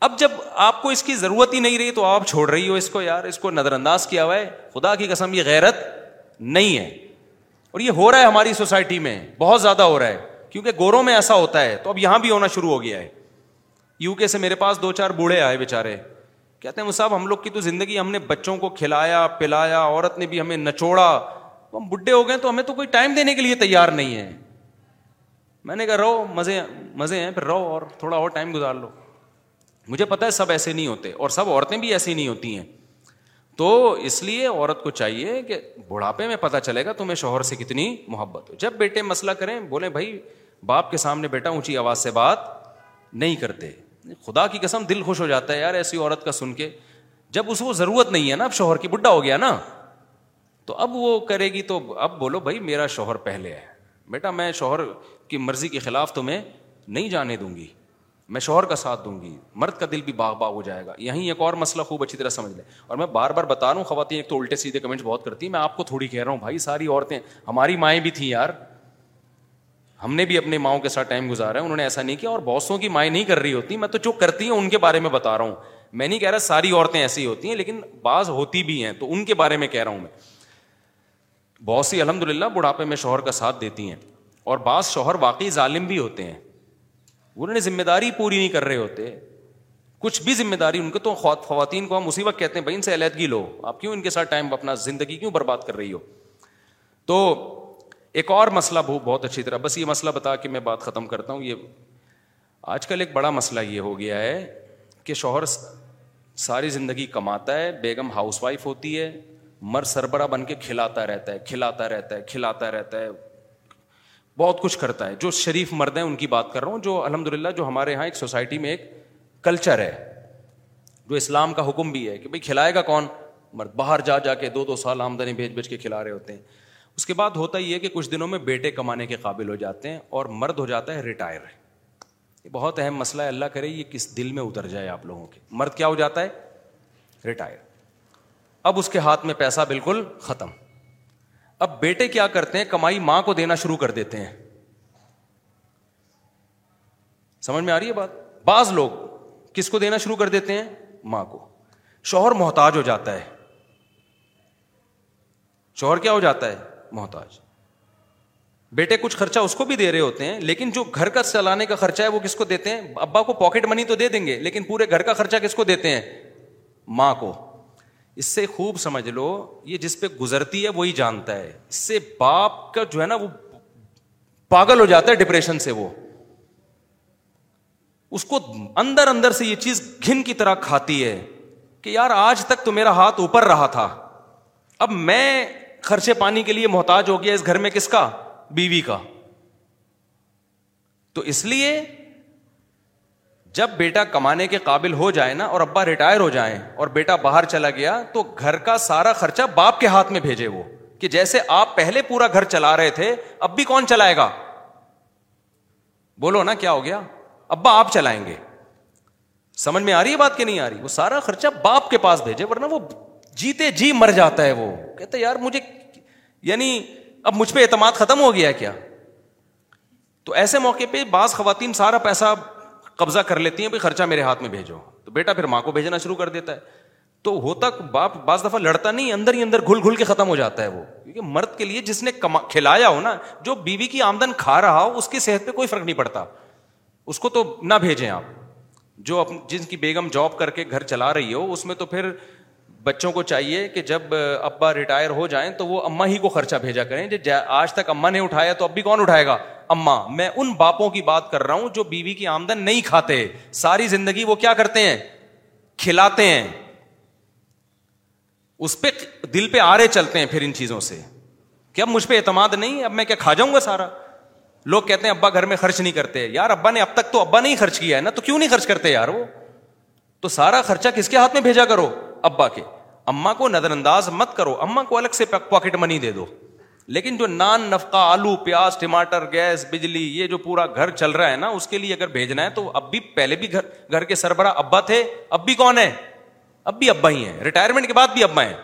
اب جب آپ کو اس کی ضرورت ہی نہیں رہی تو آپ چھوڑ رہی ہو اس کو یار اس کو نظر انداز کیا ہوا ہے خدا کی قسم یہ غیرت نہیں ہے اور یہ ہو رہا ہے ہماری سوسائٹی میں بہت زیادہ ہو رہا ہے کیونکہ گوروں میں ایسا ہوتا ہے تو اب یہاں بھی ہونا شروع ہو گیا ہے یو کے سے میرے پاس دو چار بوڑھے آئے بےچارے کہتے ہیں وہ صاحب ہم لوگ کی تو زندگی ہم نے بچوں کو کھلایا پلایا عورت نے بھی ہمیں نچوڑا ہم بڈھے ہو گئے تو ہمیں تو کوئی ٹائم دینے کے لیے تیار نہیں ہے میں نے کہا رہو مزے مزے ہیں پھر رہو اور تھوڑا اور ٹائم گزار لو مجھے پتا ہے سب ایسے نہیں ہوتے اور سب عورتیں بھی ایسی نہیں ہوتی ہیں تو اس لیے عورت کو چاہیے کہ بڑھاپے میں پتہ چلے گا تمہیں شوہر سے کتنی محبت ہو جب بیٹے مسئلہ کریں بولیں بھائی باپ کے سامنے بیٹا اونچی آواز سے بات نہیں کرتے خدا کی قسم دل خوش ہو جاتا ہے یار ایسی عورت کا سن کے جب اس کو ضرورت نہیں ہے نا اب شوہر کی بڈھا ہو گیا نا تو اب وہ کرے گی تو اب بولو بھائی میرا شوہر پہلے ہے بیٹا میں شوہر کی مرضی کے خلاف تمہیں نہیں جانے دوں گی میں شوہر کا ساتھ دوں گی مرد کا دل بھی باغ باغ ہو جائے گا یہیں ایک اور مسئلہ خوب اچھی طرح سمجھ لیں اور میں بار بار بتا رہا ہوں خواتین ایک تو الٹے سیدھے کمنٹ بہت کرتی ہیں میں آپ کو تھوڑی کہہ رہا ہوں بھائی ساری عورتیں ہماری مائیں بھی تھیں یار ہم نے بھی اپنی ماؤں کے ساتھ ٹائم گزارا ہے انہوں نے ایسا نہیں کیا اور سو کی مائیں نہیں کر رہی ہوتی میں تو جو کرتی ہیں ان کے بارے میں بتا رہا ہوں میں نہیں کہہ رہا ساری عورتیں ایسی ہوتی ہیں لیکن بعض ہوتی بھی ہیں تو ان کے بارے میں کہہ رہا ہوں میں بہت سی الحمد للہ بڑھاپے میں شوہر کا ساتھ دیتی ہیں اور بعض شوہر واقعی ظالم بھی ہوتے ہیں انہوں نے ذمہ داری پوری نہیں کر رہے ہوتے کچھ بھی ذمہ داری ان کے تو خواتین کو ہم اسی وقت کہتے ہیں بھائی ان سے علیحدگی لو آپ کیوں ان کے ساتھ ٹائم اپنا زندگی کیوں برباد کر رہی ہو تو ایک اور مسئلہ بہت, بہت اچھی طرح بس یہ مسئلہ بتا کے میں بات ختم کرتا ہوں یہ آج کل ایک بڑا مسئلہ یہ ہو گیا ہے کہ شوہر ساری زندگی کماتا ہے بیگم ہاؤس وائف ہوتی ہے مر سربراہ بن کے کھلاتا رہتا ہے کھلاتا رہتا ہے کھلاتا رہتا ہے بہت کچھ کرتا ہے جو شریف مرد ہیں ان کی بات کر رہا ہوں جو الحمد للہ جو ہمارے یہاں ایک سوسائٹی میں ایک کلچر ہے جو اسلام کا حکم بھی ہے کہ بھائی کھلائے گا کون مرد باہر جا جا کے دو دو سال آمدنی بھیج بھیج کے کھلا رہے ہوتے ہیں اس کے بعد ہوتا یہ کہ کچھ دنوں میں بیٹے کمانے کے قابل ہو جاتے ہیں اور مرد ہو جاتا ہے ریٹائر یہ بہت اہم مسئلہ ہے اللہ کرے یہ کس دل میں اتر جائے آپ لوگوں کے مرد کیا ہو جاتا ہے ریٹائر اب اس کے ہاتھ میں پیسہ بالکل ختم اب بیٹے کیا کرتے ہیں کمائی ماں کو دینا شروع کر دیتے ہیں سمجھ میں آ رہی ہے بات بعض لوگ کس کو دینا شروع کر دیتے ہیں ماں کو شوہر محتاج ہو جاتا ہے شوہر کیا ہو جاتا ہے محتاج بیٹے کچھ خرچہ اس کو بھی دے رہے ہوتے ہیں لیکن جو گھر کا چلانے کا خرچہ ہے وہ کس کو دیتے ہیں ابا کو کو کو پاکٹ منی تو دے دیں گے لیکن پورے گھر کا خرچہ کس دیتے ہیں ماں اس سے خوب سمجھ لو یہ جس پہ گزرتی ہے وہی وہ جانتا ہے اس سے باپ کا جو ہے نا وہ پاگل ہو جاتا ہے ڈپریشن سے وہ اس کو اندر اندر سے یہ چیز گھن کی طرح کھاتی ہے کہ یار آج تک تو میرا ہاتھ اوپر رہا تھا اب میں خرچے پانی کے لیے محتاج ہو گیا اس گھر میں کس کا بیوی کا تو اس لیے جب بیٹا کمانے کے قابل ہو جائے نا اور ابا ریٹائر ہو جائے اور بیٹا باہر چلا گیا تو گھر کا سارا خرچہ باپ کے ہاتھ میں بھیجے وہ کہ جیسے آپ پہلے پورا گھر چلا رہے تھے اب بھی کون چلائے گا بولو نا کیا ہو گیا ابا آپ چلائیں گے سمجھ میں آ رہی ہے بات کہ نہیں آ رہی وہ سارا خرچہ باپ کے پاس بھیجے ورنہ وہ جیتے جی مر جاتا ہے وہ کہتے یعنی پہ اعتماد ختم ہو گیا کیا تو ایسے موقع پہ بعض خواتین سارا پیسہ قبضہ کر لیتی ہیں خرچہ میرے ہاتھ میں بھیجو تو بیٹا پھر ماں کو بھیجنا شروع کر دیتا ہے تو ہوتا باپ بعض دفعہ لڑتا نہیں اندر ہی اندر گھل گھل کے ختم ہو جاتا ہے وہ کیونکہ مرد کے لیے جس نے کھلایا ہو نا جو بیوی کی آمدن کھا رہا ہو اس کی صحت پہ کوئی فرق نہیں پڑتا اس کو تو نہ بھیجیں آپ جو جن کی بیگم جاب کر کے گھر چلا رہی ہو اس میں تو پھر بچوں کو چاہیے کہ جب ابا ریٹائر ہو جائیں تو وہ اما ہی کو خرچہ بھیجا کریں جی، آج تک اما نے اٹھایا تو اب بھی کون اٹھائے گا اما میں ان باپوں کی بات کر رہا ہوں جو بیوی کی آمدن نہیں کھاتے ساری زندگی وہ کیا کرتے ہیں کھلاتے ہیں اس پہ دل پہ آرے چلتے ہیں پھر ان چیزوں سے کہ اب مجھ پہ اعتماد نہیں اب میں کیا کھا جاؤں گا سارا لوگ کہتے ہیں ابا گھر میں خرچ نہیں کرتے یار ابا نے اب تک تو ابا نہیں خرچ کیا ہے نا تو کیوں نہیں خرچ کرتے یار وہ تو سارا خرچہ کس کے ہاتھ میں بھیجا کرو ابا کے اما کو نظر انداز مت کرو اما کو الگ سے پاکٹ منی دے دو لیکن جو نان نفقہ آلو پیاز ٹماٹر گیس بجلی یہ جو پورا گھر چل رہا ہے نا اس کے لیے اگر بھیجنا ہے تو اب بھی پہلے بھی گھر گھر کے سربراہ ابا تھے اب بھی کون ہے اب بھی ابا ہی ہیں ریٹائرمنٹ کے بعد بھی ابا ہیں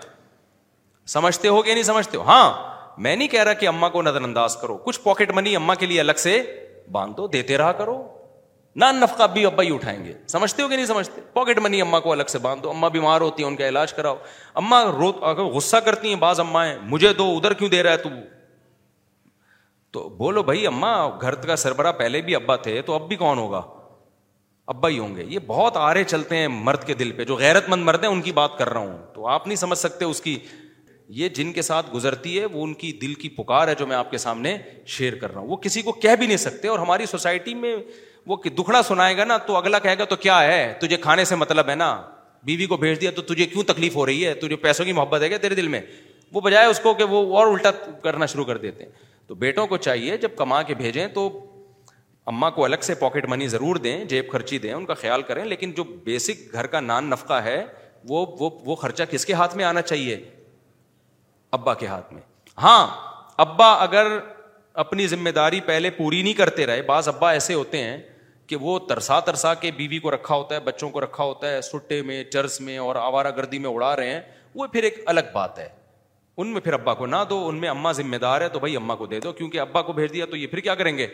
سمجھتے ہو کہ نہیں سمجھتے ہو ہاں میں نہیں کہہ رہا کہ اما کو نظر انداز کرو کچھ پاکٹ منی اما کے لیے الگ سے باندھو دیتے رہا کرو نفقہ ابھی ابا ہی اٹھائیں گے سمجھتے ہو کہ نہیں سمجھتے پاکٹ منی اما کو الگ سے باندھ دو اما بیمار ہوتی ہیں ان کا علاج کراؤ اما رو غصہ کرتی ہیں بعض امائیں مجھے دو ادھر کیوں دے رہا ہے تو تو بولو بھائی اما گھر کا سربراہ پہلے بھی ابا تھے تو اب بھی کون ہوگا ابا ہی ہوں گے یہ بہت آرے چلتے ہیں مرد کے دل پہ جو غیرت مند مرد ہیں ان کی بات کر رہا ہوں تو آپ نہیں سمجھ سکتے اس کی یہ جن کے ساتھ گزرتی ہے وہ ان کی دل کی پکار ہے جو میں آپ کے سامنے شیئر کر رہا ہوں وہ کسی کو کہہ بھی نہیں سکتے اور ہماری سوسائٹی میں وہ دکھڑا سنائے گا نا تو اگلا کہے گا تو کیا ہے تجھے کھانے سے مطلب ہے نا بیوی کو بھیج دیا تو تجھے کیوں تکلیف ہو رہی ہے تجھے پیسوں کی محبت ہے کیا تیرے دل میں وہ بجائے اس کو کہ وہ اور الٹا کرنا شروع کر دیتے ہیں تو بیٹوں کو چاہیے جب کما کے بھیجیں تو اما کو الگ سے پاکٹ منی ضرور دیں جیب خرچی دیں ان کا خیال کریں لیکن جو بیسک گھر کا نان نفقہ ہے وہ وہ, وہ خرچہ کس کے ہاتھ میں آنا چاہیے ابا کے ہاتھ میں ہاں ابا اگر اپنی ذمہ داری پہلے پوری نہیں کرتے رہے بعض ابا ایسے ہوتے ہیں کہ وہ ترسا ترسا کے بیوی کو رکھا ہوتا ہے بچوں کو رکھا ہوتا ہے سٹے میں چرس میں اور آوارہ گردی میں اڑا رہے ہیں وہ پھر ایک الگ بات ہے ان میں پھر ابا کو نہ دو ان میں اما ذمہ دار ہے تو بھائی اما کو دے دو کیونکہ ابا کو بھیج دیا تو یہ پھر کیا کریں گے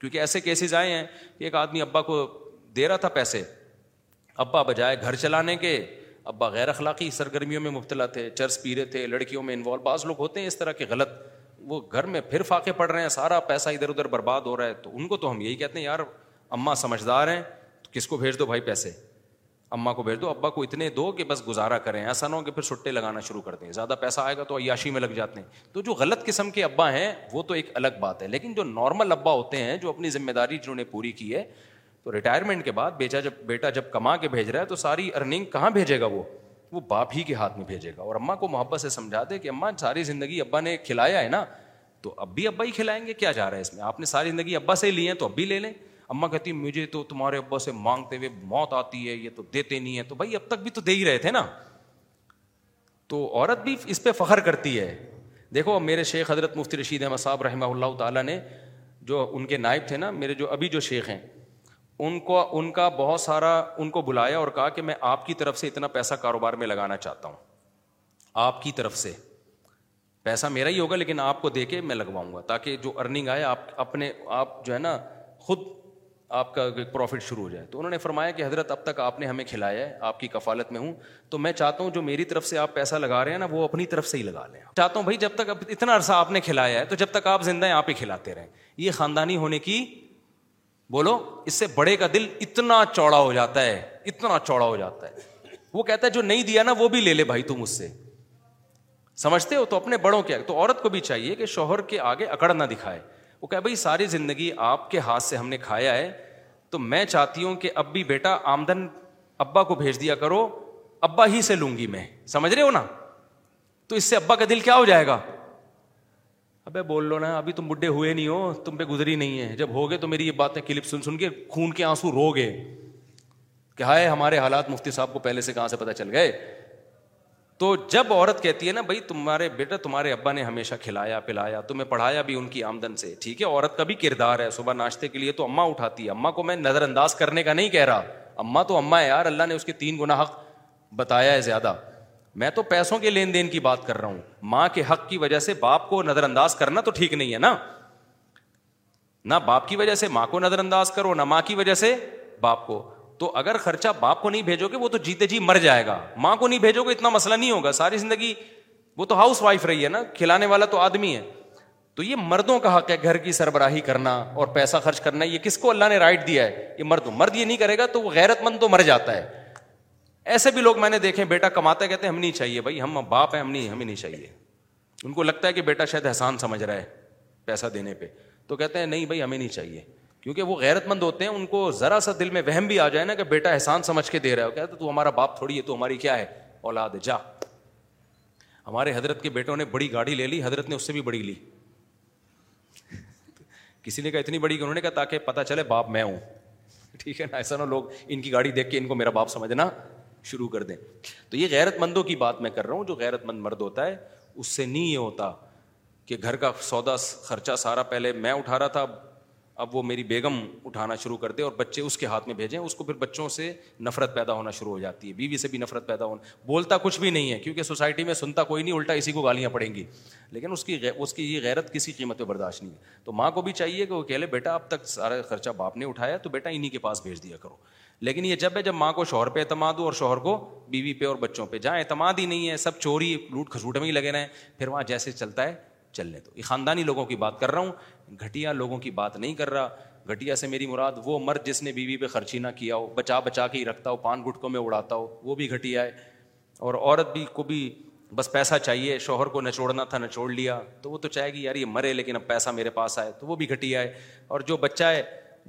کیونکہ ایسے کیسز آئے ہیں کہ ایک آدمی ابا کو دے رہا تھا پیسے ابا بجائے گھر چلانے کے ابا غیر اخلاقی سرگرمیوں میں مبتلا تھے چرس پی رہے تھے لڑکیوں میں انوالو بعض لوگ ہوتے ہیں اس طرح کے غلط وہ گھر میں پھر فاقے پڑ رہے ہیں سارا پیسہ ادھر ادھر برباد ہو رہا ہے تو ان کو تو ہم یہی کہتے ہیں یار اماں سمجھدار ہیں تو کس کو بھیج دو بھائی پیسے اماں کو بھیج دو ابا کو اتنے دو کہ بس گزارا کریں ایسا نہ ہو کہ پھر سٹے لگانا شروع کر دیں زیادہ پیسہ آئے گا تو عیاشی میں لگ جاتے ہیں تو جو غلط قسم کے ابا ہیں وہ تو ایک الگ بات ہے لیکن جو نارمل ابا ہوتے ہیں جو اپنی ذمہ داری جنہوں نے پوری کی ہے تو ریٹائرمنٹ کے بعد بیچا جب بیٹا جب کما کے بھیج رہا ہے تو ساری ارننگ کہاں بھیجے گا وہ وہ باپ ہی کے ہاتھ میں بھیجے گا اور اماں کو محبت سے سمجھا دے کہ اماں ساری زندگی ابا نے کھلایا ہے نا تو اب بھی ابا ہی کھلائیں گے کیا جا رہا ہے اس میں آپ نے ساری زندگی ابا سے ہی لی ہے تو اب بھی لے لیں کہتی مجھے تو تمہارے ابا سے مانگتے ہوئے موت آتی ہے یہ تو دیتے نہیں ہے تو بھائی اب تک بھی تو دے ہی رہے تھے نا تو عورت بھی اس پہ فخر کرتی ہے دیکھو میرے شیخ حضرت مفتی رشید احمد صاحب رحمہ اللہ تعالیٰ نے جو ان کے نائب تھے نا میرے جو ابھی جو شیخ ہیں ان کو ان کا بہت سارا ان کو بلایا اور کہا کہ میں آپ کی طرف سے اتنا پیسہ کاروبار میں لگانا چاہتا ہوں آپ کی طرف سے پیسہ میرا ہی ہوگا لیکن آپ کو دے کے میں لگواؤں گا تاکہ جو ارننگ آئے آپ اپنے آپ جو ہے نا خود آپ کا پروفٹ شروع ہو جائے تو انہوں نے فرمایا کہ حضرت اب تک آپ نے ہمیں کھلایا ہے آپ کی کفالت میں ہوں تو میں چاہتا ہوں جو میری طرف سے آپ پیسہ لگا رہے ہیں نا وہ اپنی طرف سے ہی لگا لیں چاہتا ہوں بھائی جب تک اتنا عرصہ آپ نے کھلایا ہے تو جب تک آپ زندہ ہیں آپ ہی کھلاتے رہیں یہ خاندانی ہونے کی بولو اس سے بڑے کا دل اتنا چوڑا ہو جاتا ہے اتنا چوڑا ہو جاتا ہے وہ کہتا ہے جو نہیں دیا نا وہ بھی لے لے بھائی تم اس سے سمجھتے ہو تو اپنے بڑوں کے تو عورت کو بھی چاہیے کہ شوہر کے آگے اکڑ نہ دکھائے وہ کہ بھائی ساری زندگی آپ کے ہاتھ سے ہم نے کھایا ہے تو میں چاہتی ہوں کہ اب بھی بیٹا آمدن ابا کو بھیج دیا کرو ابا ہی سے لوں گی میں سمجھ رہے ہو نا تو اس سے ابا کا دل کیا ہو جائے گا ابے بول لو نا ابھی تم بڈھے ہوئے نہیں ہو تم پہ گزری نہیں ہے جب ہوگے تو میری یہ باتیں کلپ سن سن کے خون کے آنسو رو گئے ہائے ہمارے حالات مفتی صاحب کو پہلے سے کہاں سے پتا چل گئے تو جب عورت کہتی ہے نا بھائی تمہارے بیٹا تمہارے ابا نے ہمیشہ کھلایا پلایا تمہیں پڑھایا بھی ان کی آمدن سے ٹھیک ہے عورت کا بھی کردار ہے صبح ناشتے کے لیے تو اما اٹھاتی ہے اماں کو میں نظر انداز کرنے کا نہیں کہہ رہا اماں تو اماں ہے یار اللہ نے اس کے تین گنا حق بتایا ہے زیادہ میں تو پیسوں کے لین دین کی بات کر رہا ہوں ماں کے حق کی وجہ سے باپ کو نظر انداز کرنا تو ٹھیک نہیں ہے نا نہ باپ کی وجہ سے ماں کو نظر انداز کرو نہ ماں کی وجہ سے باپ کو تو اگر خرچہ باپ کو نہیں بھیجو گے وہ تو جیتے جی مر جائے گا ماں کو نہیں بھیجو گے اتنا مسئلہ نہیں ہوگا ساری زندگی وہ تو ہاؤس وائف رہی ہے نا کھلانے والا تو آدمی ہے تو یہ مردوں کا حق ہے گھر کی سربراہی کرنا اور پیسہ خرچ کرنا یہ کس کو اللہ نے رائٹ دیا ہے یہ مردوں مرد یہ نہیں کرے گا تو وہ غیرت مند تو مر جاتا ہے ایسے بھی لوگ میں نے دیکھے بیٹا کماتا ہے کہتے ہیں ہم نہیں چاہیے بھائی ہم باپ ہیں ہم نہیں ہمیں نہیں چاہیے ان کو لگتا ہے کہ بیٹا شاید احسان سمجھ رہا ہے پیسہ دینے پہ تو کہتے ہیں نہیں بھائی ہمیں نہیں چاہیے کیونکہ وہ غیرت مند ہوتے ہیں ان کو ذرا سا دل میں وہم بھی آ جائے نا کہ بیٹا احسان سمجھ کے دے رہا ہے کہتا تو ہمارا باپ تھوڑی ہے تو ہماری کیا ہے اولاد ہے جا ہمارے حضرت کے بیٹوں نے بڑی گاڑی لے لی حضرت نے اس سے بھی بڑی لی کسی نے کہا اتنی بڑی انہوں نے کہا تاکہ پتا چلے باپ میں ہوں ٹھیک ہے نا ایسا نہ لوگ ان کی گاڑی دیکھ کے ان کو میرا باپ سمجھنا شروع کر دیں تو یہ غیرت مندوں کی بات میں کر رہا ہوں جو غیرت مند مرد ہوتا ہے اس سے نہیں یہ ہوتا کہ گھر کا سودا خرچہ سارا پہلے میں اٹھا رہا تھا اب وہ میری بیگم اٹھانا شروع کر دے اور بچے اس کے ہاتھ میں بھیجیں اس کو پھر بچوں سے نفرت پیدا ہونا شروع ہو جاتی ہے بیوی سے بھی نفرت پیدا ہونا بولتا کچھ بھی نہیں ہے کیونکہ سوسائٹی میں سنتا کوئی نہیں الٹا اسی کو گالیاں پڑیں گی لیکن اس کی اس کی یہ غیرت کسی قیمت پہ برداشت نہیں ہے تو ماں کو بھی چاہیے کہ وہ کہہ لے بیٹا اب تک سارا خرچہ باپ نے اٹھایا تو بیٹا انہیں کے پاس بھیج دیا کرو لیکن یہ جب ہے جب ماں کو شوہر پہ اعتماد ہو اور شوہر کو بیوی پہ اور بچوں پہ جہاں اعتماد ہی نہیں ہے سب چوری لوٹ کھسوٹ میں ہی لگے رہے ہیں پھر وہاں جیسے چلتا ہے چلنے تو یہ خاندانی لوگوں کی بات کر رہا ہوں گھٹیا لوگوں کی بات نہیں کر رہا گھٹیا سے میری مراد وہ مرد جس نے بیوی پہ خرچی نہ کیا ہو بچا بچا کے ہی رکھتا ہو پان گٹکوں میں اڑاتا ہو وہ بھی گھٹیا ہے اور عورت بھی کو بھی بس پیسہ چاہیے شوہر کو نچوڑنا تھا نچوڑ لیا تو وہ تو چاہے گی یار یہ مرے لیکن اب پیسہ میرے پاس آئے تو وہ بھی گھٹیا ہے اور جو بچہ ہے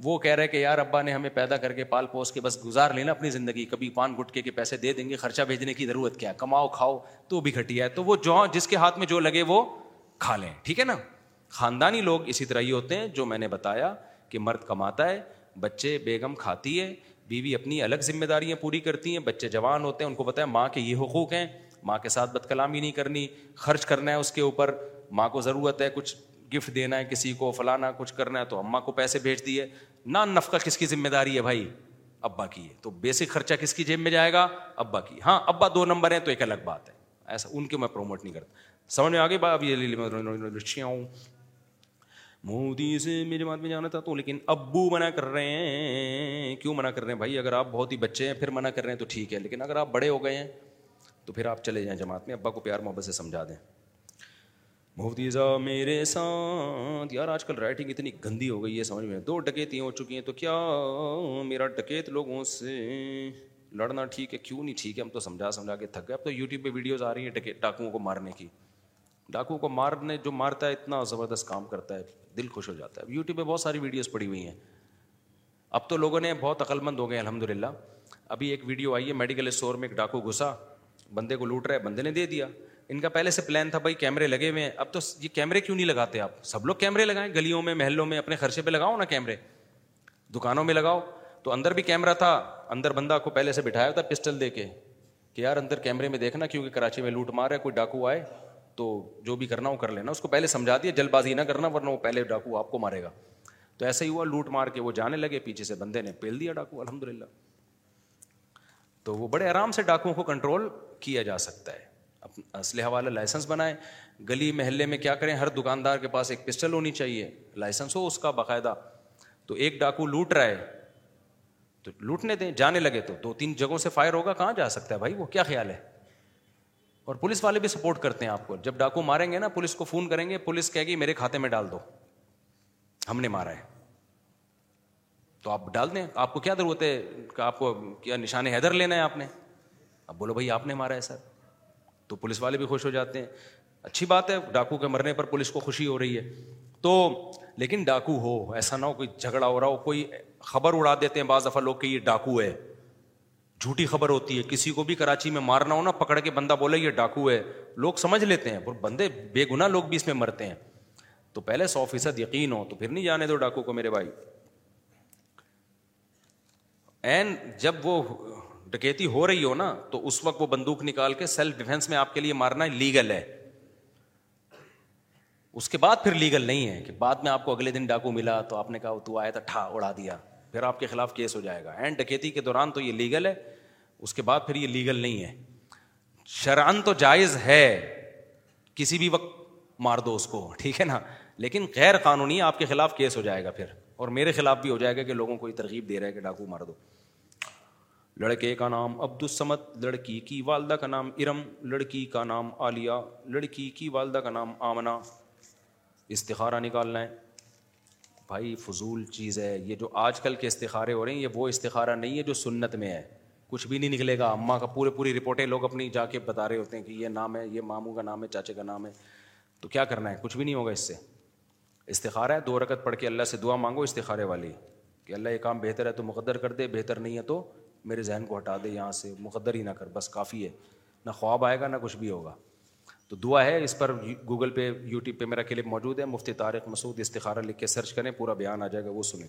وہ کہہ رہے کہ یار ابا نے ہمیں پیدا کر کے پال پوس کے بس گزار لینا اپنی زندگی کبھی پان گٹکے کے پیسے دے دیں گے خرچہ بھیجنے کی ضرورت کیا کماؤ کھاؤ تو وہ بھی گھٹیا ہے تو وہ جو جس کے ہاتھ میں جو لگے وہ کھا لیں ٹھیک ہے نا خاندانی لوگ اسی طرح ہی ہوتے ہیں جو میں نے بتایا کہ مرد کماتا ہے بچے بیگم کھاتی ہے بیوی اپنی الگ ذمہ داریاں پوری کرتی ہیں بچے جوان ہوتے ہیں ان کو ہے ماں کے یہ حقوق ہیں ماں کے ساتھ بد کلامی نہیں کرنی خرچ کرنا ہے اس کے اوپر ماں کو ضرورت ہے کچھ گفٹ دینا ہے کسی کو فلانا کچھ کرنا ہے تو اماں کو پیسے بھیج دیے نان نفقہ کس کی ذمہ داری ہے بھائی ابا کی ہے تو بیسک خرچہ کس کی جیب میں جائے گا ابا کی ہاں ابا دو نمبر ہیں تو ایک الگ بات ہے ایسا ان کے میں پروموٹ نہیں کرتا سمجھ میں آ گئی میرے بات میں جانا تھا تو لیکن ابو منع کر رہے ہیں کیوں منع کر رہے ہیں بھائی اگر آپ بہت ہی بچے ہیں پھر منع کر رہے ہیں تو ٹھیک ہے لیکن اگر آپ بڑے ہو گئے ہیں تو پھر آپ چلے جائیں جماعت میں ابا کو پیار محبت سے سمجھا دیں صاحب میرے ساتھ یار آج کل رائٹنگ اتنی گندی ہو گئی ہے سمجھ میں دو ڈکیتیاں ہو چکی ہیں تو کیا میرا ڈکیت لوگوں سے لڑنا ٹھیک ہے کیوں نہیں ٹھیک ہے ہم تو سمجھا سمجھا کے تھک گئے اب تو یوٹیوب پہ ویڈیوز آ رہی ہیں ڈاکوؤں کو مارنے کی ڈاکو کو مارنے جو مارتا ہے اتنا زبردست کام کرتا ہے دل خوش ہو جاتا ہے یوٹیوب پہ بہت ساری ویڈیوز پڑی ہوئی ہیں اب تو لوگوں نے بہت عقل مند ہو گئے الحمد للہ ابھی ایک ویڈیو آئی ہے میڈیکل اسٹور میں ایک ڈاکو گھسا بندے کو لوٹ رہا ہے بندے نے دے دیا ان کا پہلے سے پلان تھا بھائی کیمرے لگے ہوئے ہیں اب تو یہ کیمرے کیوں نہیں لگاتے آپ سب لوگ کیمرے لگائیں گلیوں میں محلوں میں اپنے خرچے پہ لگاؤ نا کیمرے دکانوں میں لگاؤ تو اندر بھی کیمرہ تھا اندر بندہ کو پہلے سے بٹھایا تھا پسٹل دے کے کہ یار اندر کیمرے میں دیکھنا کیونکہ کراچی میں لوٹ مار ہے کوئی ڈاکو آئے تو جو بھی کرنا وہ کر لینا اس کو پہلے سمجھا دیا جلد بازی نہ کرنا ورنہ وہ پہلے ڈاکو آپ کو مارے گا تو ایسا ہی ہوا لوٹ مار کے وہ جانے لگے پیچھے سے بندے نے پھیل دیا ڈاکو الحمد للہ تو وہ بڑے آرام سے ڈاکوؤں کو کنٹرول کیا جا سکتا ہے اسلحہ والا لائسنس بنائے گلی محلے میں کیا کریں ہر دکاندار کے پاس ایک پسٹل ہونی چاہیے لائسنس ہو اس کا باقاعدہ تو ایک ڈاکو لوٹ رہا ہے تو لوٹنے دیں جانے لگے تو دو تین جگہوں سے فائر ہوگا کہاں جا سکتا ہے بھائی وہ کیا خیال ہے اور پولیس والے بھی سپورٹ کرتے ہیں آپ کو جب ڈاکو ماریں گے نا پولیس کو فون کریں گے پولیس کہے گی میرے کھاتے میں ڈال دو ہم نے مارا ہے تو آپ ڈال دیں آپ کو کیا ضرورت ہے کہ آپ کو کیا نشان حیدر لینا ہے آپ نے اب بولو بھائی آپ نے مارا ہے سر تو پولیس والے بھی خوش ہو جاتے ہیں اچھی بات ہے ڈاکو کے مرنے پر پولیس کو خوشی ہو رہی ہے تو لیکن ڈاکو ہو ایسا نہ ہو کوئی جھگڑا ہو رہا ہو کوئی خبر اڑا دیتے ہیں بعض دفعہ لوگ کہ یہ ڈاکو ہے جھوٹی خبر ہوتی ہے کسی کو بھی کراچی میں مارنا ہونا پکڑ کے بندہ بولے یہ ڈاکو ہے لوگ سمجھ لیتے ہیں بندے بے گنا لوگ بھی اس میں مرتے ہیں تو پہلے سو فیصد یقین ہو تو پھر نہیں جانے دو ڈاکو کو میرے بھائی این جب وہ ڈکیتی ہو رہی ہو نا تو اس وقت وہ بندوق نکال کے سیلف ڈیفینس میں آپ کے لیے مارنا لیگل ہے اس کے بعد پھر لیگل نہیں ہے کہ بعد میں آپ کو اگلے دن ڈاکو ملا تو آپ نے کہا تو آیا تھا ٹھا اڑا دیا پھر آپ کے خلاف کیس ہو جائے گا اینڈ ڈکیتی کے دوران تو یہ لیگل ہے اس کے بعد پھر یہ لیگل نہیں ہے شرعن تو جائز ہے کسی بھی وقت مار دو اس کو ٹھیک ہے نا لیکن غیر قانونی آپ کے خلاف کیس ہو جائے گا پھر اور میرے خلاف بھی ہو جائے گا کہ لوگوں کو یہ ترغیب دے رہا ہے کہ ڈاکو مار دو لڑکے کا نام عبد السمت لڑکی کی والدہ کا نام ارم لڑکی کا نام عالیہ لڑکی کی والدہ کا نام آمنا استخارہ نکالنا ہے بھائی فضول چیز ہے یہ جو آج کل کے استخارے ہو رہے ہیں یہ وہ استخارہ نہیں ہے جو سنت میں ہے کچھ بھی نہیں نکلے گا اماں کا پورے پوری رپورٹیں لوگ اپنی جا کے بتا رہے ہوتے ہیں کہ یہ نام ہے یہ ماموں کا نام ہے چاچے کا نام ہے تو کیا کرنا ہے کچھ بھی نہیں ہوگا اس سے استخارہ ہے دو رکت پڑھ کے اللہ سے دعا مانگو استخارے والی کہ اللہ یہ کام بہتر ہے تو مقدر کر دے بہتر نہیں ہے تو میرے ذہن کو ہٹا دے یہاں سے مقدر ہی نہ کر بس کافی ہے نہ خواب آئے گا نہ کچھ بھی ہوگا تو دعا ہے اس پر گوگل پہ یوٹیوب پہ میرا کلپ موجود ہے مفتی طارق مسعود استخارہ لکھ کے سرچ کریں پورا بیان آ جائے گا وہ سنیں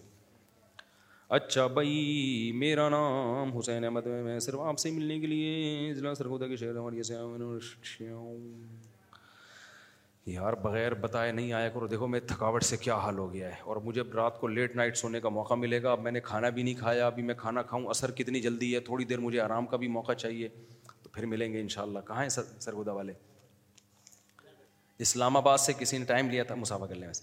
اچھا بھائی میرا نام حسین احمد میں صرف آپ سے ملنے کے لیے ضلع سرگودا کے شہر یار بغیر بتائے نہیں آیا کرو دیکھو میں تھکاوٹ سے کیا حال ہو گیا ہے اور مجھے رات کو لیٹ نائٹ سونے کا موقع ملے گا اب میں نے کھانا بھی نہیں کھایا ابھی میں کھانا کھاؤں اثر کتنی جلدی ہے تھوڑی دیر مجھے آرام کا بھی موقع چاہیے تو پھر ملیں گے ان شاء اللہ کہاں ہیں سرگودا والے اسلام آباد سے کسی نے ٹائم لیا تھا مسافر کرنے میں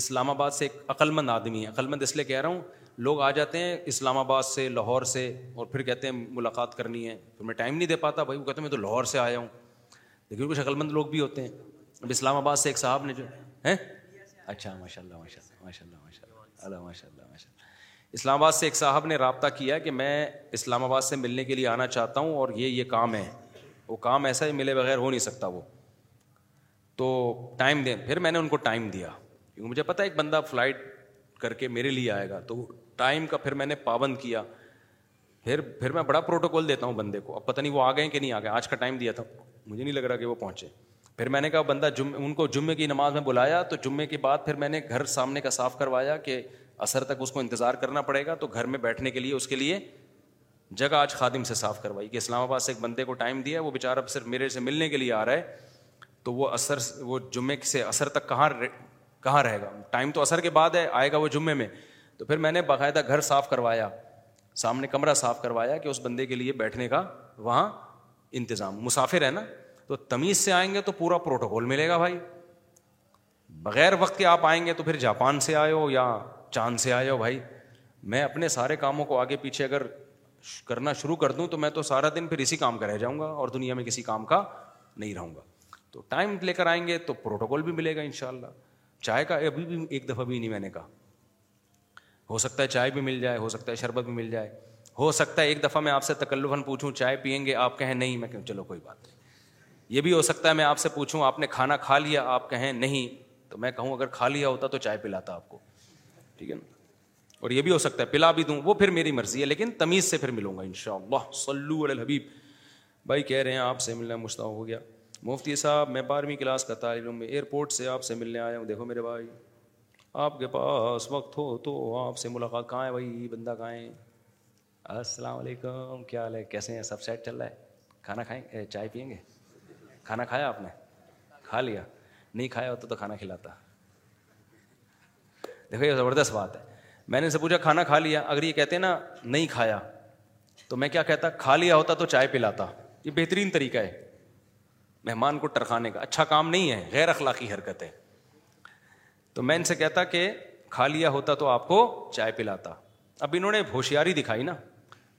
اسلام آباد سے ایک عقلمند آدمی ہے عقلمند اس لیے کہہ رہا ہوں لوگ آ جاتے ہیں اسلام آباد سے لاہور سے اور پھر کہتے ہیں ملاقات کرنی ہے پھر میں ٹائم نہیں دے پاتا بھائی وہ کہتے ہیں میں تو لاہور سے آیا ہوں لیکن کچھ عقلمند لوگ بھی ہوتے ہیں اب اسلام آباد سے ایک صاحب نے جو ہے اچھا ماشاء اللہ ماشاء اللہ ماشاء اللہ ماشاء اللہ اللہ ماشاء اللہ ماشاء اللہ اسلام آباد سے ایک صاحب نے رابطہ کیا کہ میں اسلام آباد سے ملنے کے لیے آنا چاہتا ہوں اور یہ یہ کام ہے وہ کام ایسا ہی ملے بغیر ہو نہیں سکتا وہ تو ٹائم دیں پھر میں نے ان کو ٹائم دیا کیونکہ مجھے پتا ایک بندہ فلائٹ کر کے میرے لیے آئے گا تو ٹائم کا پھر میں نے پابند کیا پھر پھر میں بڑا پروٹوکول دیتا ہوں بندے کو اب پتہ نہیں وہ آ گئے کہ نہیں آ گئے آج کا ٹائم دیا تھا مجھے نہیں لگ رہا کہ وہ پہنچے پھر میں نے کہا بندہ جم ان کو جمعے کی نماز میں بلایا تو جمعے کے بعد پھر میں نے گھر سامنے کا صاف کروایا کہ اثر تک اس کو انتظار کرنا پڑے گا تو گھر میں بیٹھنے کے لیے اس کے لیے جگہ آج خادم سے صاف کروائی کہ اسلام آباد سے ایک بندے کو ٹائم دیا وہ بیچارہ صرف میرے سے ملنے کے لیے آ رہا ہے تو وہ اثر وہ جمعے سے اثر تک کہاں کہاں رہے گا ٹائم تو اثر کے بعد ہے آئے گا وہ جمعے میں تو پھر میں نے باقاعدہ گھر صاف کروایا سامنے کمرہ صاف کروایا کہ اس بندے کے لیے بیٹھنے کا وہاں انتظام مسافر ہے نا تو تمیز سے آئیں گے تو پورا پروٹوکول ملے گا بھائی بغیر وقت کے آپ آئیں گے تو پھر جاپان سے آئے ہو یا چاند سے آئے ہو بھائی میں اپنے سارے کاموں کو آگے پیچھے اگر کرنا شروع کر دوں تو میں تو سارا دن پھر اسی کام کا رہ جاؤں گا اور دنیا میں کسی کام کا نہیں رہوں گا تو ٹائم لے کر آئیں گے تو پروٹوکول بھی ملے گا ان شاء اللہ چائے کا ابھی بھی ایک دفعہ بھی نہیں میں نے کہا ہو سکتا ہے چائے بھی مل جائے ہو سکتا ہے شربت بھی مل جائے ہو سکتا ہے ایک دفعہ میں آپ سے تکلفن پوچھوں چائے پئیں گے آپ کہیں نہیں میں کہوں چلو کوئی بات نہیں یہ بھی ہو سکتا ہے میں آپ سے پوچھوں آپ نے کھانا کھا لیا آپ کہیں نہیں تو میں کہوں اگر کھا لیا ہوتا تو چائے پلاتا آپ کو ٹھیک ہے نا اور یہ بھی ہو سکتا ہے پلا بھی دوں وہ پھر میری مرضی ہے لیکن تمیز سے پھر ملوں گا ان شاء اللہ صلی الحبیب بھائی کہہ رہے ہیں آپ سے ملنا مشتاق ہو گیا مفتی صاحب میں بارہویں کلاس کا تعلق میں ایئرپورٹ سے آپ سے ملنے آیا ہوں دیکھو میرے بھائی آپ کے پاس وقت ہو تو آپ سے ملاقات کہاں ہے بھائی بندہ کہاں ہے السلام علیکم کیا حال ہے کیسے ہیں سب سیٹ چل رہا ہے کھانا کھائیں گے چائے پئیں گے کھانا کھایا آپ نے کھا لیا نہیں کھایا ہوتا تو کھانا کھلاتا دیکھو یہ زبردست بات ہے میں نے سے پوچھا کھانا کھا لیا اگر یہ کہتے ہیں نا نہیں کھایا تو میں کیا کہتا کھا لیا ہوتا تو چائے پلاتا یہ بہترین طریقہ ہے مہمان کو ٹرکھانے کا اچھا کام نہیں ہے غیر اخلاقی حرکت ہے تو میں ان سے کہتا کہ کھا لیا ہوتا تو آپ کو چائے پلاتا اب انہوں نے ہوشیاری دکھائی نا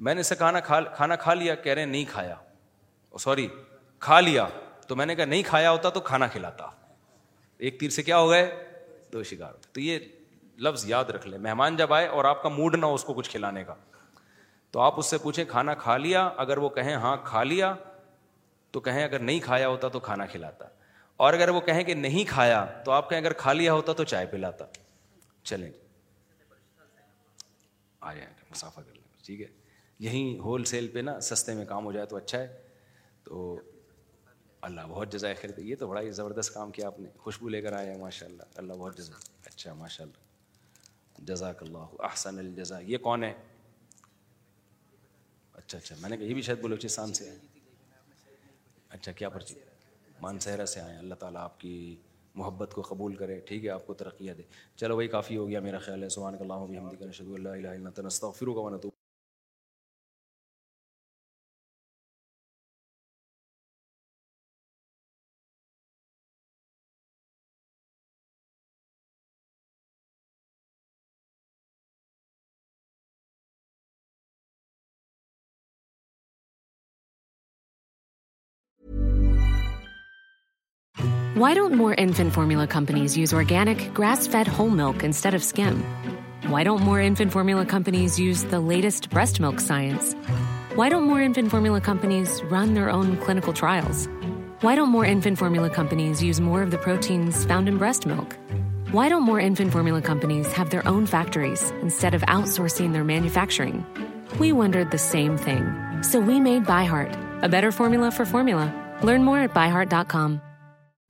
میں نے اسے کھانا کھا لیا کہہ رہے نہیں کھایا سوری کھا لیا تو میں نے کہا نہیں کھایا ہوتا تو کھانا کھلاتا ایک تیر سے کیا ہو گئے دو شکار تو یہ لفظ یاد رکھ لیں مہمان جب آئے اور آپ کا موڈ نہ ہو اس کو کچھ کھلانے کا تو آپ اس سے پوچھیں کھانا کھا لیا اگر وہ کہیں ہاں کھا لیا تو کہیں اگر نہیں کھایا ہوتا تو کھانا کھلاتا اور اگر وہ کہیں کہ نہیں کھایا تو آپ کہیں اگر کھا لیا ہوتا تو چائے پلاتا چلیں جی۔ مسافہ کر لیں ٹھیک ہے یہیں ہول سیل پہ نا سستے میں کام ہو جائے تو اچھا ہے تو اللہ بہت جزائے خیر یہ تو بڑا ہی زبردست کام کیا آپ نے خوشبو لے کر آیا ماشاء اللہ اللہ بہت جزا اچھا ماشاء اللہ جزاک اللہ احسن الجزا یہ کون ہے اچھا اچھا میں نے کہا یہ بھی شاید بلوچستان سے ہے اچھا کیا پرچی مانسہرہ سے آئیں اللہ تعالیٰ آپ کی محبت کو قبول کرے ٹھیک ہے آپ کو ترقیہ دے چلو بھائی کافی ہو گیا میرا خیال ہے سبحان اللہ و حمد کرنا ان اللہ الہ الا انت نستغفرک و نتوب وائ آر مورمولاسٹ home milk wire formulas use دسٹ breast milk infant formulas more of the proteins breast milk while are more infant formulas has outsource manufacturing so we made ByHeart formula formula learn more at dot com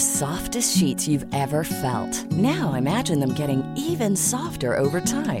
Soft sheet you ever felt now amazing even softer over try